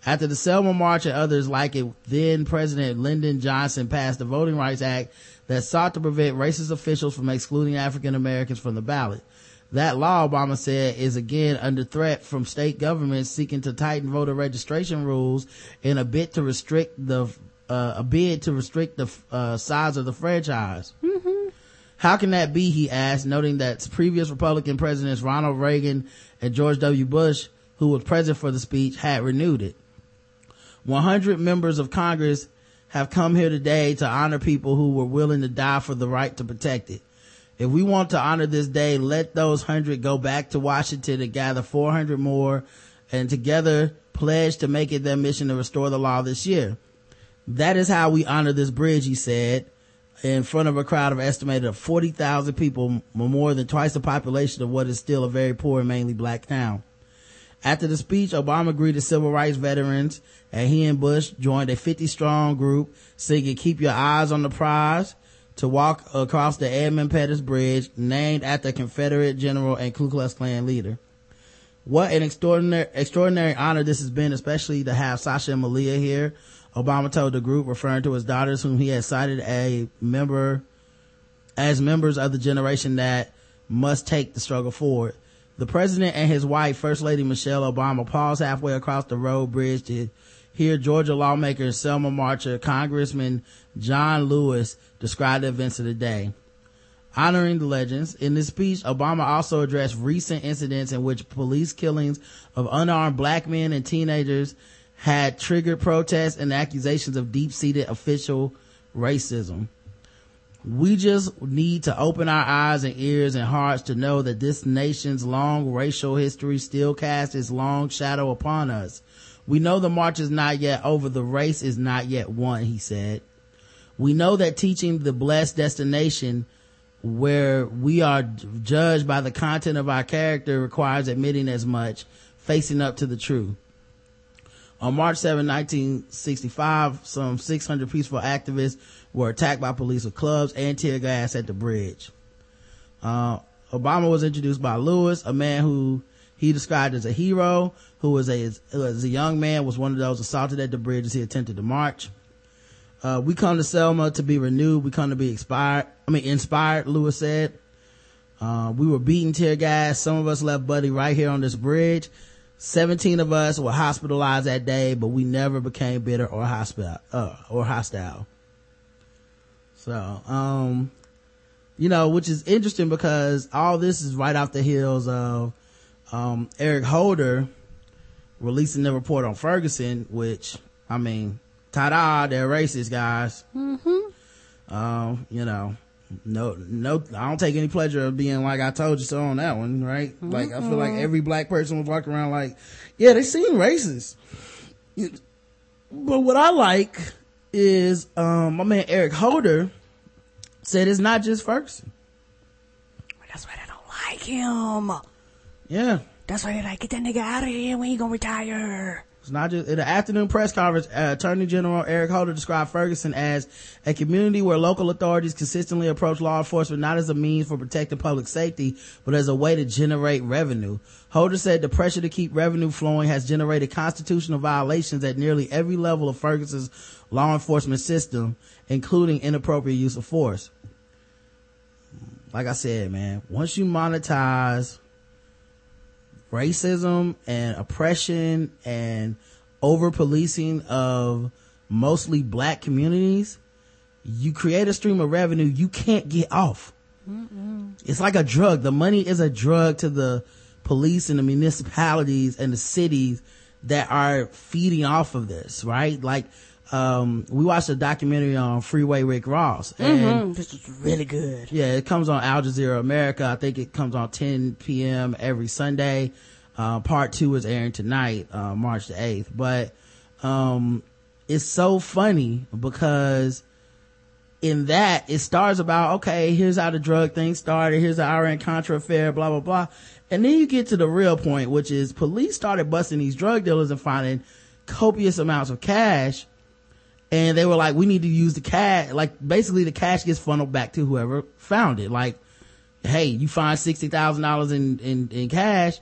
After the Selma March and others like it, then President Lyndon Johnson passed the Voting Rights Act that sought to prevent racist officials from excluding African Americans from the ballot. That law, Obama said, is again under threat from state governments seeking to tighten voter registration rules in a bid to restrict the, uh, a bid to restrict the, uh, size of the franchise. How can that be? He asked, noting that previous Republican presidents Ronald Reagan and George W. Bush, who was present for the speech, had renewed it. 100 members of Congress have come here today to honor people who were willing to die for the right to protect it. If we want to honor this day, let those 100 go back to Washington and gather 400 more and together pledge to make it their mission to restore the law this year. That is how we honor this bridge, he said, in front of a crowd of estimated of 40,000 people, more than twice the population of what is still a very poor and mainly black town. After the speech, Obama greeted civil rights veterans and he and Bush joined a 50 strong group singing Keep Your Eyes on the Prize to walk across the Edmund Pettus Bridge named after Confederate general and Ku Klux Klan leader. What an extraordinary, extraordinary honor this has been, especially to have Sasha and Malia here. Obama told the group, referring to his daughters, whom he had cited a member, as members of the generation that must take the struggle forward. The president and his wife, First Lady Michelle Obama, paused halfway across the road bridge to hear Georgia lawmaker Selma Marcher, Congressman John Lewis describe the events of the day. Honoring the legends, in this speech, Obama also addressed recent incidents in which police killings of unarmed black men and teenagers had triggered protests and accusations of deep-seated official racism. We just need to open our eyes and ears and hearts to know that this nation's long racial history still casts its long shadow upon us. We know the march is not yet over. The race is not yet won, he said. We know that teaching the blessed destination where we are judged by the content of our character requires admitting as much, facing up to the truth. On March 7, 1965, some 600 peaceful activists were attacked by police with clubs and tear gas at the bridge. Uh, Obama was introduced by Lewis, a man who he described as a hero, who was a, as a young man was one of those assaulted at the bridge as he attempted to march. Uh, we come to Selma to be renewed. We come to be inspired. I mean, inspired, Lewis said. Uh, we were beaten tear gas. Some of us left Buddy right here on this bridge. 17 of us were hospitalized that day, but we never became bitter or uh, or hostile. So, um, you know, which is interesting because all this is right off the heels of, um, Eric Holder releasing the report on Ferguson, which, I mean, ta-da, they're racist guys. Mm-hmm. Um, you know, no, no, I don't take any pleasure of being like I told you so on that one, right? Like I feel like Mhm. every black person was walking around like, yeah, they seem racist. But what I like is, um, my man Eric Holder said it's not just Ferguson. That's why they don't like him. Yeah. That's why they like, get that nigga out of here. We ain't gonna retire. It's not just in the afternoon press conference. Uh, Attorney General Eric Holder described Ferguson as a community where local authorities consistently approach law enforcement not as a means for protecting public safety, but as a way to generate revenue. Holder said the pressure to keep revenue flowing has generated constitutional violations at nearly every level of Ferguson's law enforcement system, including inappropriate use of force. Like I said, man, once you monetize racism and oppression and over policing of mostly black communities, you create a stream of revenue you can't get off. Mm-mm. It's like a drug. The money is a drug to the police and the municipalities and the cities that are feeding off of this, right? Like, um, we watched a documentary on Freeway Rick Ross and mm-hmm. this was really good. Yeah, it comes on Al Jazeera America. I think it comes on 10 p.m. every Sunday. Uh, part two is airing tonight, uh, March the 8th. But, um, it's so funny because in that it starts about, okay, here's how the drug thing started. Here's the Iran Contra affair, blah, blah, blah. And then you get to the real point, which is police started busting these drug dealers and finding copious amounts of cash. And they were like, we need to use the cash. Like basically the cash gets funneled back to whoever found it. Like, hey, you find $60,000 in, in, in cash.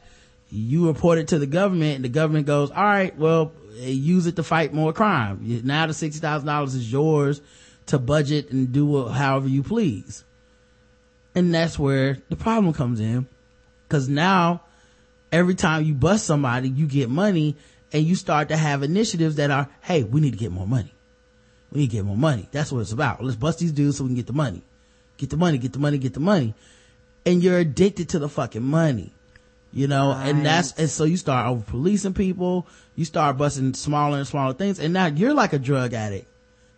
You report it to the government and the government goes, all right, well, use it to fight more crime. Now the $60,000 is yours to budget and do however you please. And that's where the problem comes in. Cause now every time you bust somebody, you get money and you start to have initiatives that are, hey, we need to get more money. We need to get more money. That's what it's about. Let's bust these dudes so we can get the money. Get the money, get the money, get the money. And you're addicted to the fucking money. You know, right. and that's, and so you start over policing people, you start busting smaller and smaller things, and now you're like a drug addict.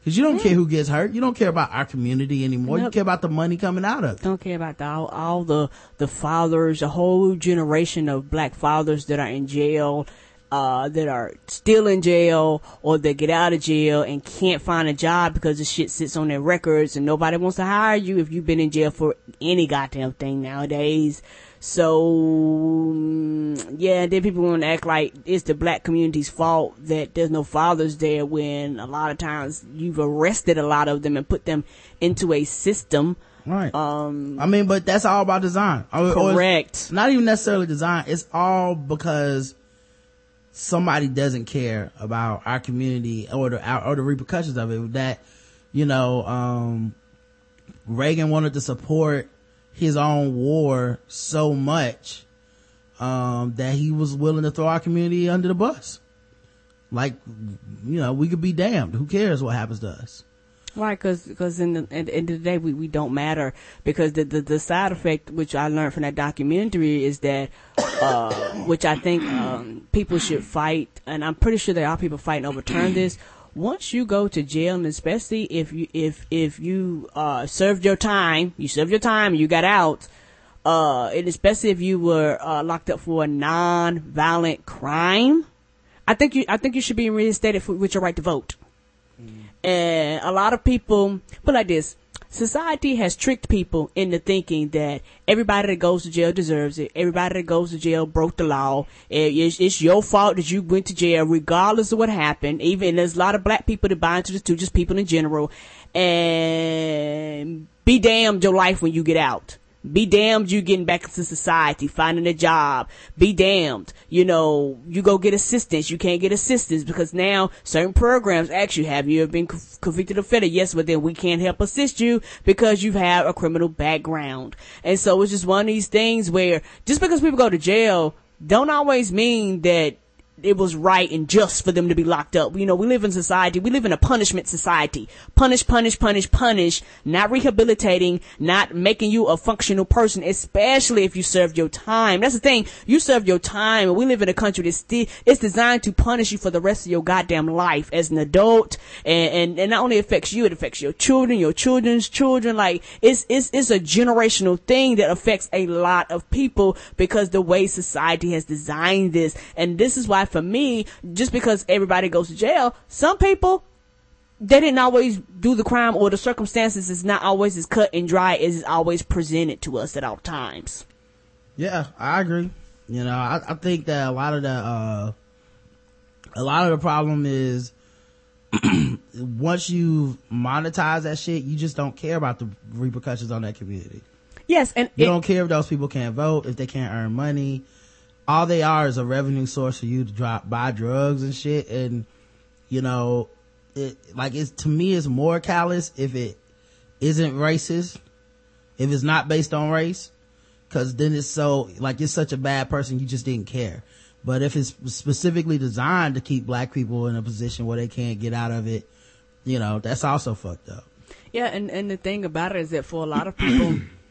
Cause you don't care who gets hurt. You don't care about our community anymore. Nope. You care about the money coming out of it. Don't care about the, all, all the, the fathers, the whole generation of black fathers that are in jail, uh, that are still in jail or that get out of jail and can't find a job because the shit sits on their records and nobody wants to hire you if you've been in jail for any goddamn thing nowadays. So, mm, yeah, then people want to act like it's the black community's fault that there's no fathers there when a lot of times you've arrested a lot of them and put them into a system. Right. Um, I mean, but that's all about design. Correct. not even necessarily design. It's all because somebody doesn't care about our community or the, or the repercussions of it. That, you know, um, Reagan wanted to support his own war so much um, that he was willing to throw our community under the bus. Like, you know, we could be damned. Who cares what happens to us? Right, because because in the, at the end of the day, we, we don't matter. Because the, the, the side effect, which I learned from that documentary, is that, uh, which I think um, people should fight, and I'm pretty sure there are people fighting to overturn this once you go to jail, and especially if you if if you uh, served your time, you served your time, you got out, uh, and especially if you were uh, locked up for a non-violent crime, I think you I think you should be reinstated for, with your right to vote. And a lot of people put like this: society has tricked people into thinking that everybody that goes to jail deserves it. Everybody that goes to jail broke the law. It's, it's your fault that you went to jail, regardless of what happened. Even there's a lot of black people that buy into this too, just people in general. And be damned your life when you get out. Be damned you getting back into society, finding a job. Be damned. You know, you go get assistance. You can't get assistance because now certain programs have you have been convicted of felony. Yes, but then we can't help assist you because you have a criminal background. And so it's just one of these things where just because people go to jail don't always mean that it was right and just for them to be locked up. You know, we live in society, we live in a punishment society. Punish, punish, punish, punish, not rehabilitating, not making you a functional person, especially if you served your time. That's the thing. You served your time and we live in a country that's it's designed to punish you for the rest of your goddamn life as an adult. And, and, and not only affects you, it affects your children, your children's children. Like, it's, it's, it's a generational thing that affects a lot of people because the way society has designed this. And this is why for me, just because everybody goes to jail, some people, they didn't always do the crime or the circumstances is not always as cut and dry as is always presented to us at all times. Yeah, I agree. You know, I, I think that a lot of the, uh, a lot of the problem is once you monetize that shit, you just don't care about the repercussions on that community. Yes, and you it, don't care if those people can't vote, if they can't earn money, all they are is a revenue source for you to drop buy drugs and shit and you know it like it's to me it's more callous if it isn't racist if it's not based on race cause then it's so, like you're such a bad person, you just didn't care. But if it's specifically designed to keep black people in a position where they can't get out of it, you know, that's also fucked up. Yeah, and, and the thing about it is that for a lot of people,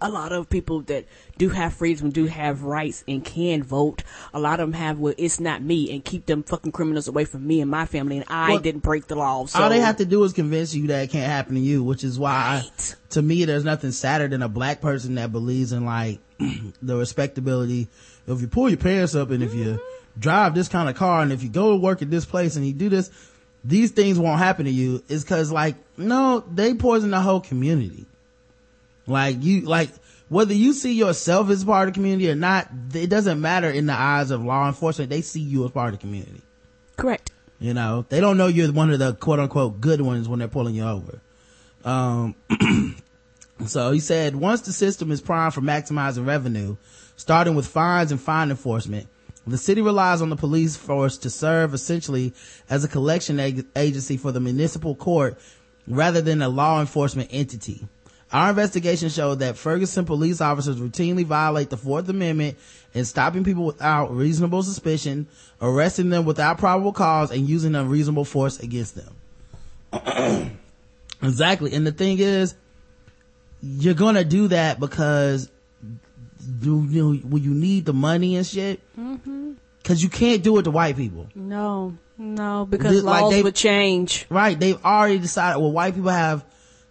a lot of people that do have freedom, do have rights, and can vote, a lot of them have, well, it's not me, and keep them fucking criminals away from me and my family, and I Well, didn't break the law. So All they have to do is convince you that it can't happen to you, which is why, I- to me, there's nothing sadder than a black person that believes in like the respectability. If you pull your pants up and if you mm-hmm. drive this kind of car and if you go to work at this place and you do this, these things won't happen to you. Is because like no, they poison the whole community. Like you, like whether you see yourself as part of the community or not, it doesn't matter in the eyes of law enforcement. They see you as part of the community. Correct. You know, they don't know you're one of the quote unquote good ones when they're pulling you over. Um, so he said once the system is primed for maximizing revenue, starting with fines and fine enforcement, the city relies on the police force to serve essentially as a collection ag- agency for the municipal court rather than a law enforcement entity. Our investigation showed that Ferguson police officers routinely violate the Fourth Amendment in stopping people without reasonable suspicion, arresting them without probable cause, and using unreasonable force against them. exactly. And the thing is, you're gonna do that because you, you know, when you need the money and shit, Mm-hmm. cause you can't do it to white people. No, no, because Like laws they- would change. Right. They've already decided, well, white people have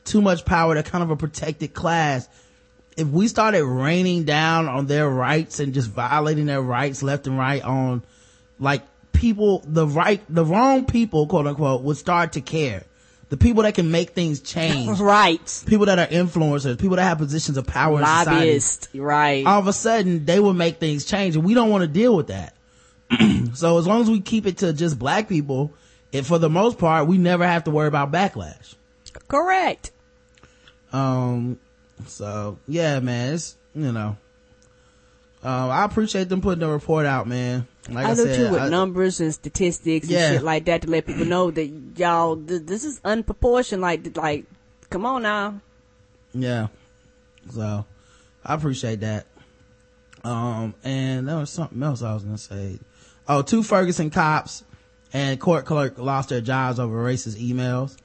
too much power. They're kind of a protected class. If we started raining down on their rights and just violating their rights left and right on like people, the right, the wrong people, quote unquote, would start to care. The people that can make things change. right. People that are influencers, people that have positions of power. Lobbyists, right. All of a sudden, they will make things change and we don't want to deal with that. so as long as we keep it to just black people, and for the most part, we never have to worry about backlash. Correct. Um, so yeah, man, it's, you know, um, I appreciate them putting the report out, man. Like I, I said, too with I- numbers and statistics and shit like that to let people know that y'all th- this is unproportioned. Like, like, come on now. Yeah. So I appreciate that. Um, and there was something else I was going to say. Oh, two Ferguson cops and court clerk lost their jobs over racist emails.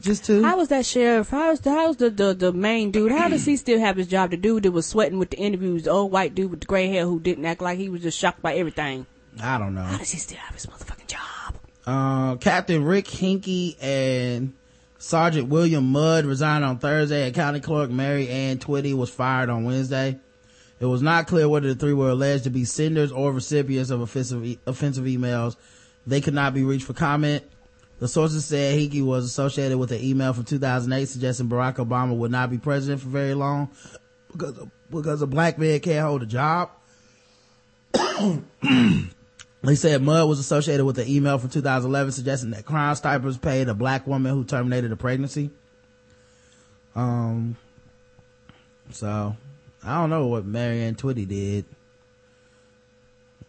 You don't say. Just two? How was that sheriff? How was the, the, the the main dude? How does he still have his job? The dude that was sweating with the interviews, the old white dude with the gray hair who didn't act like he was just shocked by everything. I don't know. How does he still have his motherfucking job? Uh, Captain Rick Henke and Sergeant William Mudd resigned on Thursday and County Clerk Mary Ann Twitty was fired on Wednesday. It was not clear whether the three were alleged to be senders or recipients of offensive, e- offensive emails. They could not be reached for comment. The sources said Henke was associated with an email from 2008 suggesting Barack Obama would not be president for very long because, because a black man can't hold a job. They said Mudd was associated with an email from 2011 suggesting that Crime Stoppers paid a black woman who terminated a pregnancy. Um, so I don't know what Mary Ann Twitty did,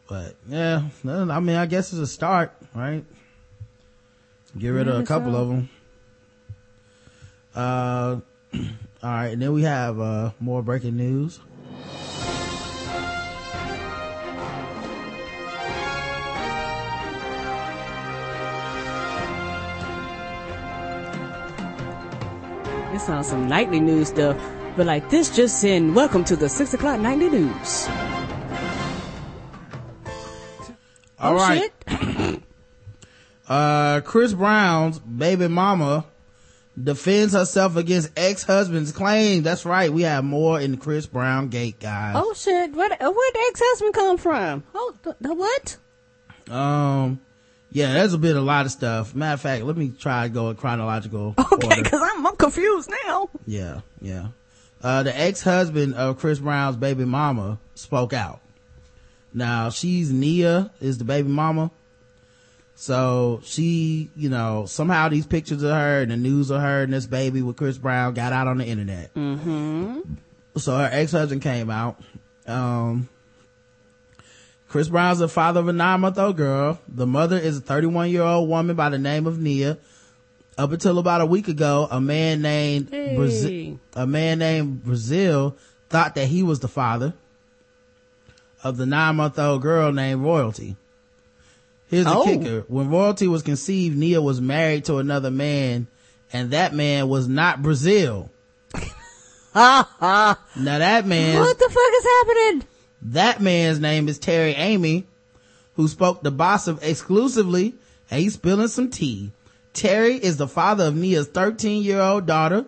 but yeah, I mean, I guess it's a start, right? Get rid of a couple of them. Uh, all right, and then we have uh more breaking news. This sounds some nightly news stuff, but like this just in. Welcome to the six o'clock nightly news. All Oh, right. Uh, Chris Brown's baby mama defends herself against ex-husband's claim. That's right. We have more in the Chris Brown gate, guys. Oh shit! Where where'd the ex-husband come from? Oh, the, the what? Um, yeah, there's a bit, a lot of stuff. Matter of fact, let me try to go in chronological Okay, order. because I'm I'm confused now. Yeah, yeah. Uh, the ex-husband of Chris Brown's baby mama spoke out. Now she's Nia is the baby mama. So she, you know, somehow these pictures of her and the news of her and this baby with Chris Brown got out on the internet. Mm-hmm. So her ex-husband came out. Um, Chris Brown's the father of a nine-month-old girl. The mother is a 31-year-old woman by the name of Nia. Up until about a week ago, a man named Hey. Brazil, a man named Brazil thought that he was the father of the nine month old girl named Royalty. Here's the Oh. kicker. When Royalty was conceived, Nia was married to another man and that man was not Brazil. now that man, What the fuck is happening? that man's name is Terry Amy, who spoke to Bossip exclusively, and he's spilling some tea. Terry is the father of Nia's 13 year old daughter,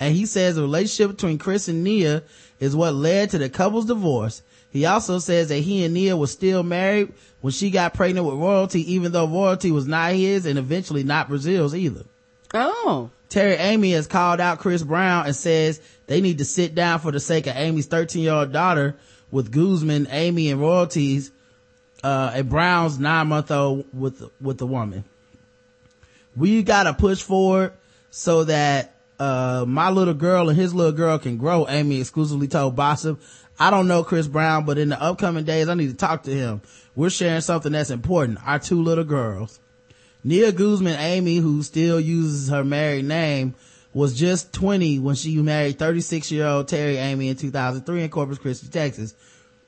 and he says the relationship between Chris and Nia is what led to the couple's divorce. He also says that he and Nia were still married when she got pregnant with Royalty, even though Royalty was not his and eventually not Brazil's either. Oh. Terry Amy has called out Chris Brown and says they need to sit down for the sake of Amy's 13 year old daughter with Guzman, Amy, and royalties, uh, and Brown's nine month old with, with the woman. We gotta push forward so that, uh, my little girl and his little girl can grow, Amy exclusively told Bossip. I don't know Chris Brown, but in the upcoming days, I need to talk to him. We're sharing something that's important. Our two little girls. Nia Guzman Amy, who still uses her married name, was just 20 when she married 36 year old Terry Amy in 2003 in Corpus Christi, Texas.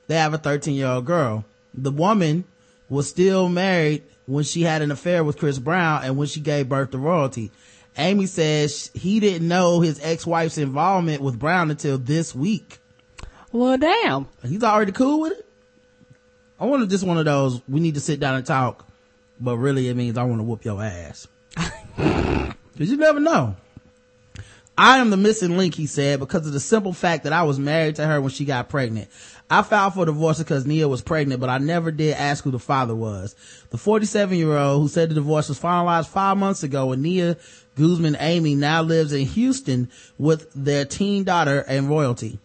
They have a 13 year old girl. The woman was still married when she had an affair with Chris Brown and when she gave birth to royalty. Amy says he didn't know his ex-wife's involvement with Brown until this week. Well, damn. He's already cool with it. I if this one of those we need to sit down and talk, but really it means I want to whoop your ass. Cause you never know. I am the missing link, he said, because of the simple fact that I was married to her when she got pregnant. I filed for divorce because Nia was pregnant, but I never did ask who the father was. The 47 year old who said the divorce was finalized five months ago and Nia Guzman Amy now lives in Houston with their teen daughter and royalty.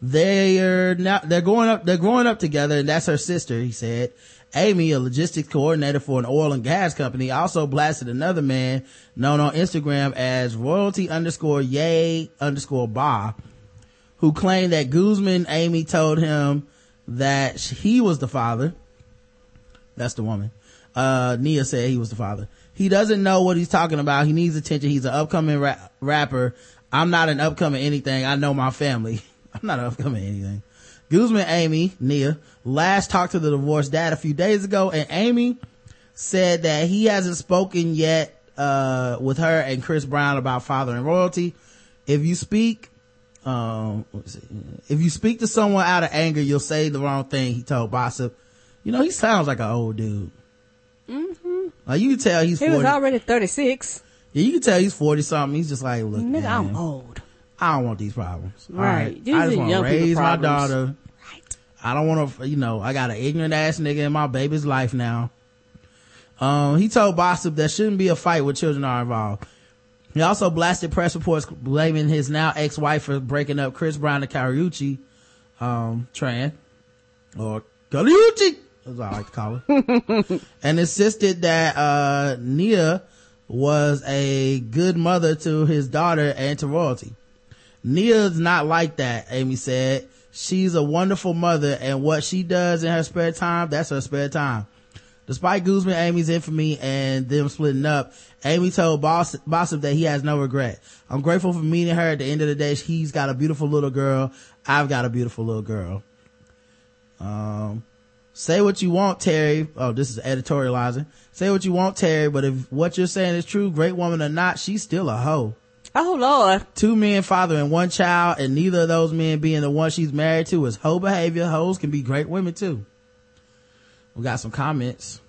They're now, they're going up, they're growing up together and that's her sister, he said. Amy, a logistics coordinator for an oil and gas company, also blasted another man known on Instagram as royalty underscore yay underscore ba, who claimed that Guzman Amy told him that he was the father. That's the woman. Uh, Nia said he was the father. He doesn't know what he's talking about. He needs attention. He's an upcoming ra- rapper. I'm not an upcoming anything. I know my family. I'm not upcoming anything. Guzman Amy, Nia, last talked to the divorced dad a few days ago and Amy said that he hasn't spoken yet, uh, with her and Chris Brown about father and royalty. If you speak, um, if you speak to someone out of anger, you'll say the wrong thing, he told Bossip. You know, he sounds like an old dude. Mm-hmm. Like you can tell he's He 40. was already 36. Yeah, you can tell he's 40 something. He's just like, look, Nigga, man, I'm old. I don't want these problems. All Right. These I just want to raise my daughter. Right. I don't want to, you know, I got an ignorant ass nigga in my baby's life now. Um, he told Bossip there shouldn't be a fight when children are involved. He also blasted press reports blaming his now ex-wife for breaking up Chris Brown and Karrueche, um, Tran, or Cariucci, as I like to call her, and insisted that, uh, Nia was a good mother to his daughter and to royalty. Nia's not like that, Amy said. She's a wonderful mother and what she does in her spare time, that's her spare time. Despite Guzman Amy's infamy and them splitting up, Amy told Boss, Bossip that he has no regret. I'm grateful for meeting her. At the end of the day, he's got a beautiful little girl. I've got a beautiful little girl. Um, say what you want, Terry. Oh, this is editorializing. Say what you want, Terry, but if what you're saying is true, great woman or not, she's still a hoe. Oh Lord. Two men, fathering one child, and neither of those men being the one she's married to is hoe behavior. Hoes can be great women too. We got some comments.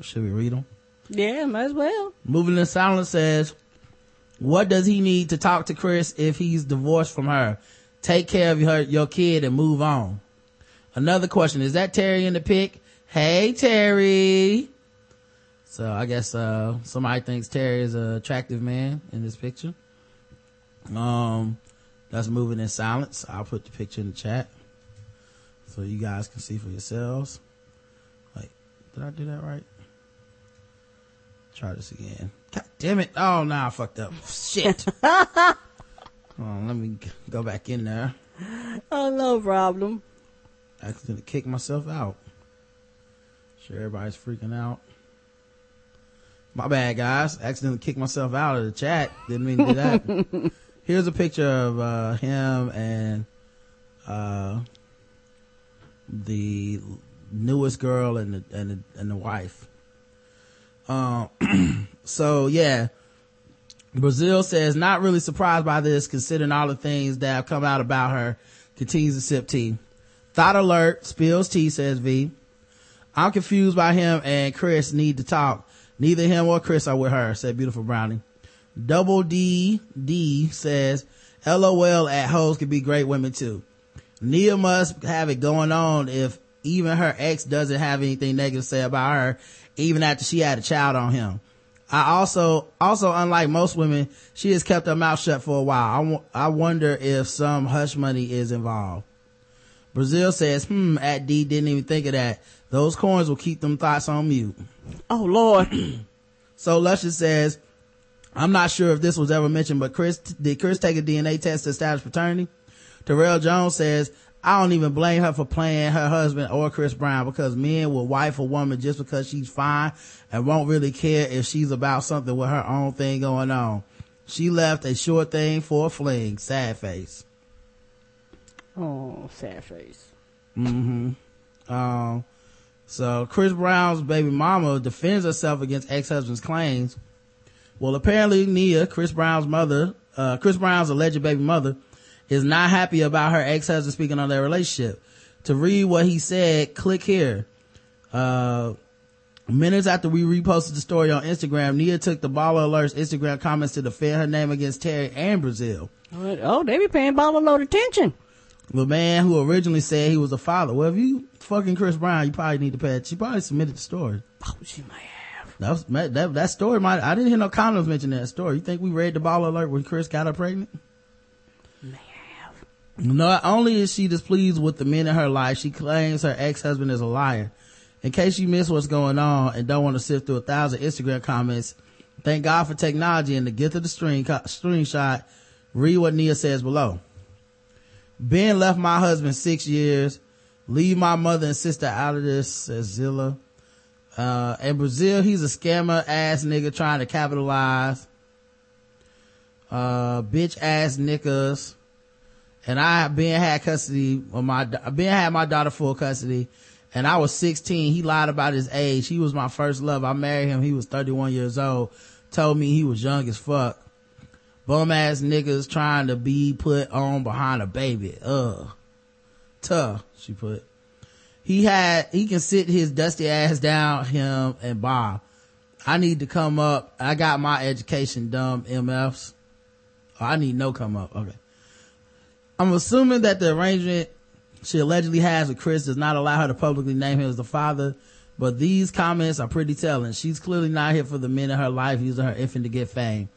Should we read them? Yeah, might as well. Moving in silence says, what does he need to talk to Chris if he's divorced from her? Take care of your, your kid and move on. Another question. Is that Terry in the pic? Hey, Terry. So I guess, uh, somebody thinks Terry is an attractive man in this picture. Um, that's moving in silence. I'll put the picture in the chat so you guys can see for yourselves. Like, did I do that right? Try this again. God damn it. Oh, no, I fucked up. Shit. Hold on, let me go back in there. Oh, no problem. I accidentally kick myself out. Sure, everybody's freaking out. My bad, guys. Accidentally kicked myself out of the chat. Didn't mean to do that. Here's a picture of uh, him and uh, the newest girl and the, and the, and the wife. Um, so yeah, Brazil says not really surprised by this considering all the things that have come out about her. Continues to sip tea. Thought alert, spills tea, says V. I'm confused by him and Chris need to talk. Neither him or Chris are with her, said beautiful Brownie. Double D D says, LOL at hoes could be great women too. Nia must have it going on if even her ex doesn't have anything negative to say about her, even after she had a child on him. I also, also unlike most women, she has kept her mouth shut for a while. I, w- I wonder if some hush money is involved. Brazil says, hmm, at D didn't even think of that. Those coins will keep them thoughts on mute. Oh Lord. so Luscious says, I'm not sure if this was ever mentioned, but Chris, did Chris take a DNA test to establish paternity? Terrell Jones says, I don't even blame her for playing her husband or Chris Brown because men will wife a woman just because she's fine and won't really care if she's about something with her own thing going on. She left a short thing for a fling. Sad face. Oh, sad face. Mm-hmm. Um, so Chris Brown's baby mama defends herself against ex-husband's claims. Well, apparently Nia, Chris Brown's mother, uh, Chris Brown's alleged baby mother, is not happy about her ex-husband speaking on their relationship. To read what he said, click here. Uh, minutes after we reposted the story on Instagram, Nia took the Baller Alerts Instagram comments to defend her name against Terry and Brazil. Oh, they be paying Baller Alert attention. The man who originally said he was a father. Well, if you fucking Chris Brown, you probably need to pay. She probably submitted the story. Oh, she might have. That was that that story. Might I didn't hear no condoms mention that story. You think we read the ball Alert when Chris got her pregnant? Not only is she displeased with the men in her life, she claims her ex-husband is a liar. In case you miss what's going on and don't want to sift through a thousand Instagram comments, thank God for technology and the gift of the screen, screenshot. Read what Nia says below. Ben left my husband six years. Leave my mother and sister out of this, says Zilla. Uh, in Brazil, he's a scammer ass nigga trying to capitalize. Uh, bitch ass niggas. And I been had custody of my Ben had my daughter full custody. And I was 16 he lied about his age. He was my first love. I married him. He was 31 years old. Told me he was young as fuck. Bum ass niggas trying to be put on behind a baby. Ugh. Tough she put he had he can sit his dusty ass down him and Bob I need to come up I got my education dumb MFs oh, I need no come up okay I'm assuming that the arrangement she allegedly has with Chris does not allow her to publicly name him as the father, but these comments are pretty telling. She's clearly not here for the men in her life using her infant to get fame.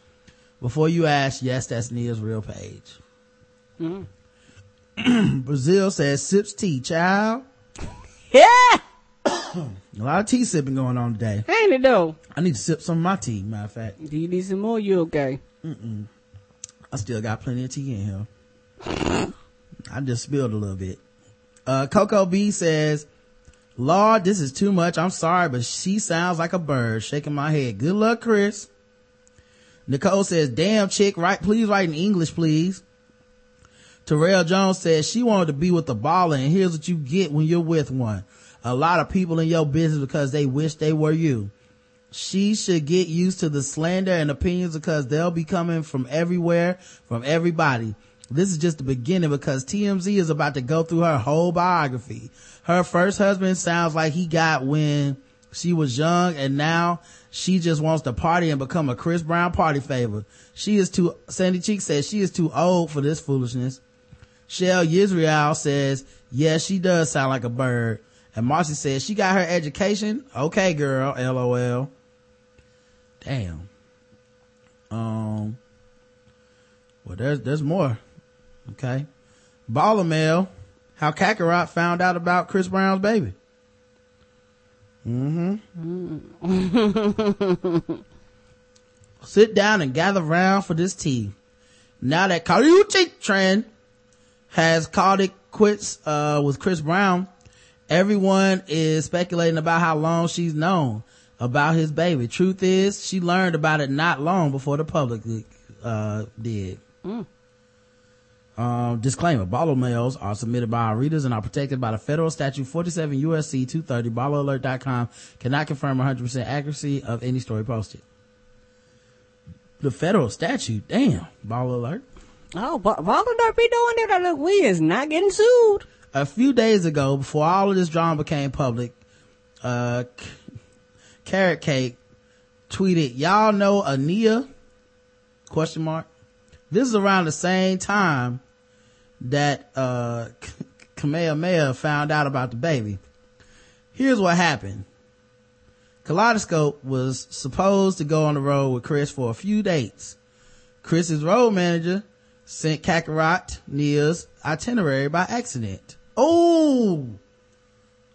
Before you ask, yes, that's Nia's real page. Mm-hmm. Brazil says sips tea, child. Yeah! A lot of tea sipping going on today. Ain't it though? I need to sip some of my tea, matter of fact. Do you need some more? You okay? Mm-mm. I still got plenty of tea in here. I just spilled a little bit. Uh, Coco B says, Lord, this is too much. I'm sorry, but she sounds like a bird shaking my head. Good luck, Chris. Nicole says, damn chick, right? Please write in English, please. Terrell Jones says she wanted to be with the baller and here's what you get when you're with one. A lot of people in your business because they wish they were you. She should get used to the slander and opinions because they'll be coming from everywhere, from everybody. This is just the beginning because TMZ is about to go through her whole biography. Her first husband sounds like he got when she was young and now she just wants to party and become a Chris Brown party favor. She is too, Sandy Cheek says she is too old for this foolishness. Shell Yisrael says, yes, she does sound like a bird. And Marcy says she got her education. Okay, girl. LOL. Damn. Um, well, there's, there's more. Okay. Baller mail. How Kakarot found out about Chris Brown's baby. Mm-hmm. Sit down and gather round for this tea. Now that Kaluchi trend has called it quits, uh, with Chris Brown, everyone is speculating about how long she's known about his baby. Truth is, she learned about it not long before the public, uh, did. Mm. Um, disclaimer, Baller mails are submitted by our readers and are protected by the federal statute 47 USC 230. BallerAlert.com cannot confirm 100% accuracy of any story posted. The federal statute, damn, Baller Alert. Oh, but Baller be doing that. Look, we is not getting sued. A few days ago, before all of this drama became public, uh, Carrot Cake tweeted, y'all know Ania? Question mark. This is around the same time that, uh, Kamehameha found out about the baby. Here's what happened. Kaleidoscope was supposed to go on the road with Chris for a few dates. Chris's road manager sent Kakarot Nia's itinerary by accident. Oh!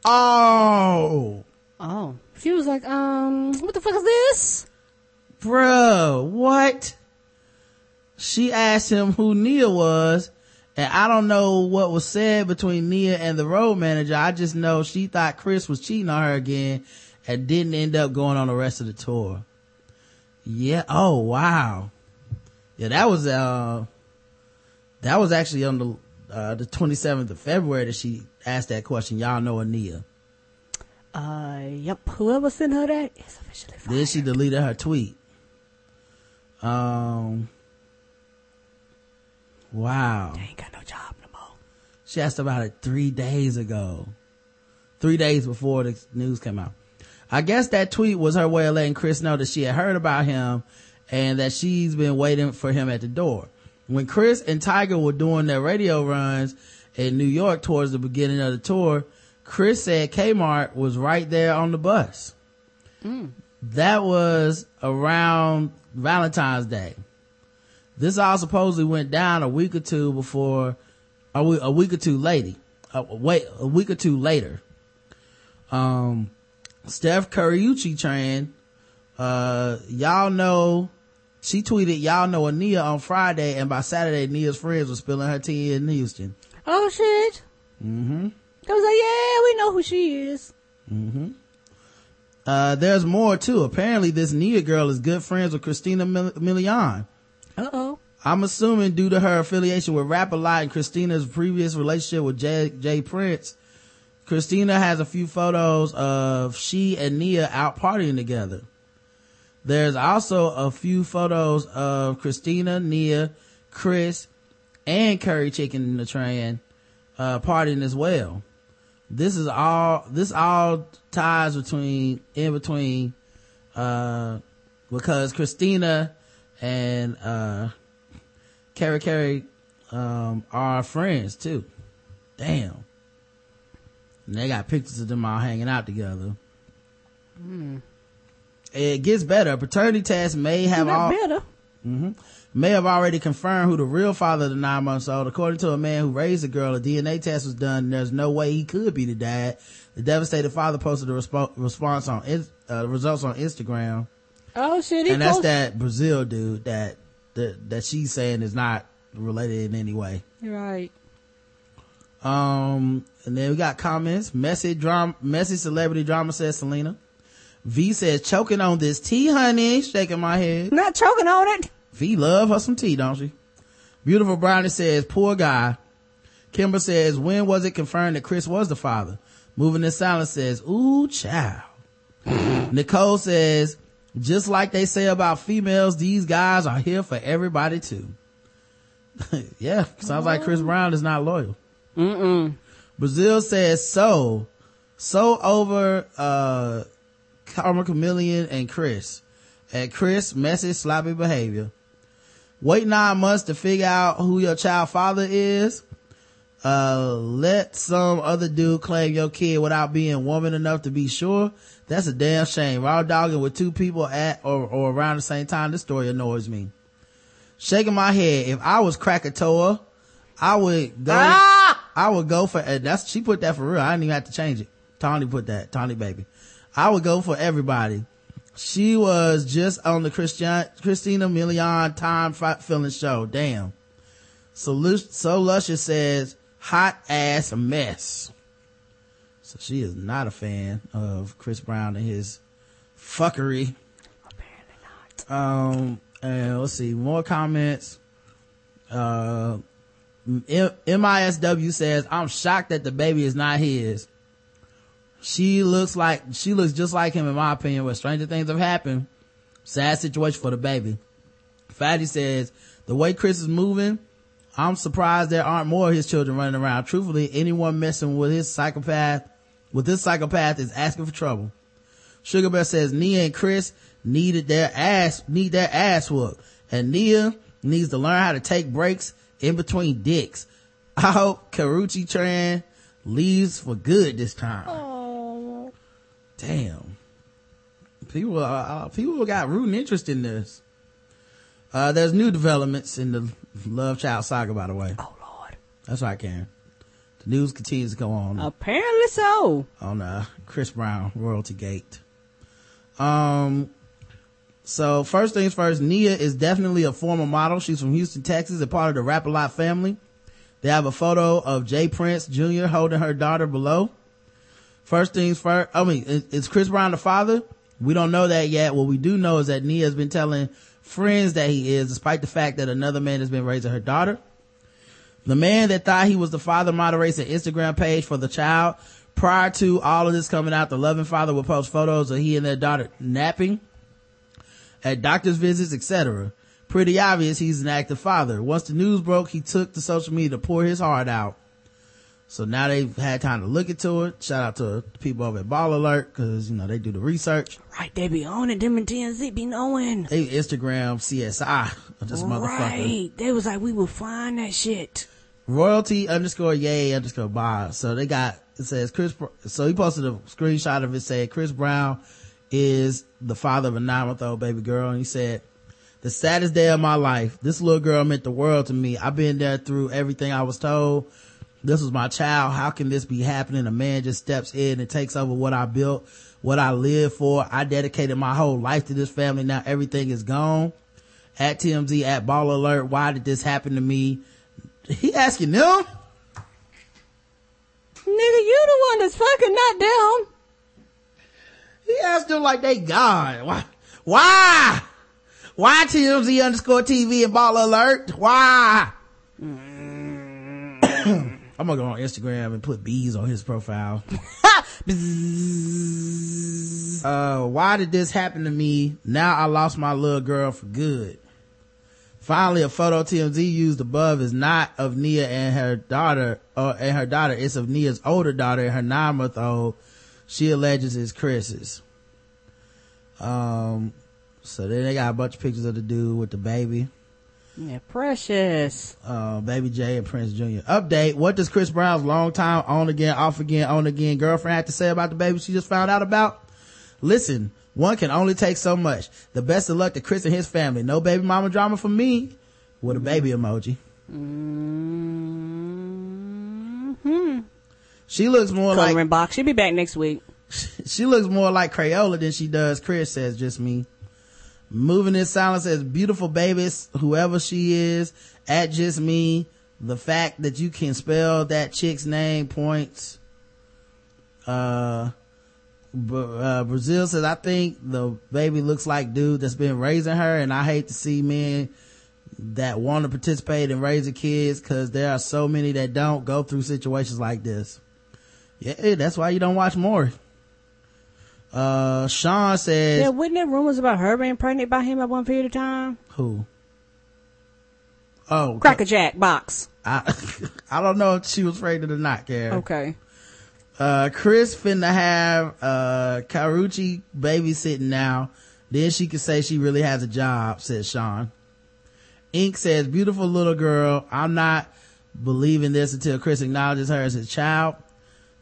Oh! Oh. She was like, um, what the fuck is this? Bro, what? She asked him who Nia was, and I don't know what was said between Nia and the road manager. I just know she thought Chris was cheating on her again and didn't end up going on the rest of the tour. Yeah. Oh, wow. Yeah, that was, uh, that was actually on the, uh, the 27th of February that she asked that question. Y'all know Ania. Uh, yep. Whoever sent her that is officially fired. Then she deleted her tweet. Um, wow. They ain't got no job no more. She asked about it three days ago. Three days before the news came out. I guess that tweet was her way of letting Chris know that she had heard about him and that she's been waiting for him at the door. When Chris and Tiger were doing their radio runs in New York towards the beginning of the tour, Chris said Kmart was right there on the bus. That was around Valentine's Day. This all supposedly went down a week or two before, a week, a week or two later. Uh, wait, a week or two later. Um, Steph Curryuchi Tran, uh, y'all know, she tweeted, y'all know Ania on Friday, and by Saturday, Nia's friends were spilling her tea in Houston. Oh shit. Mm-hmm. I was like, yeah, we know who she is. Mm-hmm. Uh, there's more too. Apparently this Nia girl is good friends with Christina Mil- Milian. Uh oh. I'm assuming due to her affiliation with Rap a Lot and Christina's previous relationship with Jay, J Prince, Christina has a few photos of she and Nia out partying together. There's also a few photos of Christina, Nia, Chris, and Curry Chicken in the train, uh, partying as well. This is all, this all ties between, in between, uh, because Christina and, uh, Carrie Carrie, um, are friends too. Damn. And they got pictures of them all hanging out together. Hmm. It gets better. Paternity tests may have all, better. hmm may have already confirmed who the real father of the nine months old. According to a man who raised the girl, a DNA test was done. And there's no way he could be the dad. The devastated father posted a respo- response on, uh, results on Instagram. Oh shit. He and that's that Brazil dude that, that, that she's saying is not related in any way. Right. Um, and then we got comments. Messy drama, messy celebrity drama says Selena. V says choking on this tea, honey. Shaking my head. Not choking on it. V love her some tea, don't she? Beautiful Brownie says, poor guy. Kimber says, when was it confirmed that Chris was the father? Moving in silence says, ooh, child. Nicole says, just like they say about females, these guys are here for everybody too. yeah, sounds like Chris Brown is not loyal. Mm-mm. Brazil says so, so over, uh, Karma Chameleon and Chris. And Chris, messy, sloppy behavior. Wait nine months to figure out who your child father is. Uh, let some other dude claim your kid without being woman enough to be sure. That's a damn shame. Raw dogging with two people at or, or around the same time. This story annoys me. Shaking my head. If I was Krakatoa, I would go, I would go for, and that's, she put that for real. I didn't even have to change it. Tawny put that. Tawny baby. I would go for everybody. She was just on the Christian, Christina Milian time fight filling show. Damn. So, so Luscious says, hot ass mess. So she is not a fan of Chris Brown and his fuckery. Apparently not. Um, and let's see, more comments. Uh, M- MISW says, I'm shocked that the baby is not his. She looks like, she looks just like him in my opinion, but stranger things have happened. Sad situation for the baby. Fatty says, the way Chris is moving, I'm surprised there aren't more of his children running around. Truthfully, anyone messing with his psychopath, with this psychopath is asking for trouble. Sugar Bear says Nia and Chris needed their ass, need their ass whooped. And Nia needs to learn how to take breaks in between dicks. I hope Karrueche Tran leaves for good this time. Damn. People, uh, uh, people got rooting interest in this. Uh, there's new developments in the Love Child saga, by the way. Oh Lord. That's right, Karen. The news continues to go on Apparently so. on uh Chris Brown royalty gate. Um so first things first, Nia is definitely a former model. She's from Houston, Texas, and part of the Rap a Lot family. They have a photo of J Prince Jr. holding her daughter below. First things first, I mean, is, is Chris Brown the father? We don't know that yet. What we do know is that Nia has been telling friends that he is, despite the fact that another man has been raising her daughter. The man that thought he was the father moderates an Instagram page for the child. Prior to all of this coming out, the loving father would post photos of he and their daughter napping at doctor's visits, etc. Pretty obvious he's an active father. Once the news broke, he took to social media to pour his heart out. So now they've had time to look into it. Shout out to the people over at Ball Alert because, you know, they do the research. Right, they be on it. Them and TMZ be knowing. They Instagram CSI this motherfucker. Right. They was like, we will find that shit. royalty underscore yay underscore bob. So they got, it says Chris, so he posted a screenshot of it saying Chris Brown is the father of a nine month old baby girl. And he said, the saddest day of my life. This little girl meant the world to me. I've been there through everything I was told. This was my child. How can this be happening? A man just steps in and takes over what I built, what I lived for. I dedicated my whole life to this family. Now everything is gone. At TMZ, at Ball Alert, why did this happen to me? He asking them? Nigga, you the one that's fucking not them. He asked them like they God. Why? Why? Why TMZ underscore TV and Ball Alert? Why? Mm. I'm gonna go on Instagram and put bees on his profile. uh, why did this happen to me? Now I lost my little girl for good. Finally, a photo TMZ used above is not of Nia and her daughter, or and her daughter. It's of Nia's older daughter and her nine month old. She alleges is Chris's. Um, so then they got a bunch of pictures of the dude with the baby. Yeah, precious. Uh, baby J and Prince Jr. Update. What does Chris Brown's long time on again, off again, on again girlfriend have to say about the baby she just found out about? Listen, one can only take so much. The best of luck to Chris and his family. No baby mama drama for me. With a baby emoji. Mm-hmm. She looks more Coloring like, box. She'll be back next week. she looks more like Crayola than she does Chris says just me. Moving in silence says beautiful babies, whoever she is, at just me. The fact that you can spell that chick's name points. Uh, uh, Brazil says, I think the baby looks like dude that's been raising her and I hate to see men that want to participate in raising kids because there are so many that don't go through situations like this. Yeah, that's why you don't watch more. Uh, Sean says, Yeah, wasn't there rumors about her being pregnant by him at one period of time? who? Oh, Cracker Jack box. I, I don't know if she was pregnant or not, Karen. Okay. Uh, Chris finna have, uh, Karrueche babysitting now. Then she can say she really has a job, says Sean. Ink says, beautiful little girl. I'm not believing this until Chris acknowledges her as his child.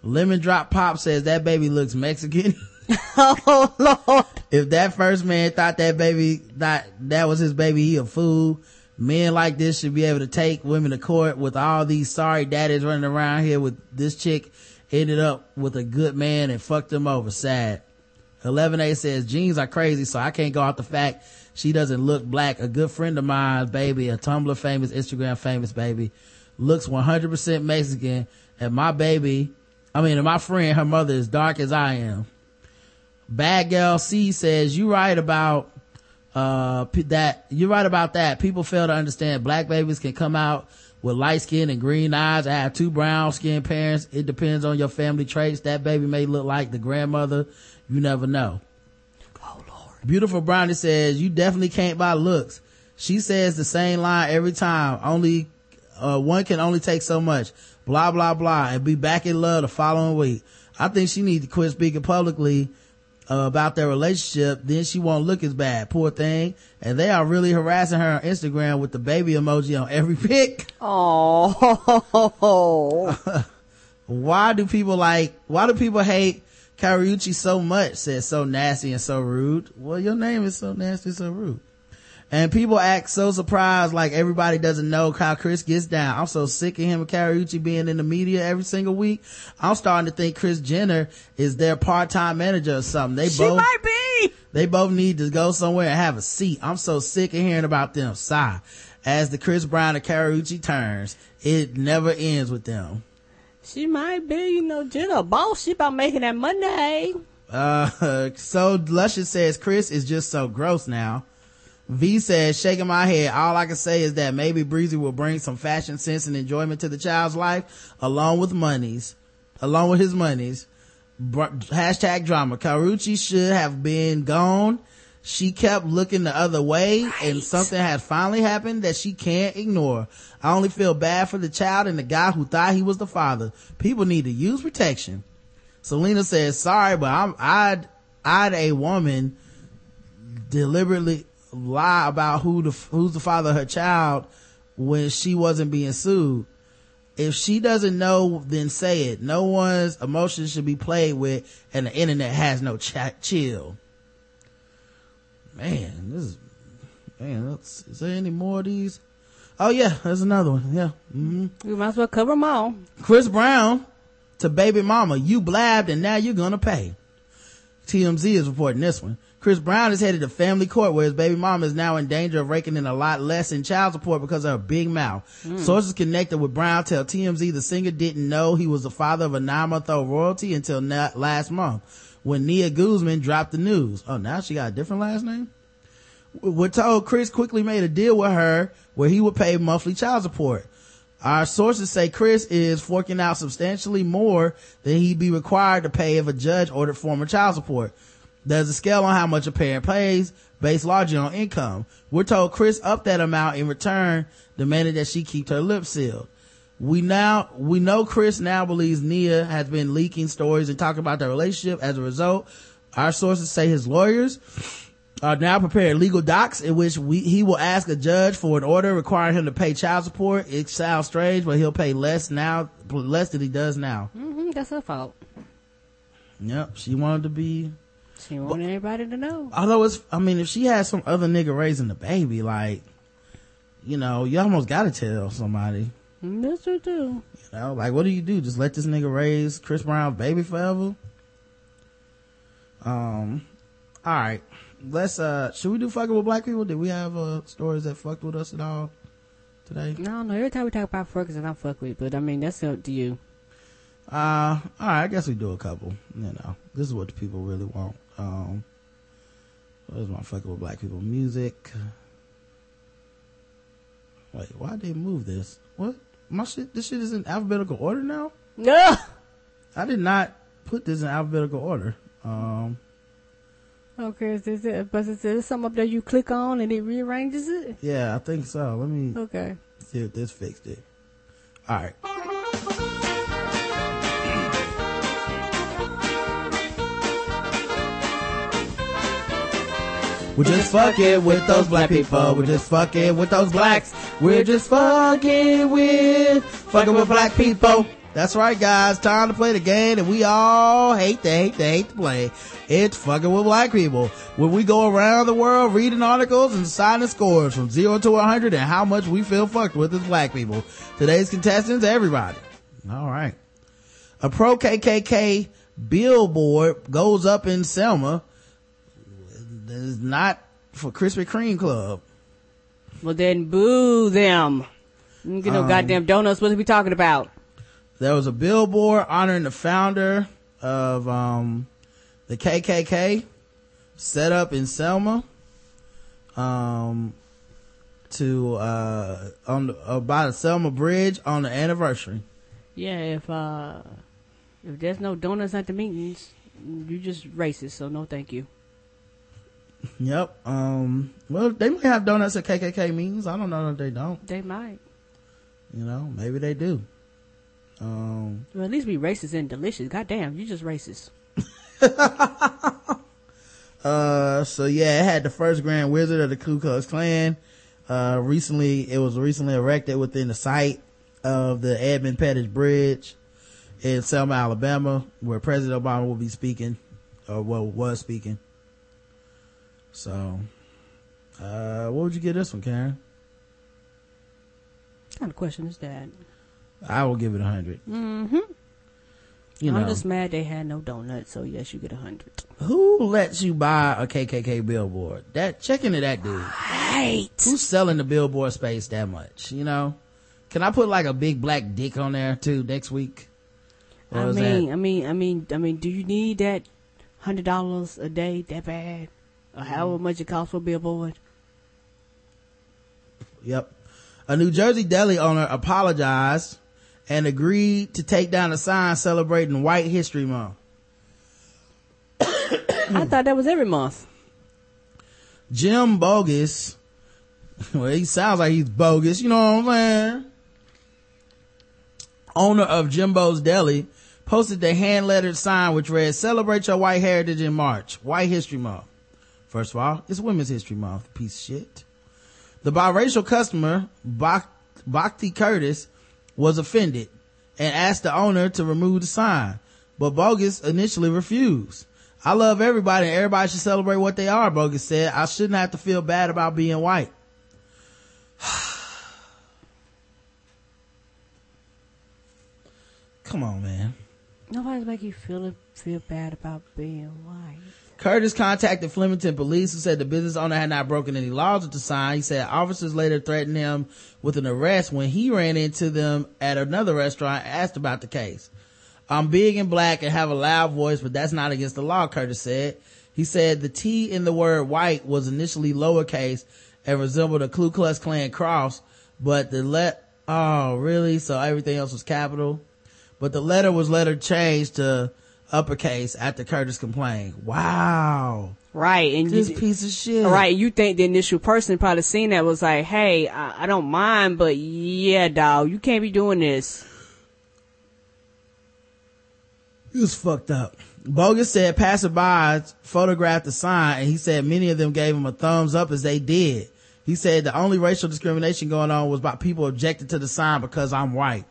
Lemon Drop Pop says that baby looks Mexican. oh Lord. if that first man thought that baby thought that was his baby, he a fool. Men like this should be able to take women to court with all these sorry daddies running around here with this chick ended up with a good man and fucked him over. Sad. 11A says jeans are crazy, so I can't go out the fact she doesn't look black. A good friend of mine, baby, a Tumblr famous, Instagram famous baby, looks 100% Mexican and my baby, I mean, my friend, her mother is dark as I am. Bad Girl C says, you right about, uh, that, you're right about that. People fail to understand black babies can come out with light skin and green eyes. I have two brown skinned parents. It depends on your family traits. That baby may look like the grandmother. You never know. Oh Lord. Beautiful Brownie says, you definitely can't buy looks. She says the same line every time. Only, uh, one can only take so much. Blah, blah, blah. And be back in love the following week. I think she needs to quit speaking publicly Uh, about their relationship, then she won't look as bad. Poor thing. And they are really harassing her on Instagram with the baby emoji on every pic. Oh. why do people like, why do people hate Karrueche so much? Says so nasty and so rude. Well, your name is so nasty so rude. And people act so surprised like everybody doesn't know how Chris gets down. I'm so sick of him and Karrueche being in the media every single week. I'm starting to think Kris Jenner is their part-time manager or something. They she both might be. they both need to go somewhere and have a seat. I'm so sick of hearing about them. Sigh. As the Chris Brown and Karrueche turns, it never ends with them. She might be, you know, Jenna a boss. She about making that money. Uh, so Luscious says Chris is just so gross now. V says, shaking my head, all I can say is that maybe Breezy will bring some fashion sense and enjoyment to the child's life, along with monies, along with his monies. Br- hashtag drama. Karrueche should have been gone. She kept looking the other way and something has finally happened that she can't ignore. I only feel bad for the child and the guy who thought he was the father. People need to use protection. Selena says, sorry, but I'm, I'd, I'd a woman deliberately lie about who the, who's the father of her child when she wasn't being sued. If she doesn't know, then say it. No one's emotions should be played with and the internet has no ch- chill. Man, this is, man, is there any more of these? Oh yeah, there's another one. Yeah. hmm We might as well cover them all. Chris Brown to baby mama, you blabbed and now you're gonna pay. TMZ is reporting this one. Chris Brown is headed to family court where his baby mama is now in danger of raking in a lot less in child support because of her big mouth. Hmm. Sources connected with Brown tell TMZ the singer didn't know he was the father of a nine month old royalty until na- last month when Nia Guzman dropped the news. Oh, now she got a different last name? We're told Chris quickly made a deal with her where he would pay monthly child support. Our sources say Chris is forking out substantially more than he'd be required to pay if a judge ordered former child support. There's a scale on how much a parent pays based largely on income. We're told Chris upped that amount in return, demanded that she keep her lips sealed. We now, we know Chris now believes Nia has been leaking stories and talking about their relationship. As a result, our sources say his lawyers are now preparing legal docs in which we, he will ask a judge for an order requiring him to pay child support. It sounds strange, but he'll pay less now, less than he does now. Mm-hmm, that's her fault. Yep. She wanted to be, She wanted everybody to know. although it's, I mean, if she had some other nigga raising the baby, like, you know, you almost gotta tell somebody, That's true too. you know, like, what do you do? Just let this nigga raise Chris Brown's baby forever? Um, alright. Let's, uh, should we do fucking with black people? Did we have, uh, stories that fucked with us at all today? No, no. Every time we talk about fuckers, and I fuck with, but I mean that's up to you. Uh, all right. I guess we do a couple. You know, this is what the people really want. Um, what is my fucking with black people music? Wait, why did they move this? What? My shit. This shit is in alphabetical order now. No. I did not put this in alphabetical order. Um, Okay, is this it? But is there something up there you click on and it rearranges it? yeah, I think so. Let me Okay. see if this fixed it. All We're just fucking with those black people. We're just fucking with those blacks. We're just fucking with fucking with black people. That's right, guys. Time to play the game that we all hate to hate to hate to play. It's fucking with black people. When we go around the world reading articles and signing scores from zero to 100 and how much we feel fucked with as black people. Today's contestants, everybody. All right. A pro KKK billboard goes up in Selma. It's not for Krispy Kreme Club. Well then, boo them. You know, Um, goddamn donuts. What are we talking about? There was a billboard honoring the founder of um, the KKK set up in Selma um, to uh on the, about the Selma Bridge on the anniversary. Yeah, if uh if there's no donuts at the meetings, you're just racist. So no, thank you. Yep. Um. Well, they might have donuts at KKK meetings. I don't know if they don't. They might. You know, maybe they do. Um. Well, at least be racist and delicious. Goddamn, you just racist. Uh. So yeah, it had the first Grand Wizard of the Ku Klux Klan. Uh. Recently, it was recently erected within the site of the Edmund Pettus Bridge in Selma, Alabama, where President Obama will be speaking, or well, was speaking. So, uh, what would you give this one, Karen? What kind of question is that? I will give it a hundred. Mm-hmm. You I'm just mad they had no donuts, so yes, you get a hundred. who lets you buy a KKK billboard? That check into that dude. Right. Who's selling the billboard space that much? You know, can I put like a big black dick on there too next week? Or I mean, that- I mean, I mean, I mean, do you need that hundred dollars a day that bad, or however much it costs for be a billboard? Yep. A New Jersey deli owner apologized and agreed to take down a sign celebrating White History Month. I thought that was every month. Jim Bogus, well, he sounds like he's bogus, you know what I'm saying? Owner of Jimbo's Deli posted the hand lettered sign which read, celebrate your white heritage in March, White History Month. First of all, it's Women's History Month, piece of shit. The biracial customer, Bak- Curtis, was offended and asked the owner to remove the sign, but Bogus initially refused. I love everybody and everybody should celebrate what they are, Bogus said. I shouldn't have to feel bad about being white. Come on, man. Nobody's make you feel feel bad about being white. Curtis contacted Flemington police who said the business owner had not broken any laws with the sign. He said officers later threatened him with an arrest when he ran into them at another restaurant asked about the case. I'm big and black and have a loud voice, but that's not against the law, Curtis said. He said the T in the word white was initially lowercase and resembled a Ku Klux Klan cross, but the let, oh really? So everything else was capital? But the letter was later changed to uppercase after Curtis complained. Wow. Right, and This you, piece of shit. Right, you think the initial person probably seen that was like, "Hey, I, I don't mind, but yeah, dog, you can't be doing this." It was fucked up. Bogus said passerbys photographed the sign and he said many of them gave him a thumbs up as they did. He said the only racial discrimination going on was by people objecting to the sign because I'm white.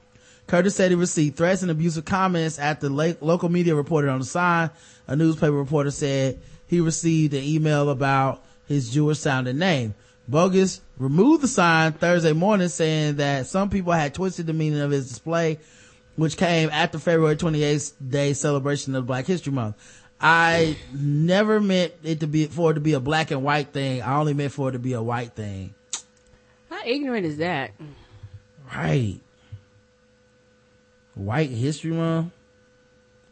Curtis said he received threats and abusive comments after la- local media reported on the sign. A newspaper reporter said he received an email about his Jewish sounding name. Bogus removed the sign Thursday morning saying that some people had twisted the meaning of his display, which came after February 28th day celebration of Black History Month. I never meant it to be, for it to be a black and white thing. I only meant for it to be a white thing. How ignorant is that? Right. White History Month?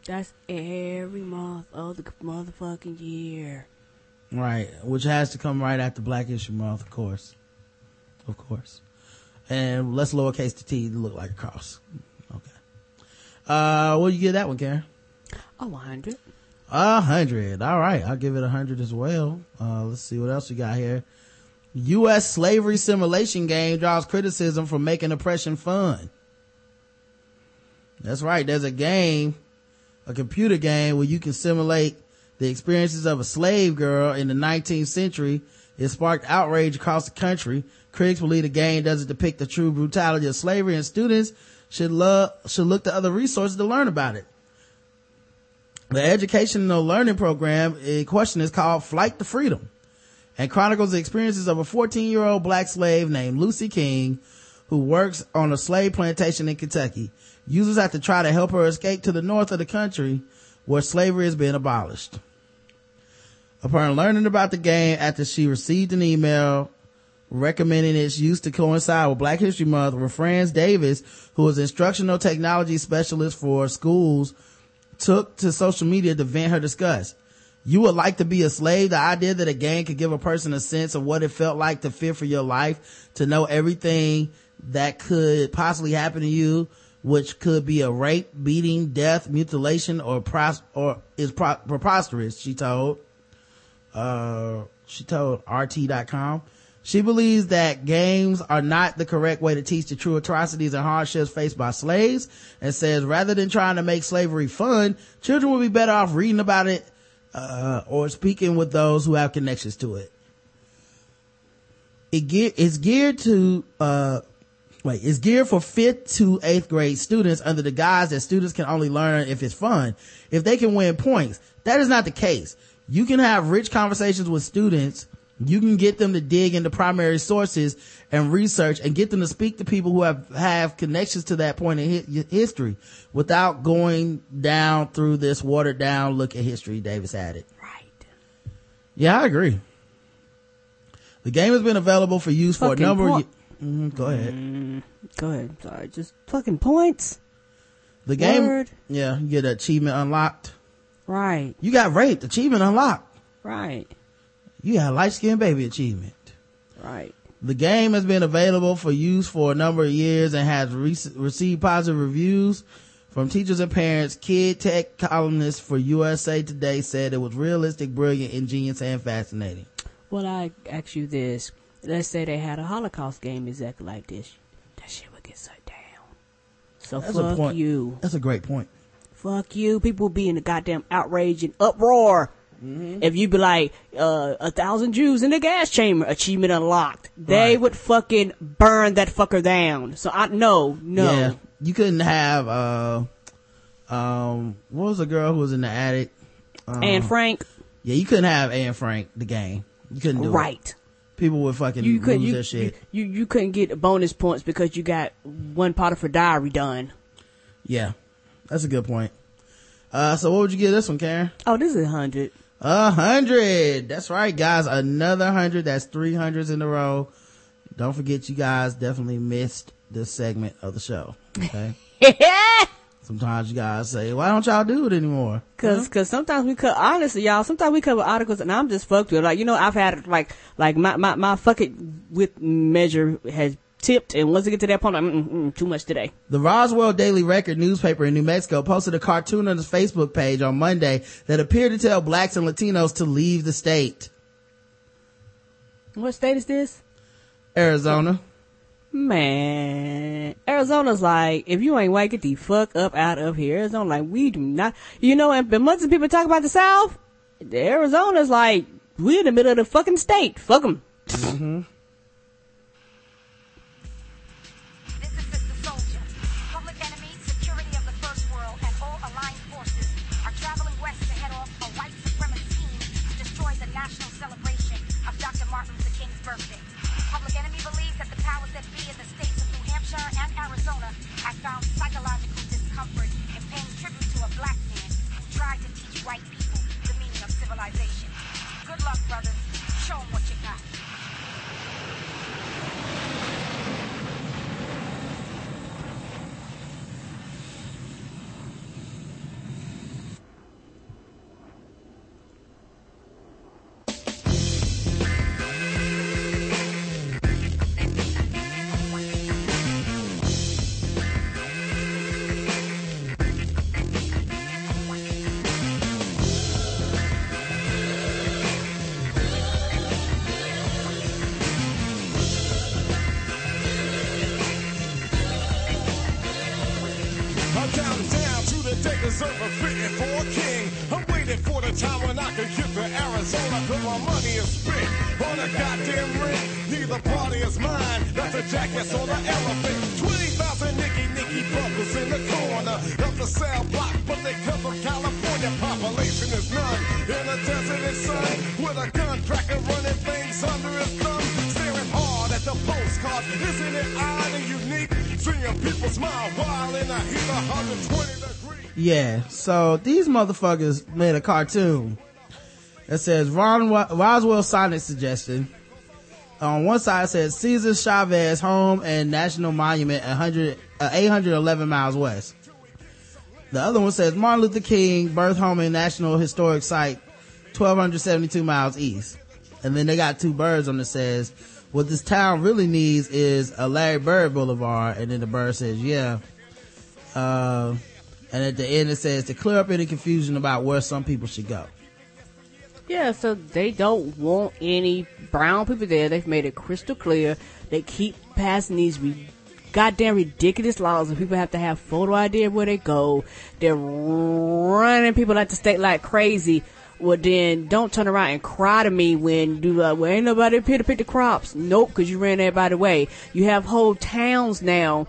That's every month of the motherfucking year. Right. Which has to come right after Black History Month, of course. Of course. And let's lowercase the T to look like a cross. Okay. Uh, what do you give that one, Karen? Oh, 100. A hundred. All right. I'll give it a hundred as well. Uh, let's see what else we got here. U.S. slavery simulation game draws criticism for making oppression fun. That's right. There's a game, a computer game where you can simulate the experiences of a slave girl in the 19th century. It sparked outrage across the country. Critics believe the game doesn't depict the true brutality of slavery and students should love, should look to other resources to learn about it. The educational learning program in question is called Flight to Freedom and chronicles the experiences of a 14 year old black slave named Lucy King who works on a slave plantation in Kentucky. Users have to try to help her escape to the north of the country where slavery is being abolished. Upon learning about the game after she received an email recommending its use to coincide with Black History Month where Franz Davis, who is instructional technology specialist for schools, took to social media to vent her disgust. You would like to be a slave. The idea that a game could give a person a sense of what it felt like to fear for your life, to know everything that could possibly happen to you, which could be a rape, beating, death, mutilation, or pros- or is pro- preposterous, she told. Uh, she told RT.com. She believes that games are not the correct way to teach the true atrocities and hardships faced by slaves and says rather than trying to make slavery fun, children would be better off reading about it, uh, or speaking with those who have connections to it. It ge- it's geared to, uh, wait, it's geared for fifth to eighth grade students under the guise that students can only learn if it's fun, if they can win points. That is not the case. You can have rich conversations with students. You can get them to dig into primary sources and research and get them to speak to people who have, have connections to that point in hi- history without going down through this watered down look at history Davis added. Right. Yeah, I agree. The game has been available for use for a number of point. Mhm, go ahead. Mm, go ahead. Sorry, just fucking points. The game, Word. yeah, you get achievement unlocked. Right. You got raped, achievement unlocked. Right. You got light skinned baby achievement. Right. The game has been available for use for a number of years and has re- received positive reviews from teachers and parents. Kid Tech columnist for USA Today said it was realistic, brilliant, ingenious, and fascinating. Well, I ask you this. Let's say they had a Holocaust game exactly like this. That shit would get shut down. So That's fuck you. That's a great point. Fuck you. People would be in a goddamn outrage and uproar. If you be like, uh, a thousand Jews in the gas chamber, achievement unlocked. They Right. would fucking burn that fucker down. So I, no, no. Yeah. You couldn't have, uh, um, what was the girl who was in the attic? Um, And Frank, Yeah, you couldn't have Anne Frank, the game. You couldn't do it. right. People would fucking You lose couldn't, you, their shit. you, you, you couldn't get bonus points because you got one Potiphar diary done. yeah. That's a good point. Uh, so what would you give this one, Karen? Oh, this is a hundred. A hundred. That's right, guys. Another hundred. That's three hundreds in a row. Don't forget, you guys definitely missed this segment of the show. Okay. Sometimes you guys say, why don't y'all do it anymore? Cause, cause sometimes we cover, honestly, y'all, sometimes we cover articles and I'm just fucked with. Like, you know, I've had, like, like my, my, my fuck it with measure has tipped and once it get to that point, I'm, mm, mm, too much today. The Roswell Daily Record newspaper in New Mexico posted a cartoon on its Facebook page on Monday that appeared to tell blacks and Latinos to leave the state. What state is this? Arizona. Man, Arizona's like, if you ain't white, get the fuck up out of here. Arizona like, we do not, you know, and months of people talk about the South, Arizona's like, we're in the middle of the fucking state. Fuck them. Mm-hmm. Is mine, that's a jackass on an elephant. 20,000 Nicky Nicky brothers in the corner of the cell block, but they come from California. Population is none in the desert and sun with a gun cracker running things under his thumb. Staring hard at the postcards, isn't it odd and unique? Seeing people smile while in a heat of 120 degrees. Yeah. So these motherfuckers made a cartoon that says Ron Roswell Sonic suggestion. On one side it says Cesar Chavez home and national monument 100, uh, 811 miles west. The other one says Martin Luther King birth home and national historic site 1272 miles east. And then they got two birds on it says, what this town really needs is a Larry Bird Boulevard. And then the bird says, yeah. Uh, and at the end it says to clear up any confusion about where some people should go. Yeah, so they don't want any brown people there. They've made it crystal clear. They keep passing these re- goddamn ridiculous laws, and people have to have photo ID where they go. They're running people out the state like crazy. Well, then don't turn around and cry to me when do uh, well ain't nobody up here to pick the crops. Nope, because you ran everybody away. You have whole towns now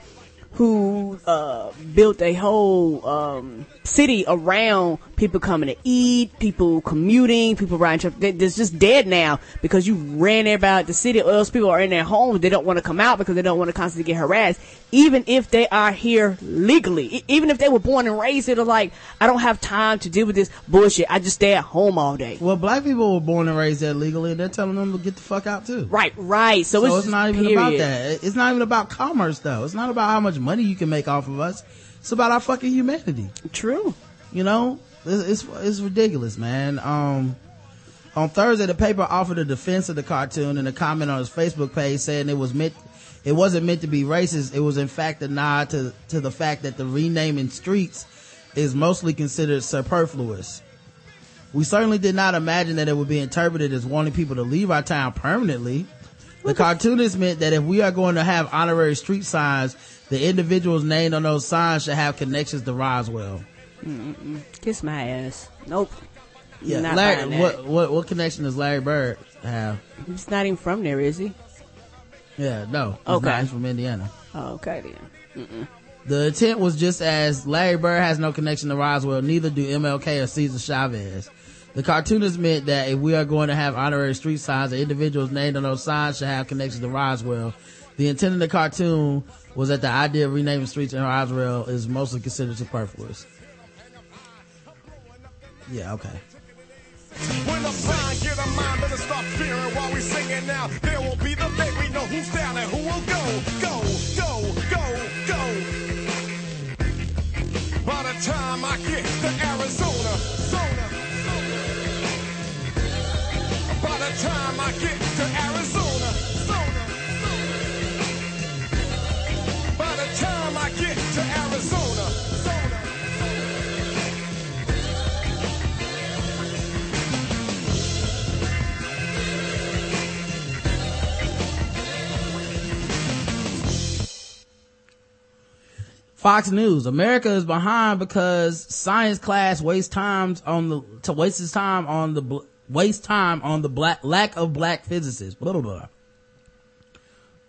who uh, built a whole um, city around people coming to eat, people commuting, people riding. It's just dead now because you ran everybody out the city, or else people are in their homes. They don't want to come out because they don't want to constantly get harassed, even if they are here legally. Even if they were born and raised here, they're like, I don't have time to deal with this bullshit. I just stay at home all day. Well, black people were born and raised there legally, and they're telling them to get the fuck out too. Right, right. So, So, it's, it's, not even about that. It's not even about commerce though. It's not about how much money you can make off of us. It's about our fucking humanity. True. You know, it's, it's, it's ridiculous, man. Um, on Thursday, the paper offered a defense of the cartoon in a comment on his Facebook page saying it was meant, it wasn't meant to be racist. It was in fact a nod to, to the fact that the renaming streets is mostly considered superfluous. We certainly did not imagine that it would be interpreted as wanting people to leave our town permanently. The cartoonist meant that if we are going to have honorary street signs, the individuals named on those signs should have connections to Roswell. Mm-mm. Kiss my ass. Nope. Yeah, Not Larry, that. what, what what connection does Larry Bird have? He's not even from there, is he? Yeah, no. He's Okay. not. He's from Indiana. Oh, okay then. Mm-mm. The intent was just as Larry Bird has no connection to Roswell, neither do MLK or Cesar Chavez. The cartoonist meant that if we are going to have honorary street signs, the individuals named on those signs should have connections to Roswell. The intent of the cartoon was that the idea of renaming streets in Roswell is mostly considered superfluous. Yeah, okay. When the get a mind, better stop fearing while we singing now. There will be the day we know who's down and who will go, go, go, go, go. By the time I get to Arizona, Zona, by the time I get to Arizona, Fox News. America is behind because science class wastes times on the, to waste his time on the, waste time on the black, lack of black physicists. Blah, blah, blah.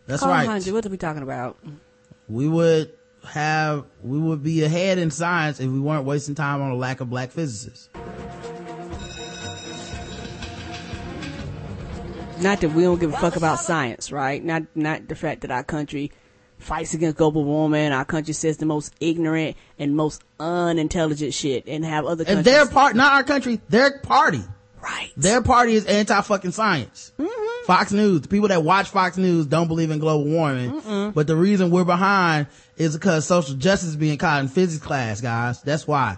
That's Call right. 100. What are we talking about? We would have, we would be ahead in science if we weren't wasting time on a lack of black physicists. Not that we don't give a fuck about science, right? Not not the fact that our country fights against global warming. Our country says the most ignorant and most unintelligent shit, and have other And countries. their part, not our country, their party. Right. Their party is anti fucking science. Mm-hmm. Fox News, the people that watch Fox News don't believe in global warming. But the reason we're behind is because social justice is being taught in physics class, guys. That's why.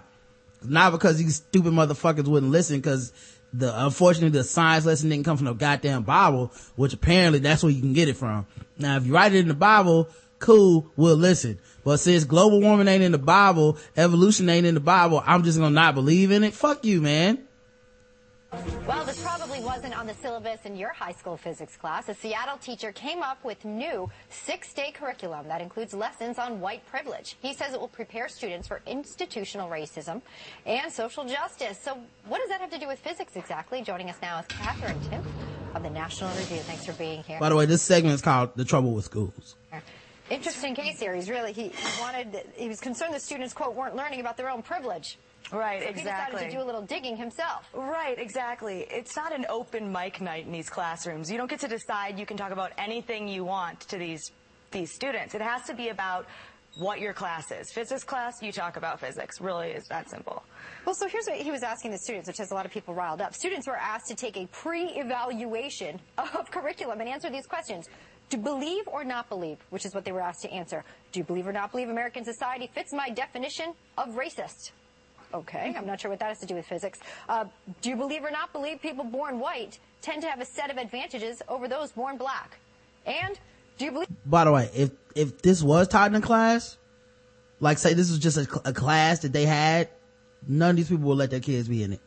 Not because these stupid motherfuckers wouldn't listen because the, unfortunately the science lesson didn't come from the goddamn Bible, which apparently that's where you can get it from. Now, if you write it in the Bible, cool, we'll listen. But since global warming ain't in the Bible, evolution ain't in the Bible, I'm just gonna not believe in it. Fuck you, man. Well, this probably wasn't on the syllabus in your high school physics class. A Seattle teacher came up with new six-day curriculum that includes lessons on white privilege. He says it will prepare students for institutional racism and social justice. So what does that have to do with physics exactly? Joining us now is Katherine Timpf of the National Review. Thanks for being here. By the way, this segment is called The Trouble with Schools. Interesting case series, really. He wanted, he was concerned the students, quote, weren't learning about their own privilege. Right, so exactly. He decided to do a little digging himself. Right, exactly. It's not an open mic night in these classrooms. You don't get to decide you can talk about anything you want to these these students. It has to be about what your class is. Physics class, you talk about physics. Really, is that simple. Well, so here's what he was asking the students, which has a lot of people riled up. Students were asked to take a pre-evaluation of curriculum and answer these questions. To believe or not believe, which is what they were asked to answer. Do you believe or not believe American society fits my definition of racist? Okay, I'm not sure what that has to do with physics. Uh, do you believe or not believe people born white tend to have a set of advantages over those born black? And do you believe? By the way, if, if this was taught in a class, like say this was just a, a class that they had, none of these people would let their kids be in it.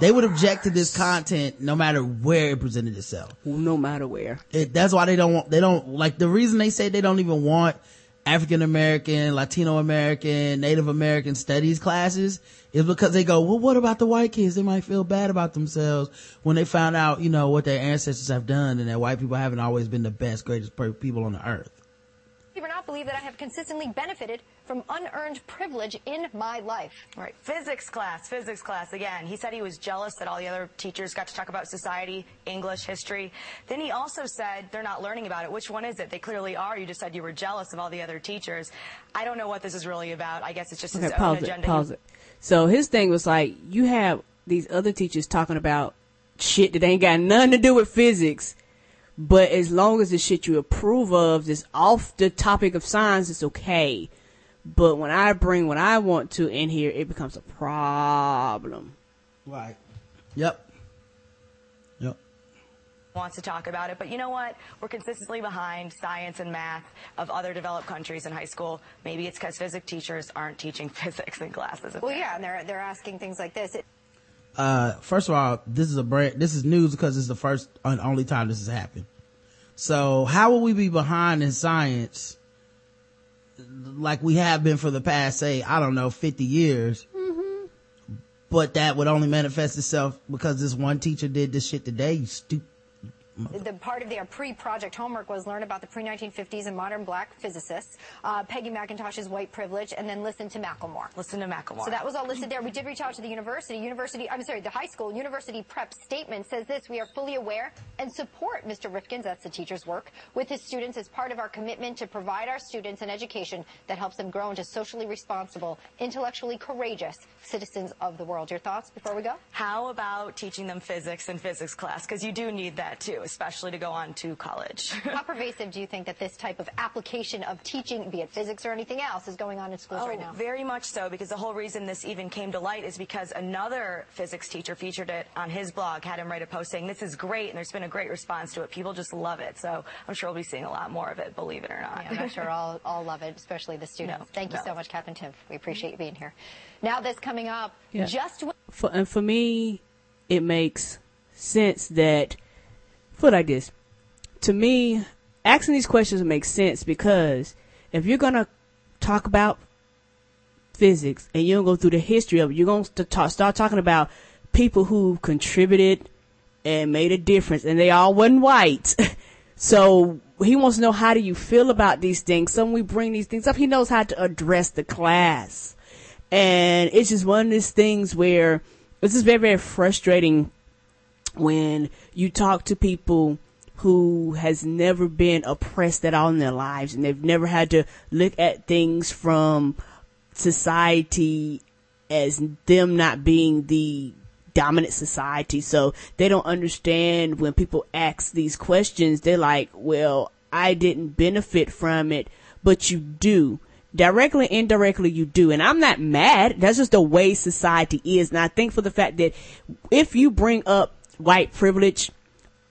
They would object to this content no matter where it presented itself. No matter where. It, that's why they don't want, they don't, like the reason they say they don't even want African American, Latino American, Native American studies classes is because they go, well, what about the white kids? They might feel bad about themselves when they found out, you know, what their ancestors have done and that white people haven't always been the best, greatest people on the earth. Or not believe that I have consistently benefited from unearned privilege in my life? Right. Physics class, physics class again. He said he was jealous that all the other teachers got to talk about society, English, history. Then he also said they're not learning about it. Which one is it? They clearly are. You just said you were jealous of all the other teachers. I don't know what this is really about. I guess it's just his Okay, own pause it. agenda. Pause it. So his thing was like, you have these other teachers talking about shit that ain't got nothing to do with physics. But as long as the shit you approve of is off the topic of science, it's okay. But when I bring what I want to in here, it becomes a problem. Right. Yep. Yep. wants to talk about it. But you know what? We're consistently behind science and math of other developed countries in high school. Maybe it's because physics teachers aren't teaching physics in classes. Well, yeah, and they're they're asking things like this. It, Uh, first of all, this is a brand, this is news because it's the first and only time this has happened. So how will we be behind in science like we have been for the past, say, I don't know, 50 years? But that would only manifest itself because this one teacher did this shit today, you stupid. The part of their pre-project homework was learn about the pre-1950s and modern black physicists, uh, Peggy McIntosh's white privilege, and then listen to Macklemore. Listen to Macklemore. So that was all listed there. We did reach out to the university. University, I'm sorry, the high school. University Prep statement says this: We are fully aware and support Mr. Rifkins, that's the teacher's work, with his students as part of our commitment to provide our students an education that helps them grow into socially responsible, intellectually courageous citizens of the world. Your thoughts before we go? How about teaching them physics in physics class? Because you do need that too, especially to go on to college. How pervasive do you think that this type of application of teaching, be it physics or anything else, is going on in schools Oh, right now? very much so, because the whole reason this even came to light is because another physics teacher featured it on his blog, had him write a post saying, this is great, and there's been a great response to it. People just love it. So I'm sure we'll be seeing a lot more of it, believe it or not. Yeah, I'm sure all, all love it, especially the students. No, Thank you so much, Captain Tim. We appreciate you being here. Now this coming up, Yeah. just when For, and for me, it makes sense that, put like this. To me, asking these questions makes sense because if you're gonna talk about physics and you don't go through the history of it, you're gonna st- talk, start talking about people who contributed and made a difference and they all wasn't white. so he wants to know how do you feel about these things. So when we bring these things up, he knows how to address the class. And it's just one of these things where it's just very, very frustrating when you talk to people who has never been oppressed at all in their lives and they've never had to look at things from society as them not being the dominant society. So they don't understand when people ask these questions, they're like, well, I didn't benefit from it, but you do. Directly, and indirectly, you do. And I'm not mad. That's just the way society is. And I think for the fact that if you bring up white privilege,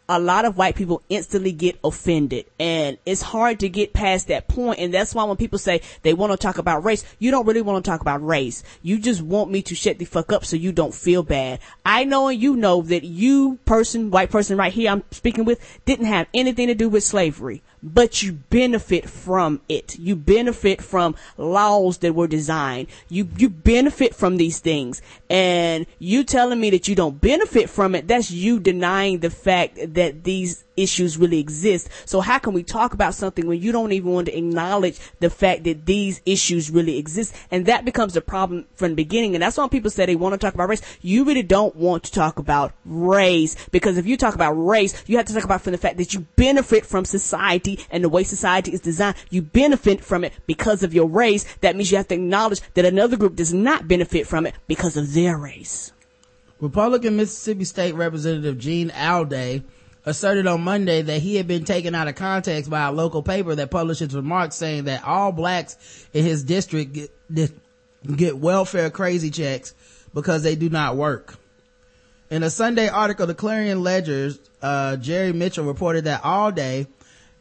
a lot of white people instantly get offended and it's hard to get past that point and that's why when people say they want to talk about race you don't really want to talk about race you just want me to shut the fuck up so you don't feel bad i know and you know that you person white person right here i'm speaking with didn't have anything to do with slavery but you benefit from it. You benefit from laws that were designed. You, you benefit from these things. And you telling me that you don't benefit from it, that's you denying the fact that these issues really exist. So how can we talk about something when you don't even want to acknowledge the fact that these issues really exist? And that becomes a problem from the beginning. And that's why people say they want to talk about race. You really don't want to talk about race because if you talk about race, you have to talk about from the fact that you benefit from society and the way society is designed. You benefit from it because of your race. That means you have to acknowledge that another group does not benefit from it because of their race. Republican Mississippi State Representative Gene Alday asserted on Monday that he had been taken out of context by a local paper that published his remarks saying that all blacks in his district get, get welfare crazy checks because they do not work. In a Sunday article, the Clarion Ledger's uh, Jerry Mitchell reported that Alday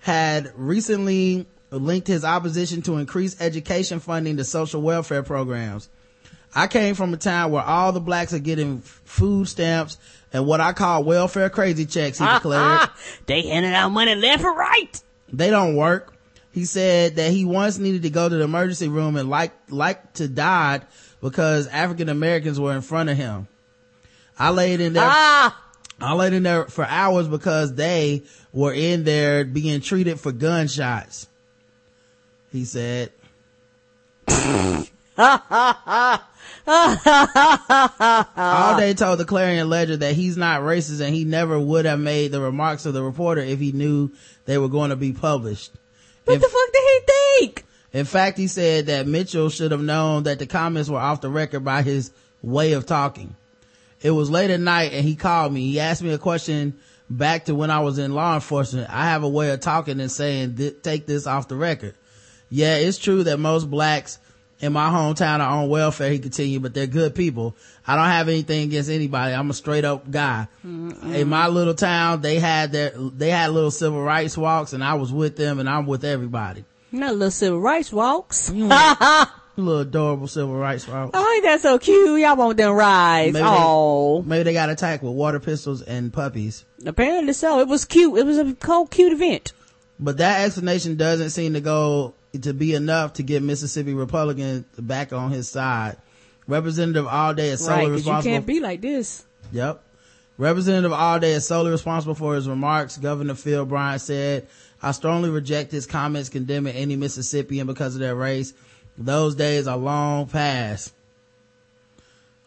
had recently linked his opposition to increased education funding to social welfare programs. I came from a town where all the blacks are getting food stamps and what I call welfare crazy checks, he declared. they handed out money left and right. They don't work. He said that he once needed to go to the emergency room and like, like to die because African Americans were in front of him. I laid in there. Ah! I laid in there for hours because they were in there being treated for gunshots. He said. All day told the Clarion Ledger that he's not racist and he never would have made the remarks of the reporter if he knew they were going to be published. What the fuck did he think? In fact, he said that Mitchell should have known that the comments were off the record by his way of talking. It was late at night and he called me. He asked me a question back to when I was in law enforcement. I have a way of talking and saying, take this off the record. Yeah, it's true that most blacks in my hometown are on welfare, he continued, but they're good people. I don't have anything against anybody. I'm a straight up guy. In my little town, they had their, they had little civil rights walks and I was with them and I'm with everybody. Not little civil rights walks. little adorable civil rights walks. Oh, ain't that so cute? Y'all want them rides. Maybe Oh, they, maybe they got attacked with water pistols and puppies. apparently so. It was cute. It was a cold, cute event. But that explanation doesn't seem to go to be enough to get Mississippi Republican back on his side. Representative Alday is solely right, responsible. You can't be like this. Yep. Representative Alday is solely responsible for his remarks. Governor Phil Bryant said, I strongly reject his comments condemning any Mississippian because of their race. Those days are long past.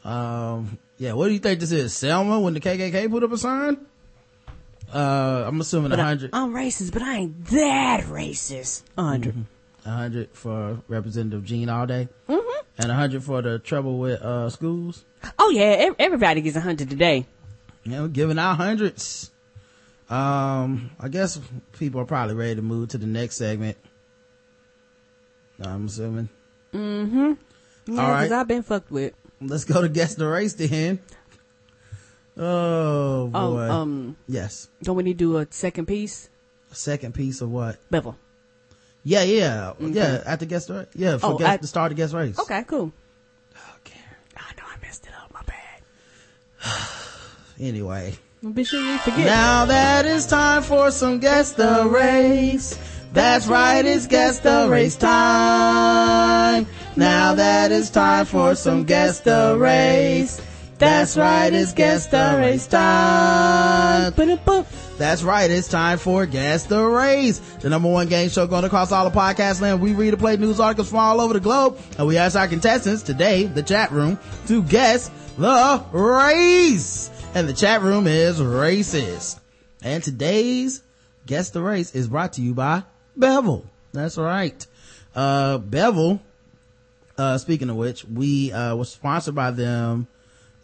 Um, yeah, what do you think this is? Selma when the KKK put up a sign? Uh, I'm assuming 100. I'm racist, but I ain't that racist. 100. Mm-hmm. 100 for Representative Gene Alday. Mm-hmm. And 100 for the trouble with uh, schools. Oh, yeah. Everybody gets 100 today. You know, giving out hundreds. Um, I guess people are probably ready to move to the next segment. I'm assuming. Mm-hmm. Yeah, All right. I've been fucked with. Let's go to guess the race then. Oh, oh boy. Oh, um. Yes. Don't we need to do a second piece? A second piece of what? Bevel. Yeah, yeah, Okay. yeah. At the guest race. Yeah, for Oh, guest, at- the start of guest race. Okay, cool. Oh, okay. I know I messed it up. My bad. anyway. Well, be sure you forget. Now that is time for some guest the race. That's right, it's guess the race time. Now that is time for some guess the race. That's right, it's guess the race time. That's right, it's time for Guess the Race, the number one game show going across all the podcast land. We read and play news articles from all over the globe, and we ask our contestants today, the chat room, to guess the race. And the chat room is racist. And today's Guess the Race is brought to you by Bevel. That's right. Uh, Bevel, uh, speaking of which, we, uh, was sponsored by them,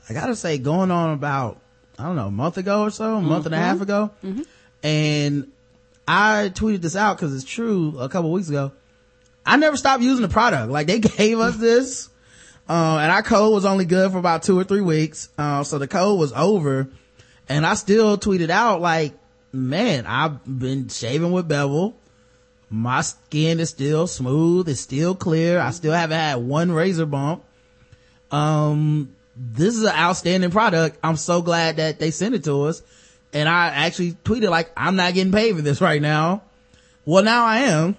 I gotta say, going on about, I don't know, a month ago or so, a month and a Mm-hmm. half ago. And I tweeted this out because it's true a couple weeks ago. I never stopped using the product. Like they gave us this, uh, and our code was only good for about two or three weeks. Uh, so the code was over and I still tweeted out like, man, I've been shaving with Bevel. My skin is still smooth. It's still clear. I still haven't had one razor bump. Um, this is an outstanding product. I'm so glad that they sent it to us. And I actually tweeted like, I'm not getting paid for this right now. Well, now I am.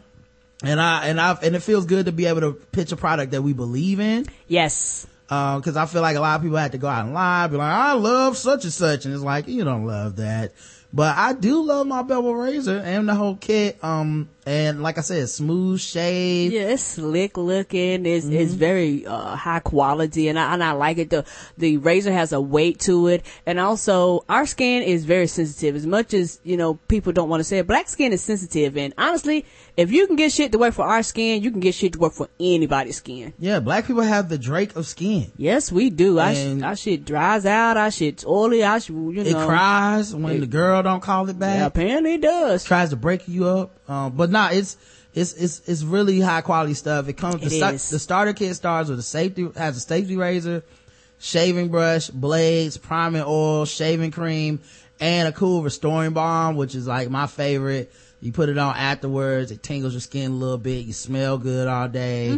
And I, and I, and it feels good to be able to pitch a product that we believe in. Yes. Um, cause I feel like a lot of people had to go out and lie, be like, I love such and such. And it's like, you don't love that. But I do love my bevel razor and the whole kit. Um, and like I said, smooth shave. Yeah, it's slick looking. It's it's very uh, high quality, and I and I like it. the The razor has a weight to it, and also our skin is very sensitive. As much as you know, people don't want to say it. Black skin is sensitive, and honestly, if you can get shit to work for our skin, you can get shit to work for anybody's skin. Yeah, black people have the Drake of skin. Yes, we do. Our, sh- our shit dries out. Our shit's oily. Our sh- you know, It cries when It- the girl don't call it back. Yeah, apparently it does. Tries to break you up. Um, but nah, it's, it's it's it's really high quality stuff. It comes It the, sta- the starter kit starts with a safety has a safety razor, shaving brush, blades, priming oil, shaving cream, and a cool restoring balm, which is like my favorite. You put it on afterwards, it tingles your skin a little bit. You smell good all day.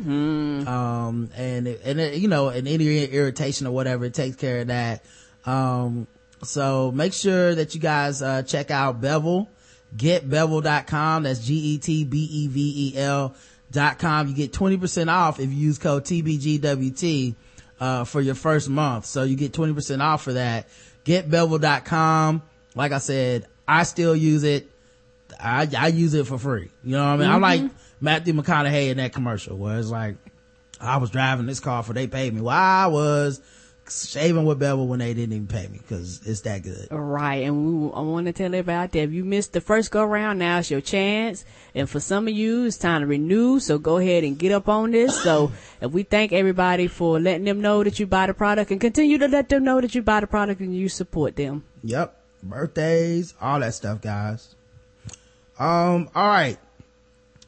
Um, and it, and it, you know, and any irritation or whatever, it takes care of that. Um, so make sure that you guys, uh, check out Bevel, getbevel.com. That's G-E-T-B-E-V-E-L dot com. You get 20% off if you use code TBGWT, uh, for your first month. So you get 20% off for that. Getbevel.com. Like I said, I still use it. I, I use it for free. You know what I mean? I'm like Matthew McConaughey in that commercial where it's like, I was driving this car for they paid me. Well, I was shaving with Bevel when they didn't even pay me because it's that good. Right, and we, I want to tell everybody out there, if you missed the first go round, now's your chance. And for some of you, it's time to renew, so go ahead and get up on this. So, if we thank everybody for letting them know that you buy the product and continue to let them know that you buy the product and you support them. Yep. Birthdays, all that stuff, guys. Um, all right.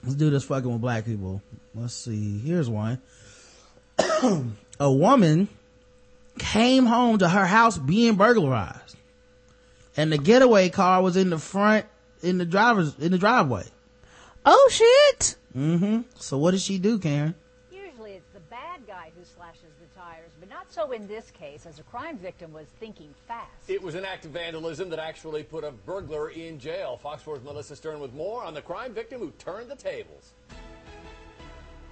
Let's do this fucking with black people. Let's see. Here's one. a woman came home to her house being burglarized. And the getaway car was in the front, in the driver's, in the driveway. Oh shit! Mm-hmm. So what did she do, Karen? Usually it's the bad guy who slashes the tires, but not so in this case, as a crime victim was thinking fast. It was an act of vandalism that actually put a burglar in jail. Fox 4's Melissa Stern with more on the crime victim who turned the tables.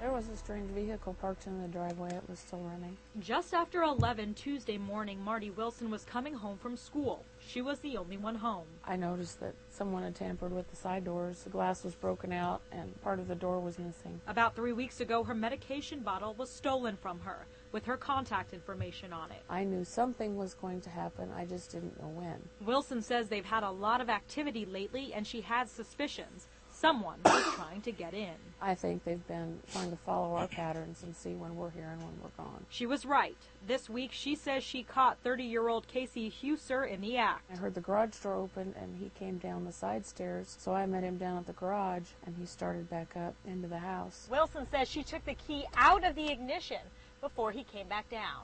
There was a strange vehicle parked in the driveway. It was still running. Just after 11 Tuesday morning, Marty Wilson was coming home from school. She was the only one home. I noticed that someone had tampered with the side doors. The glass was broken out and part of the door was missing. About three weeks ago, her medication bottle was stolen from her with her contact information on it. I knew something was going to happen. I just didn't know when. Wilson says they've had a lot of activity lately and she had suspicions. Someone was trying to get in. I think they've been trying to follow our patterns and see when we're here and when we're gone. She was right. This week, she says she caught 30 year old Casey Huser in the act. I heard the garage door open and he came down the side stairs, so I met him down at the garage and he started back up into the house. Wilson says she took the key out of the ignition before he came back down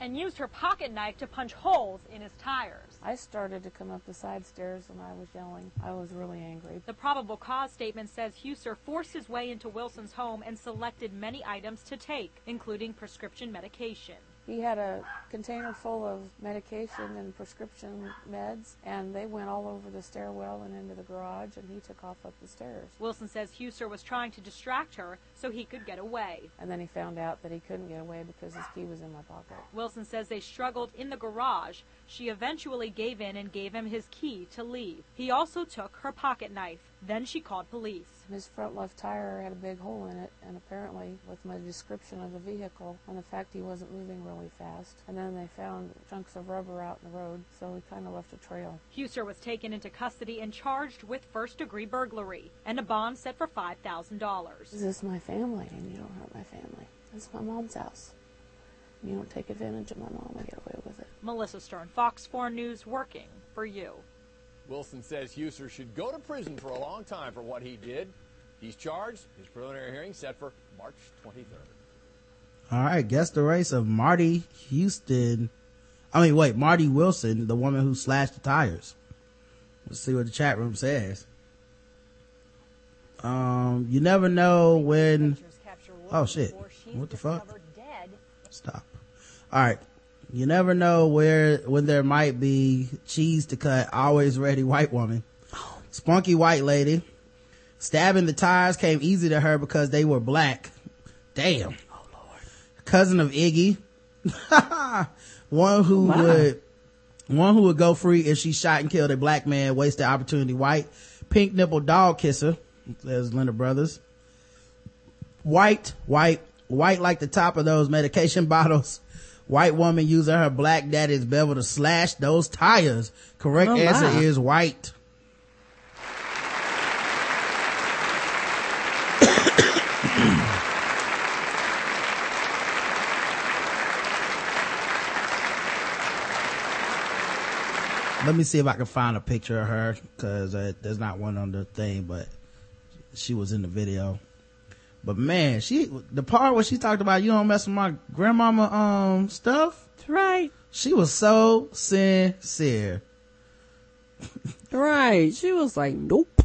and used her pocket knife to punch holes in his tires. I started to come up the side stairs and I was yelling. I was really angry. The probable cause statement says Huser forced his way into Wilson's home and selected many items to take, including prescription medication. He had a container full of medication and prescription meds, and they went all over the stairwell and into the garage, and he took off up the stairs. Wilson says Huser was trying to distract her so he could get away. And then he found out that he couldn't get away because his key was in my pocket. Wilson says they struggled in the garage. She eventually gave in and gave him his key to leave. He also took her pocket knife. Then she called police. His front left tire had a big hole in it, and apparently, with my description of the vehicle and the fact he wasn't moving really fast, and then they found chunks of rubber out in the road, so we kind of left a trail. Huser was taken into custody and charged with first degree burglary and a bond set for $5,000. This is my family, and you don't hurt my family. This is my mom's house. You don't take advantage of my mom and get away with it. Melissa Stern, Fox 4 News, working for you. Wilson says Huser should go to prison for a long time for what he did. He's charged. His preliminary hearing set for March 23rd. All right. Guess the race of Marty Houston. I mean, wait, Marty Wilson, the woman who slashed the tires. Let's see what the chat room says. Um, you never know when. Oh shit! What the fuck? Stop. All right. You never know where when there might be cheese to cut. Always ready, white woman. Spunky white lady. Stabbing the tires came easy to her because they were black. Damn. Oh lord. Cousin of Iggy. one who would one who would go free if she shot and killed a black man, wasted opportunity. White, pink nipple dog kisser. There's Linda Brothers. White, white, white like the top of those medication bottles. White woman using her black daddy's bevel to slash those tires. Correct Oh, answer is white. Let me see if I can find a picture of her because uh, there's not one on the thing, but she was in the video. But man, she, the part where she talked about you don't mess with my grandmama, um, stuff. That's right. She was so sincere. Right. She was like, nope.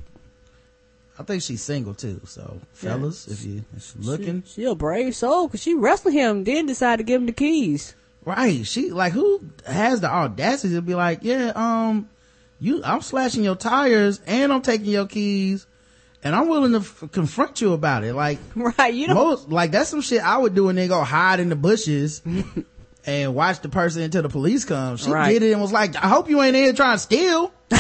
I think she's single too. So fellas, if you if you're looking, She, she a brave soul because she wrestled him, then decided to give him the keys. right? She like who has the audacity to be like, yeah, um, you, I'm slashing your tires and I'm taking your keys. And I'm willing to f- confront you about it. Like, right, you know, most, like that's some shit I would do and then go hide in the bushes and watch the person until the police come. She Right. did it and was like, I hope you ain't in here trying to steal.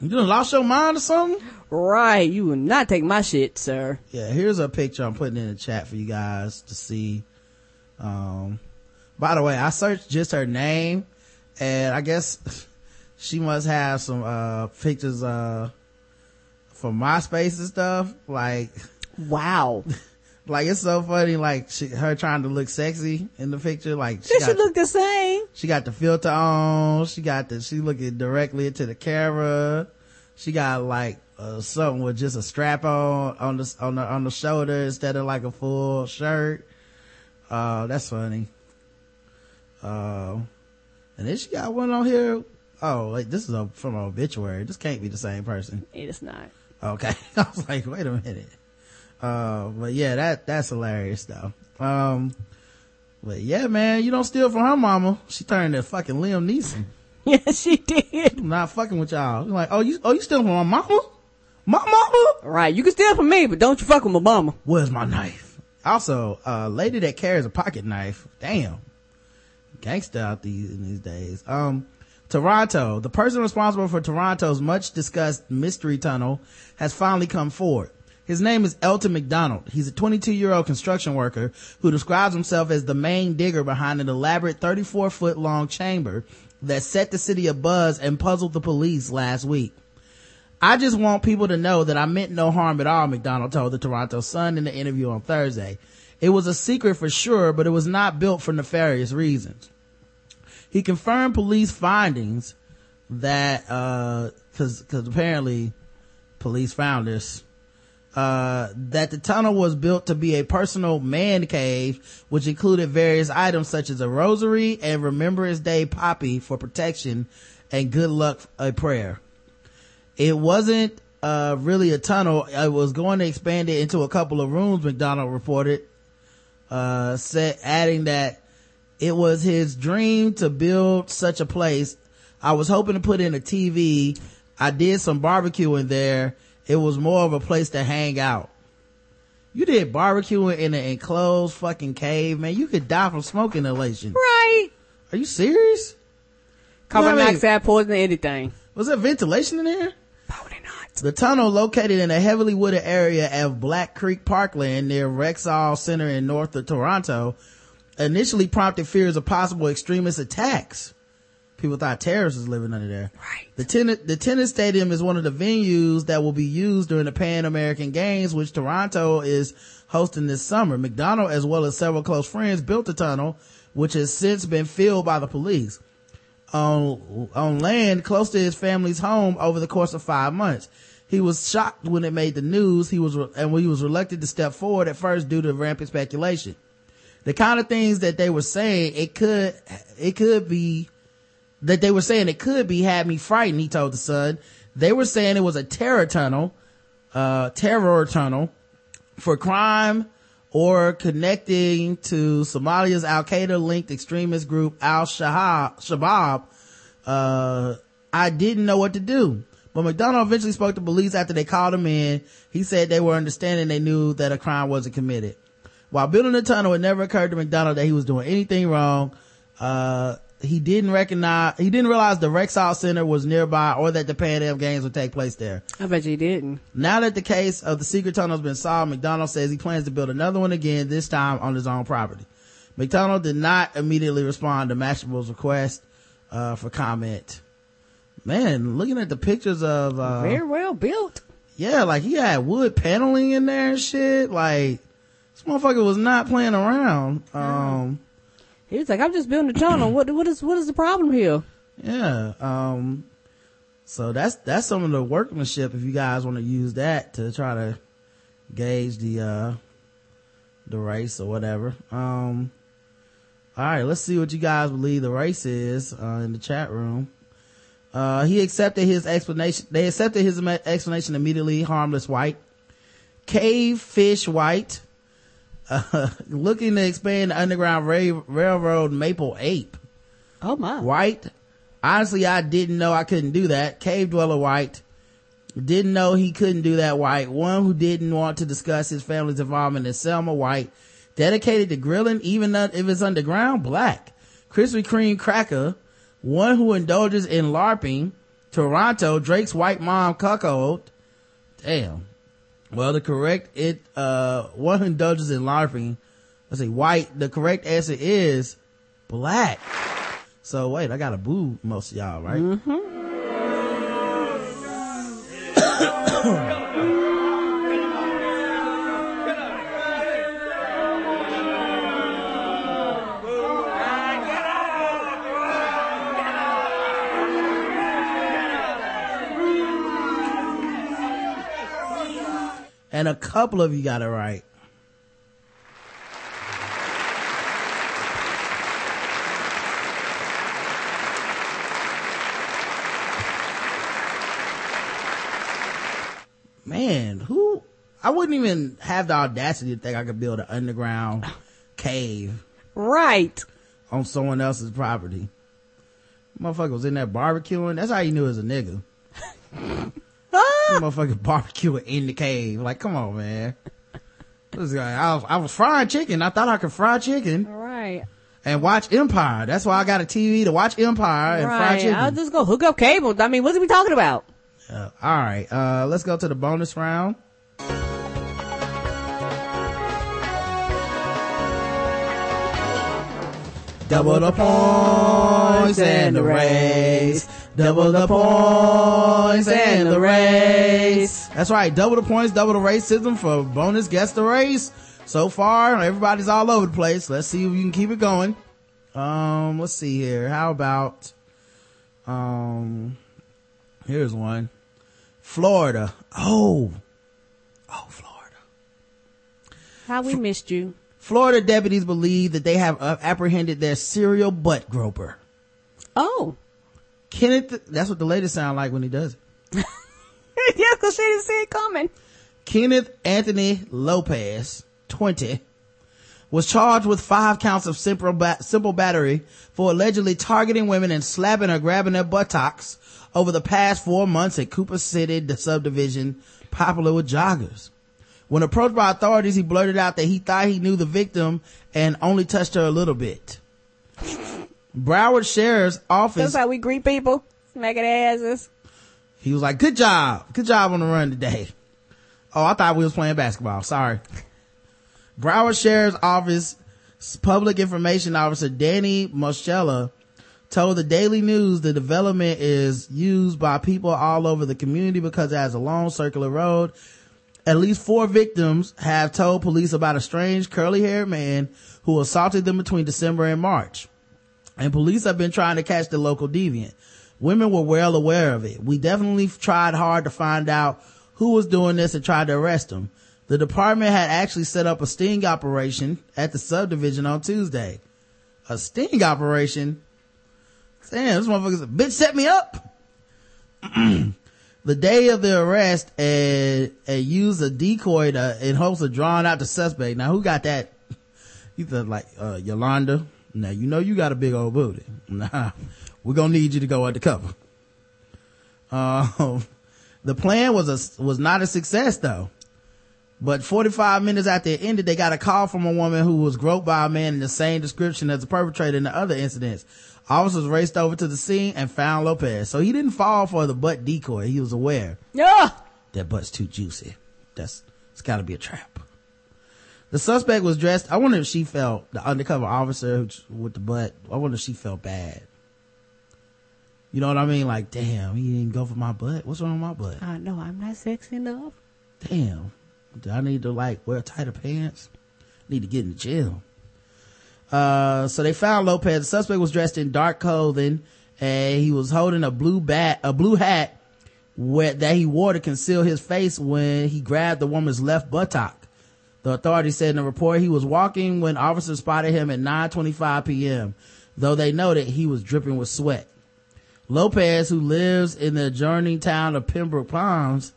you done lost your mind or something? Right. You will not take my shit, sir. Yeah, here's a picture I'm putting in the chat for you guys to see. Um, by the way, I searched just her name and I guess she must have some, uh, pictures, uh, from MySpace and stuff. Like, wow. like it's so funny, like she, her trying to look sexy in the picture. Like, They should look the same. she got the filter on. She got the, she looking directly into the camera. She got like, uh, something with just a strap on, on the, on the, on the shoulder instead of like a full shirt. Uh, that's funny. Uh, and then she got one on here. Oh, like this is a, from an obituary. This can't be the same person. It is not. Okay. I was like, wait a minute. Uh, but yeah, that, that's hilarious though. Um, but yeah, man, you don't steal from her mama. She turned to fucking Liam Neeson. Yeah, she did. Not fucking with y'all. Like, oh, you, oh, you stealing from my mama? My mama? Right. You can steal from me, but don't you fuck with my mama. Where's my knife? Also, a lady that carries a pocket knife. Damn. Gangsta out these, in these days. Um, Toronto. The person responsible for Toronto's much discussed mystery tunnel has finally come forward. His name is Elton McDonald. He's a 22 year old construction worker who describes himself as the main digger behind an elaborate 34 foot long chamber that set the city abuzz and puzzled the police last week. I just want people to know that I meant no harm at all, McDonald told the Toronto Sun in the interview on Thursday. It was a secret for sure, but it was not built for nefarious reasons. He confirmed police findings that, uh, cause, cause apparently police found this, uh, that the tunnel was built to be a personal man cave, which included various items such as a rosary and Remembrance Day poppy for protection and good luck a prayer. It wasn't, uh, really a tunnel. I was going to expand it into a couple of rooms, McDonald reported, uh, said, adding that it was his dream to build such a place. I was hoping to put in a TV. I did some barbecuing there. It was more of a place to hang out. You did barbecuing in an enclosed fucking cave, man. You could die from smoke inhalation. Right. Are you serious? Carbon You know what I mean? monoxide poison anything. Was there ventilation in there? Probably not. The tunnel located in a heavily wooded area of Black Creek Parkland near Rexall Center in north of Toronto initially prompted fears of possible extremist attacks. People thought terrorists was living under there. Right. The tennis, the tennis stadium is one of the venues that will be used during the Pan American Games, which Toronto is hosting this summer. McDonald, as well as several close friends, built the tunnel, which has since been filled by the police on, on land close to his family's home over the course of five months. He was shocked when it made the news. He was, and he was reluctant to step forward at first due to rampant speculation. The kind of things that they were saying, it could, it could be, that they were saying it could be had me frightened, he told the Sun. They were saying it was a terror tunnel, uh, terror tunnel for crime or connecting to Somalia's Al Qaeda linked extremist group Al Shabaab. Uh, I didn't know what to do. But McDonald eventually spoke to police after they called him in. He said they were understanding they knew that a crime wasn't committed. While building the tunnel, it never occurred to McDonald that he was doing anything wrong. Uh, he didn't recognize, he didn't realize the Rexall Center was nearby or that the Pan Am Games would take place there. I bet you didn't. Now that the case of the secret tunnel has been solved, McDonald says he plans to build another one again, this time on his own property. McDonald did not immediately respond to Mashable's request, uh, for comment. Man, looking at the pictures of, uh, Very well built. yeah, like he had wood paneling in there and shit. Like, motherfucker was not playing around. Um, He was like, I'm just building a tunnel. what, what is, what is the problem here? yeah, um, so that's, that's some of the workmanship if you guys want to use that to try to gauge the uh the race or whatever. Um all right, let's see what you guys believe the race is uh, in the chat room. Uh, he accepted his explanation. They accepted his explanation immediately. Harmless white. Cave fish white. Uh, looking to expand the underground ra- railroad maple ape. Oh my. White. Honestly, I didn't know I couldn't do that. Cave dweller white. Didn't know he couldn't do that white. One who didn't want to discuss his family's involvement in Selma white. Dedicated to grilling, even if it's underground, black. Krispy Kreme cracker. One who indulges in LARPing. Toronto, Drake's white mom cuckold. Damn. Well, the correct, it, uh, one who indulges in LARPing. Let's see, white. The correct answer is black. So wait, I gotta boo most of y'all, right? and a couple of you got it right. Man, who, I wouldn't even have the audacity to think I could build an underground cave. Right. On someone else's property. Motherfucker was in there barbecuing. That's how you knew it was a nigga. Motherfucker barbecue in the cave. Like, come on, man. This guy, I was, I was frying chicken. I thought I could fry chicken All right. and watch Empire. That's why I got a TV to watch Empire and fry Right. chicken. I'll just go hook up cable. I mean, what are we talking about? Uh, all right. Uh, let's go to the bonus round. Double the points and the race. Double the points and the race. That's right. Double the points, double the racism for bonus guess the race. So far, everybody's all over the place. Let's see if you can keep it going. Um, let's see here. How about, um, here's one. Florida. Oh, oh, Florida. How we missed you. Florida deputies believe that they have uh, apprehended their serial butt groper. Oh. Kenneth, that's what the lady sound like when he does it. yeah, cause she didn't see it coming. Kenneth Anthony Lopez, 20, was charged with five counts of simple, ba- simple battery for allegedly targeting women and slapping or grabbing their buttocks over the past four months at Cooper City, the subdivision popular with joggers. When approached by authorities, he blurted out that he thought he knew the victim and only touched her a little bit. Broward Sheriff's Office That's how we greet people. Smacking asses. he was like, good job. Good job on the run today. Oh, I thought we was playing basketball. Sorry. Broward Sheriff's Office Public Information Officer Danny Moschella told the Daily News the development is used by people all over the community because it has a long circular road. At least four victims have told police about a strange curly haired man who assaulted them between December and March and police have been trying to catch the local deviant. Women were well aware of it. We definitely tried hard to find out who was doing this and tried to arrest him. The department had actually set up a sting operation at the subdivision on Tuesday. A sting operation? Damn, this motherfucker's bitch set me up. the day of the arrest and, used a decoy to, in hopes of drawing out the suspect. Now who got that? You thought like, uh, Yolanda? Now you know you got a big old booty. Nah, we're gonna need you to go undercover. Um, the plan was a, was not a success though. But 45 minutes after it ended, they got a call from a woman who was groped by a man in the same description as the perpetrator in the other incidents. Officers raced over to the scene and found Lopez. So he didn't fall for the butt decoy. He was aware. Yeah. That butt's too juicy. That's, it's gotta be a trap. The suspect was dressed. I wonder if she felt, the undercover officer with the butt, I wonder if she felt bad. You know what I mean? Like, damn, he didn't go for my butt. What's wrong with my butt? I know I'm not sexy enough. Damn. Do I need to like wear tighter pants? Need to get in the gym. Uh, so they found Lopez. The suspect was dressed in dark clothing and he was holding a blue bat, a blue hat where, that he wore to conceal his face when he grabbed the woman's left buttock. The authorities said in a report he was walking when officers spotted him at 9.25 p.m., though they noted he was dripping with sweat. Lopez, who lives in the adjoining town of Pembroke Pines,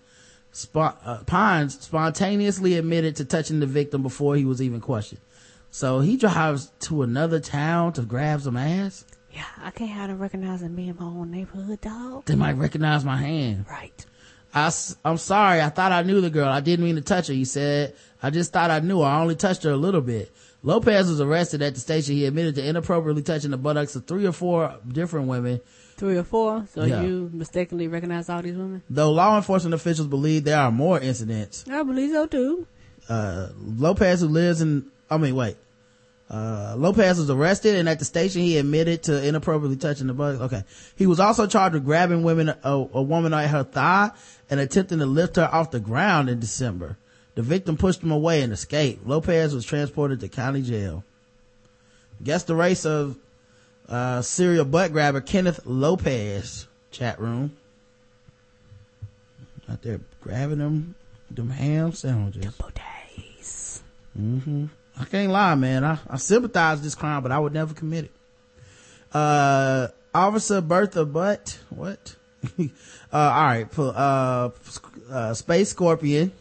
spo- uh, Pines spontaneously admitted to touching the victim before he was even questioned. So he drives to another town to grab some ass. Yeah, I can't have them recognizing me in my own neighborhood, dog. They might recognize my hand. Right. I, am sorry. I thought I knew the girl. I didn't mean to touch her. He said, I just thought I knew her. I only touched her a little bit. Lopez was arrested at the station. He admitted to inappropriately touching the buttocks of three or four different women. Three or four? So Yeah. you mistakenly recognize all these women? Though law enforcement officials believe there are more incidents. I believe so too. Uh, Lopez, who lives in, I mean, wait. Uh, Lopez was arrested and at the station he admitted to inappropriately touching the butt. Okay. He was also charged with grabbing women, a, a woman at her thigh and attempting to lift her off the ground in December. The victim pushed him away and escaped. Lopez was transported to county jail. Guess the race of, uh, serial butt grabber Kenneth Lopez chat room. Out there grabbing them, them ham sandwiches. Double Mm-hmm. I can't lie, man. I, I sympathize with this crime, but I would never commit it. Uh, Officer Bertha Butt, what? uh, alright, uh, uh, Space Scorpion.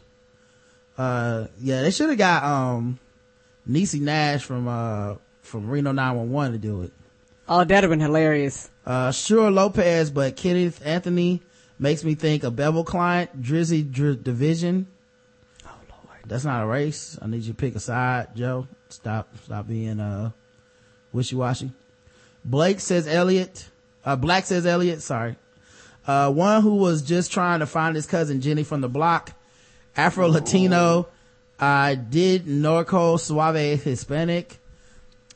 Uh, yeah, they should have got, um, Niecy Nash from, uh, from Reno 911 to do it. Oh, that'd have been hilarious. Uh, sure Lopez, but Kenneth Anthony makes me think of Bevel Client, Drizzy Dr- Division. That's not a race. I need you to pick a side, Joe. Stop, stop being, uh, wishy-washy. Blake says Elliot, uh, Black says Elliot, sorry. Uh, one who was just trying to find his cousin Jenny from the block. Afro Latino. I did Norco Suave Hispanic.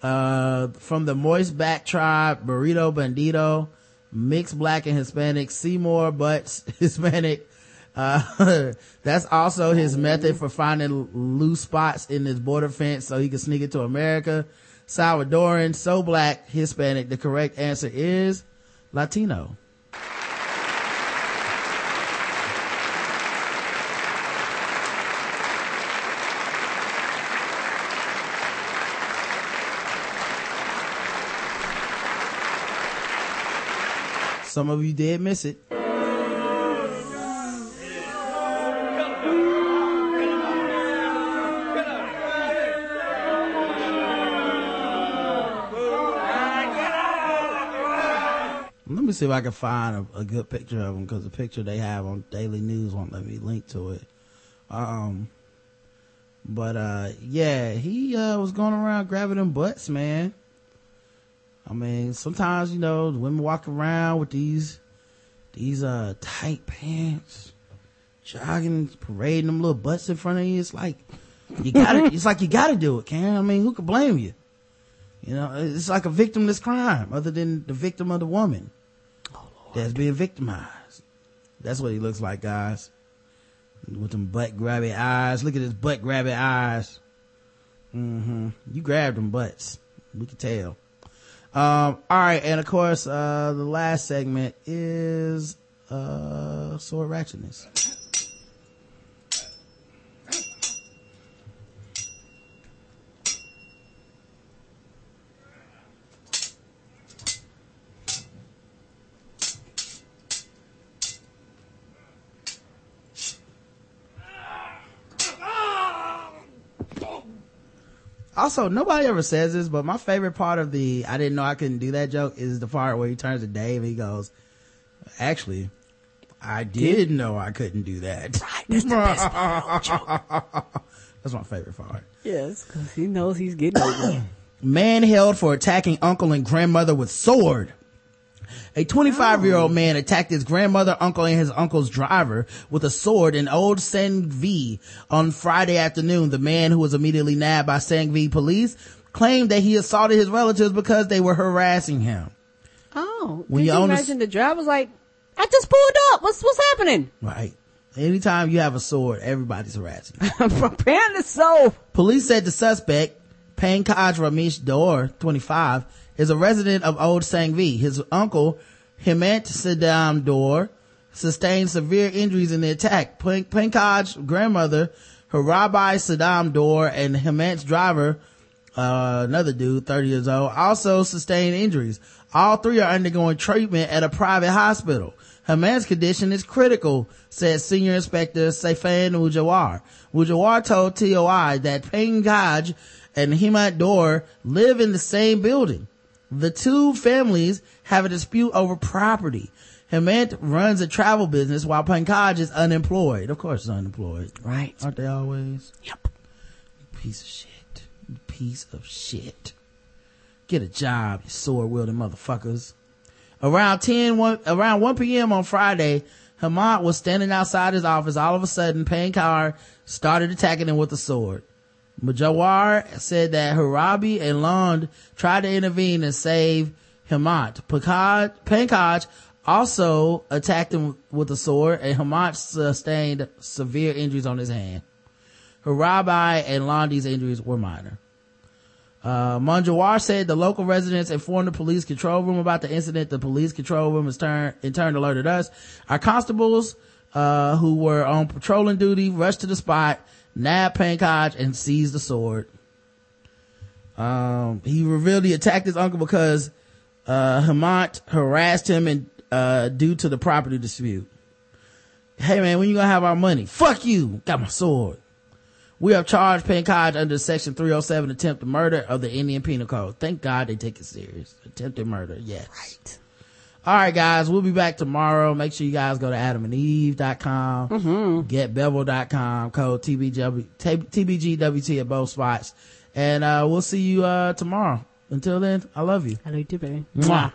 Uh, from the Moist Back Tribe, Burrito Bandito, Mixed Black and Hispanic, Seymour Butts Hispanic. Uh, that's also his method for finding loose spots in his border fence so he can sneak into America. Salvadoran, so black, Hispanic. The correct answer is Latino. Some of you did miss it. See if I can find a, a good picture of them because the picture they have on Daily News won't let me link to it. Um, but uh, yeah, he uh, was going around grabbing them butts, man. I mean, sometimes you know the women walk around with these these uh tight pants, jogging, parading them little butts in front of you. It's like you gotta. it's like you gotta do it, Karen. I mean, who could blame you? You know, it's like a victimless crime, other than the victim of the woman that's being victimized. That's what he looks like, guys. With them butt grabby eyes. Look at his butt grabby eyes. Mm-hmm. You grabbed them butts. We can tell. Um, all right, and of course, uh, the last segment is uh, sword ratchetness. Also, nobody ever says this, but my favorite part of the I didn't know I couldn't do that joke is the part where he turns to Dave and he goes, actually, I did know I couldn't do that. Right, that's the best part. That's my favorite part. Yes, because he knows he's getting over. Man held for attacking uncle and grandmother with sword. A 25 year old man attacked his grandmother, uncle, and his uncle's driver with a sword in Old Sangvi on Friday afternoon. The man who was immediately nabbed by Sangvi police claimed that he assaulted his relatives because they were harassing him. Oh, When you you own a- imagine the driver's like, I just pulled up. What's what's happening? Right. Anytime you have a sword, everybody's harassing you. Apparently so. Police said the suspect, Pankaj Ramesh Dor, 25, is a resident of Old Sangvi. His uncle, Hemant Saddam Dor, sustained severe injuries in the attack. Pankaj's grandmother, Harabai Saddam Dor, and Hemant's driver, uh, another dude, 30 years old, also sustained injuries. All three are undergoing treatment at a private hospital. Hemant's condition is critical, said Senior Inspector Saifan Ujawar. Ujawar told TOI that Pankaj and Hemant Dor live in the same building. The two families have a dispute over property. Hemant runs a travel business while Pankaj is unemployed. Of course he's unemployed. Right. Aren't they always? Yep. Piece of shit. Piece of shit. Get a job, you sword wielding motherfuckers. Around 10, 1, around 1 p.m. on Friday, Hemant was standing outside his office. All of a sudden, Pankaj started attacking him with a sword. Majawar said that Harabi and Lund tried to intervene and save Hemant. Pankaj, also attacked him with a sword and Hemant sustained severe injuries on his hand. Harabi and Londi's injuries were minor. Uh, Manjawar said the local residents informed the police control room about the incident. The police control room turn, in turn alerted us. Our constables, uh, who were on patrolling duty rushed to the spot, nabbed Pankaj and seized the sword. Um, he revealed he attacked his uncle because, uh, Hemant harassed him and, uh, due to the property dispute. Hey man, when you gonna have our money? Fuck you! Got my sword. We have charged Pankaj under section 307 attempted murder of the Indian Penal Code. Thank God they take it serious. Attempted murder, yes. Right. All right, guys, we'll be back tomorrow. Make sure you guys go to adamandeve.com, Mm-hmm. getbevel.com, code TBW, TBGWT at both spots. And, uh, we'll see you, uh, tomorrow. Until then, I love you. I love you too, baby. Mwah.